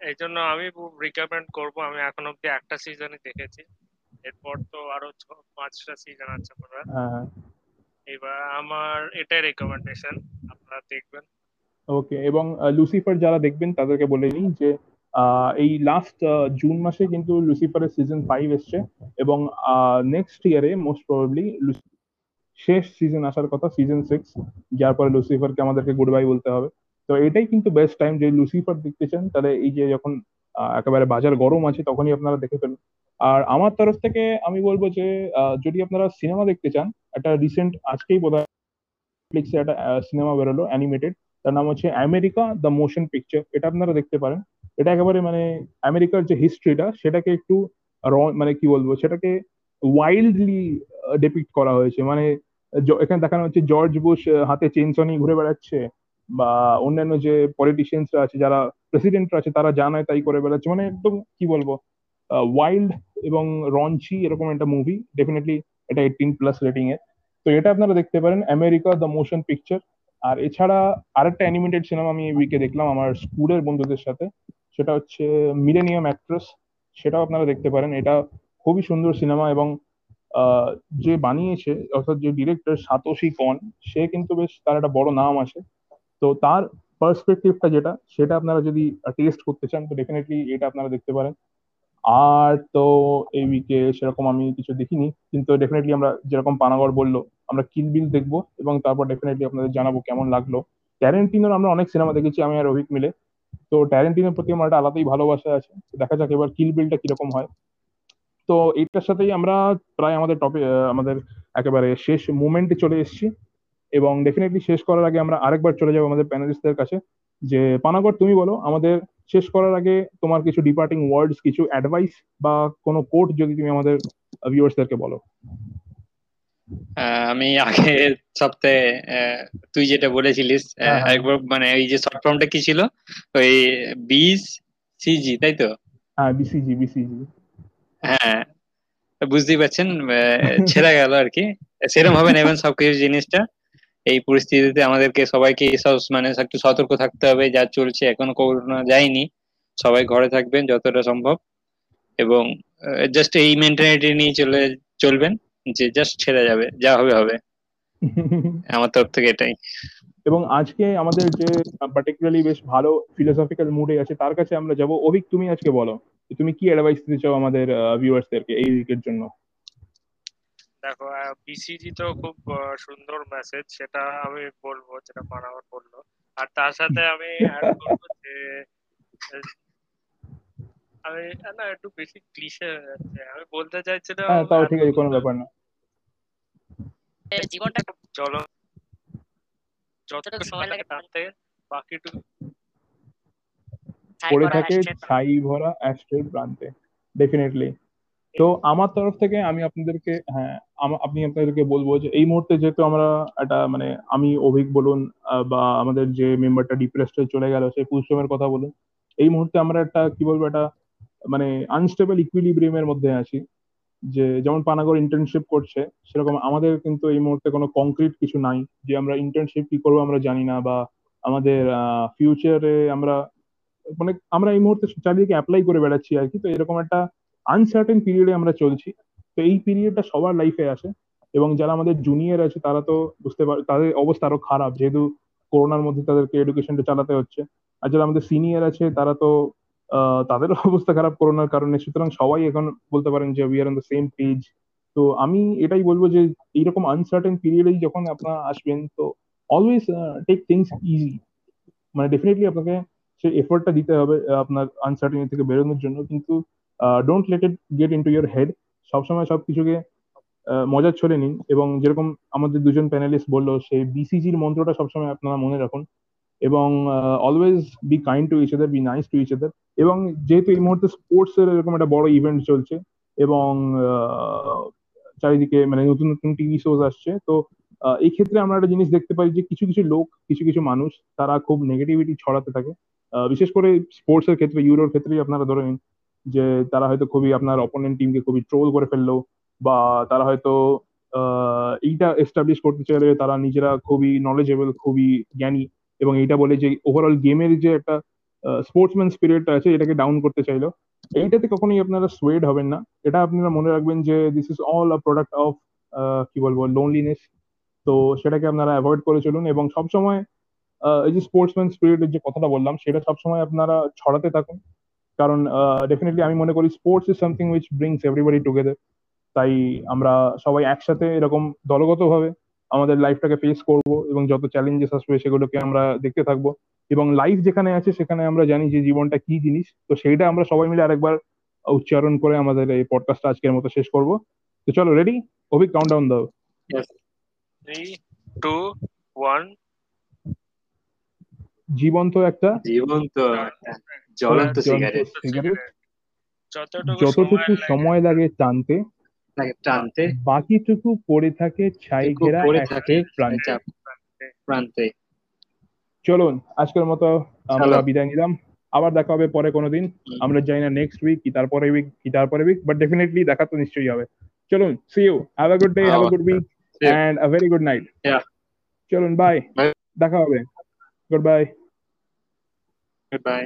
এই জন্য আমি রিকমেন্ড করব আমি এখন অব্দি একটা সিজনই দেখেছি। এরপর তো আরও পাঁচটা সিজন আছে মনে হয়। হ্যাঁ এবার আমার এটাই রেকমেন্ডেশন আপনারা দেখবেন। ওকে এবং লুসিফার যারা দেখবেন তাদেরকে বলে নিই যে এই লাস্ট জুন মাসে কিন্তু লুসিফারের সিজন ফাইভ এসছে এবং নেক্সট ইয়ারে মোস্ট প্রবাবলি শেষ সিজন আসার কথা সিজন সিক্স যার পরে লুসিফারকে আমাদেরকে গুড বাই বলতে হবে। তো এটাই কিন্তু বেস্ট টাইম যে লুসিফার দেখতে চান, তাহলে এই যে যখন একেবারে বাজার গরম আছে তখনই আপনারা দেখে ফেলুন। আর আমার তরফ থেকে আমি বলব যে যদি আপনারা সিনেমা দেখতে চান, একটা রিসেন্ট আজকেই বোধ হয় নেটফ্লিক্সে একটা সিনেমা বেরোলো অ্যানিমেটেড তার নাম হচ্ছে আমেরিকা দ্য মোশন পিকচার এটা আপনারা দেখতে পারেন। এটা একেবারে মানে আমেরিকার যে হিস্ট্রিটা সেটাকে একটু মানে কি বলব, সেটাকে ওয়াইল্ডলি ডেপিক্ট করা হয়েছে। মানে এখানে দেখানো হচ্ছে জর্জ বুশ হাতে চেনস ঘুরে বেড়াচ্ছে, বা অন্যান্য যে পলিটিশিয়ানসরা আছে, যারা প্রেসিডেন্টরা আছে, তারা জানায় তাই করে বেড়াচ্ছে। মানে একদম কি বলব ওয়াইল্ড এবং রঞ্চি এরকম একটা মুভি ডেফিনেটলি এটা এইটিন প্লাস রেটিং এর। তো এটা আপনারা দেখতে পারেন আমেরিকা দ্য মোশন পিকচার আর এছাড়া আরেকটা অ্যানিমেটেড সিনেমা আমি এই উইকে দেখলাম, আমার স্কুলের বন্ধুদের সাথে। সেটা হচ্ছে মিলেনিয়াম অ্যাক্ট্রেস সেটাও আপনারা দেখতে পারেন। এটা খুবই সুন্দর সিনেমা এবং যে বানিয়েছে, অর্থাৎ যে ডিরেক্টর সাতোশি কন, সে কিন্তু বেশ তার একটা বড় নাম আছে। তো তার পার্সপেক্টিভটা যেটা, সেটা আপনারা যদি টেস্ট করতে চান, তো ডেফিনেটলি এটা আপনারা দেখতে পারেন। আর তো এই উইকে সেরকম আমি কিছু দেখিনি, কিন্তু ডেফিনেটলি আমরা যেরকম পানাগড় বলল, আমরা কিল বিল দেখব এবং তারপর ডেফিনেটলি আপনাদের জানাব কেমন লাগল। ট্যারেন্টিনোর আমরা অনেক সিনেমা দেখেছি, আমি আর অভিক মিলে। তো ট্যারেন্টিনোর প্রতি আমার একটা আলাদাই ভালোবাসা আছে। দেখা যাক এবার কিল বিলটা কীরকম হয়। তো এইটার সাথেই আমরা প্রায় আমাদের টপিক আমাদের একেবারে শেষ মুমেন্টে চলে এসেছি। এবং ডেফিনেটলি শেষ করার আগে আমরা আরেকবার চলে যাব আমাদের প্যানেলিস্টদের কাছে। যে, পানাগড়, তুমি বলো, আমাদের শেষ করার আগে তোমার কিছু ডিপার্টিং ওয়ার্ডস কিছু অ্যাডভাইস বা কোনো কোট যদি তুমি আমাদের ভিউয়ার্সদেরকে বলো। আমি আগের সপ্তাহে তুই যেটা বলেছিলিস হ্যাঁ, হ্যাঁ। একবার মানে ওই যে শর্ট ফর্মটা কি ছিল? ওই বিস সিজি তাই তো? হ্যাঁ বিসিজি বিসিজি হ্যাঁ বুঝতেই পারছেন ছেড়ে গেল আর কি। সেরকম ভাবে নেবেন সবকিছু জিনিসটা। এই পরিস্থিতিতে আমাদেরকে সবাইকে সব মানে একটু সতর্ক থাকতে হবে যা চলছে এখনও করোনা যায়নি। সবাই ঘরে থাকবেন যতটা সম্ভব। এবং জাস্ট এই মেন্টালিটি নিয়ে চলে চলবেন। যে জাস্ট ছেড়ে যাবে যা হবে হবে। আমার তরফ থেকে এটাই। এবং আজকে আমাদের যে পার্টিকুলারলি বেশ ভালো ফিলোসফিক্যাল মুডে আছে তার কাছে আমরা যাব। অভিক তুমি আজকে বলো তুমি কি অ্যাডভাইস দিতে চাও আমাদের ভিউয়ার্সদেরকে এই উইকের জন্য? দেখো বিসিজি তো খুব সুন্দর মেসেজ সেটা আমি বলব যেটা পানাগর বলল। আর তার সাথে আমি অ্যাড করব যে আমি না একটু বেশি ক্লিশে হয়ে যাচ্ছে। আমি বলতে চাইছিলাম হ্যাঁ তাও ঠিক আছে কোনো ব্যাপার না। জীবনটা চলো। যতটুকু সময় লাগে টানতে বাকিটুকু পড়ে থাকে ছাই ভরা অ্যাস্ট্রের প্রান্তে ডেফিনেটলি তো আমার তরফ থেকে আমি আপনাদেরকে হ্যাঁ আপনি আপনাদেরকে বলব যে এই মুহূর্তে যেহেতু আমরা একটা মানে আমি অভিক বলুন বা আমাদের যে মেম্বারটা ডিপ্রেসড হয়ে চলে গেল সেই পুষ্পমের কথা বলুন এই মুহূর্তে আমরা একটা কি বলব একটা মানে আনস্টেবল ইকুইলিব্রিয়ামের মধ্যে আছি। যে যেমন পানাগড় ইন্টার্নশিপ করছে, সেরকম আমাদের কিন্তু এই মুহূর্তে কোনো কংক্রিট কিছু নাই। যে আমরা ইন্টার্নশিপ কি করব আমরা জানি না, বা আমাদের ফিউচারে আমরা মানে আমরা এই মুহূর্তে চারিদিকে অ্যাপ্লাই করে বেড়াচ্ছি আর কি। তো এরকম একটা আনসার্টেন পিরিয়ডে আমরা চলছি। তো এই পিরিয়ডটা সবার লাইফে আসে। এবং যারা আমাদের জুনিয়র আছে, তারা তো বুঝতে পার, তাদের অবস্থা আরও খারাপ। যেহেতু করোনার মধ্যে তাদেরকে এডুকেশনটা চালাতে হচ্ছে। আর যারা আমাদের সিনিয়র আছে, তারা তো আহ, তাদেরও অবস্থা খারাপ করোনার কারণে। সুতরাং সবাই এখন বলতে পারেন যে we are on the same page তো আমি এটাই বলব যে এইরকম আনসার্টেন পিরিয়ডেই যখন আপনারা আসবেন তো অলওয়েজ টেক থিংস ইজি মানে ডেফিনেটলি আপনাকে সেই এফোর্টটা দিতে হবে আপনার আনসার্টেনিটি থেকে বেরোনোর জন্য। কিন্তু don't let it get into your head সবসময় সবকিছুকে আহ, মজার ছলে নিন। এবং যেরকম আমাদের দুজন প্যানেলিস্ট বলল সেই বিসিজির মন্ত্রটা সবসময় আপনারা মনে রাখুন। এবং always be kind to each be nice to each এবং যেহেতু এই মুহূর্তে স্পোর্টস এর এরকম একটা বড় ইভেন্ট চলছে এবং চারিদিকে মানে নতুন নতুন টিভি শোজ আসছে, তো এই ক্ষেত্রে আমরা একটা জিনিস দেখতে পাই যে কিছু কিছু লোক, কিছু কিছু মানুষ, তারা খুব নেগেটিভিটি ছড়াতে থাকে। বিশেষ করে স্পোর্টস এর ক্ষেত্রে ইউরোর ক্ষেত্রেই আপনারা ধরে নিন যে তারা হয়তো খুবই আপনার অপোনেন্ট টিমকে খুবই ট্রোল করে ফেলল বা তারা হয়তো এইটা এস্টাবলিশ করতে চাইলে তারা নিজেরা খুবই নলেজেবল খুবই জ্ঞানী। এবং এইটা বলে যে ওভারঅল গেমের যে একটা স্পোর্টসম্যান স্পিরিটটা আছে, এটাকে ডাউন করতে চাইলো। এইটাতে কখনোই আপনারা সোয়েড হবেন না। এটা আপনারা মনে রাখবেন যে this is all a product of কি বলব লোনলিনেস তো সেটাকে আপনারা অ্যাভয়েড করে চলুন এবং সবসময় এই যে স্পোর্টসম্যান স্পিরিটের যে কথাটা বললাম, সেটা সবসময় আপনারা ছড়াতে থাকুন। কারণ ডেফিনেটলি আমি মনে করি sports is something which brings everybody together তাই আমরা সবাই একসাথে এরকম দলগতভাবে আমাদের লাইফটাকে ফেস করব এবং যত চ্যালেঞ্জেস আসবে সেগুলোকে আমরা দেখতে থাকব। এবং লাইফ যেখানে আছে সেখানে আমরা জানি যে জীবনটা কি জিনিস। তো সেইটা আমরা সবাই মিলে আরেকবার উচ্চারণ করে আমাদের এই পডকাস্টটা আজকের মতো শেষ করব। তো চলো রেডি অভিক কাউন্ট ডাউন দাও। থ্রি টু ওয়ান জীবন্ত একটা জীবন্ত জ্বলন্ত সিগারেট যতটুকু সময় লাগে টানতে। টানতে বাকিটুকু পড়ে থাকে ছাই ঘেরা থাকে প্রান্তে। চলুন আজকের মতো আমরা বিদায় নিলাম। আবার দেখা হবে পরে কোনোদিন আমরা জানি না নেক্সট উইক কি তারপরে উইক কি তারপরে উইক বাট ডেফিনেটলি দেখা তো নিশ্চয়ই হবে। চলুন see you have a good day have a good weekend a very good night চলুন বাই দেখা হবে। Good bye bye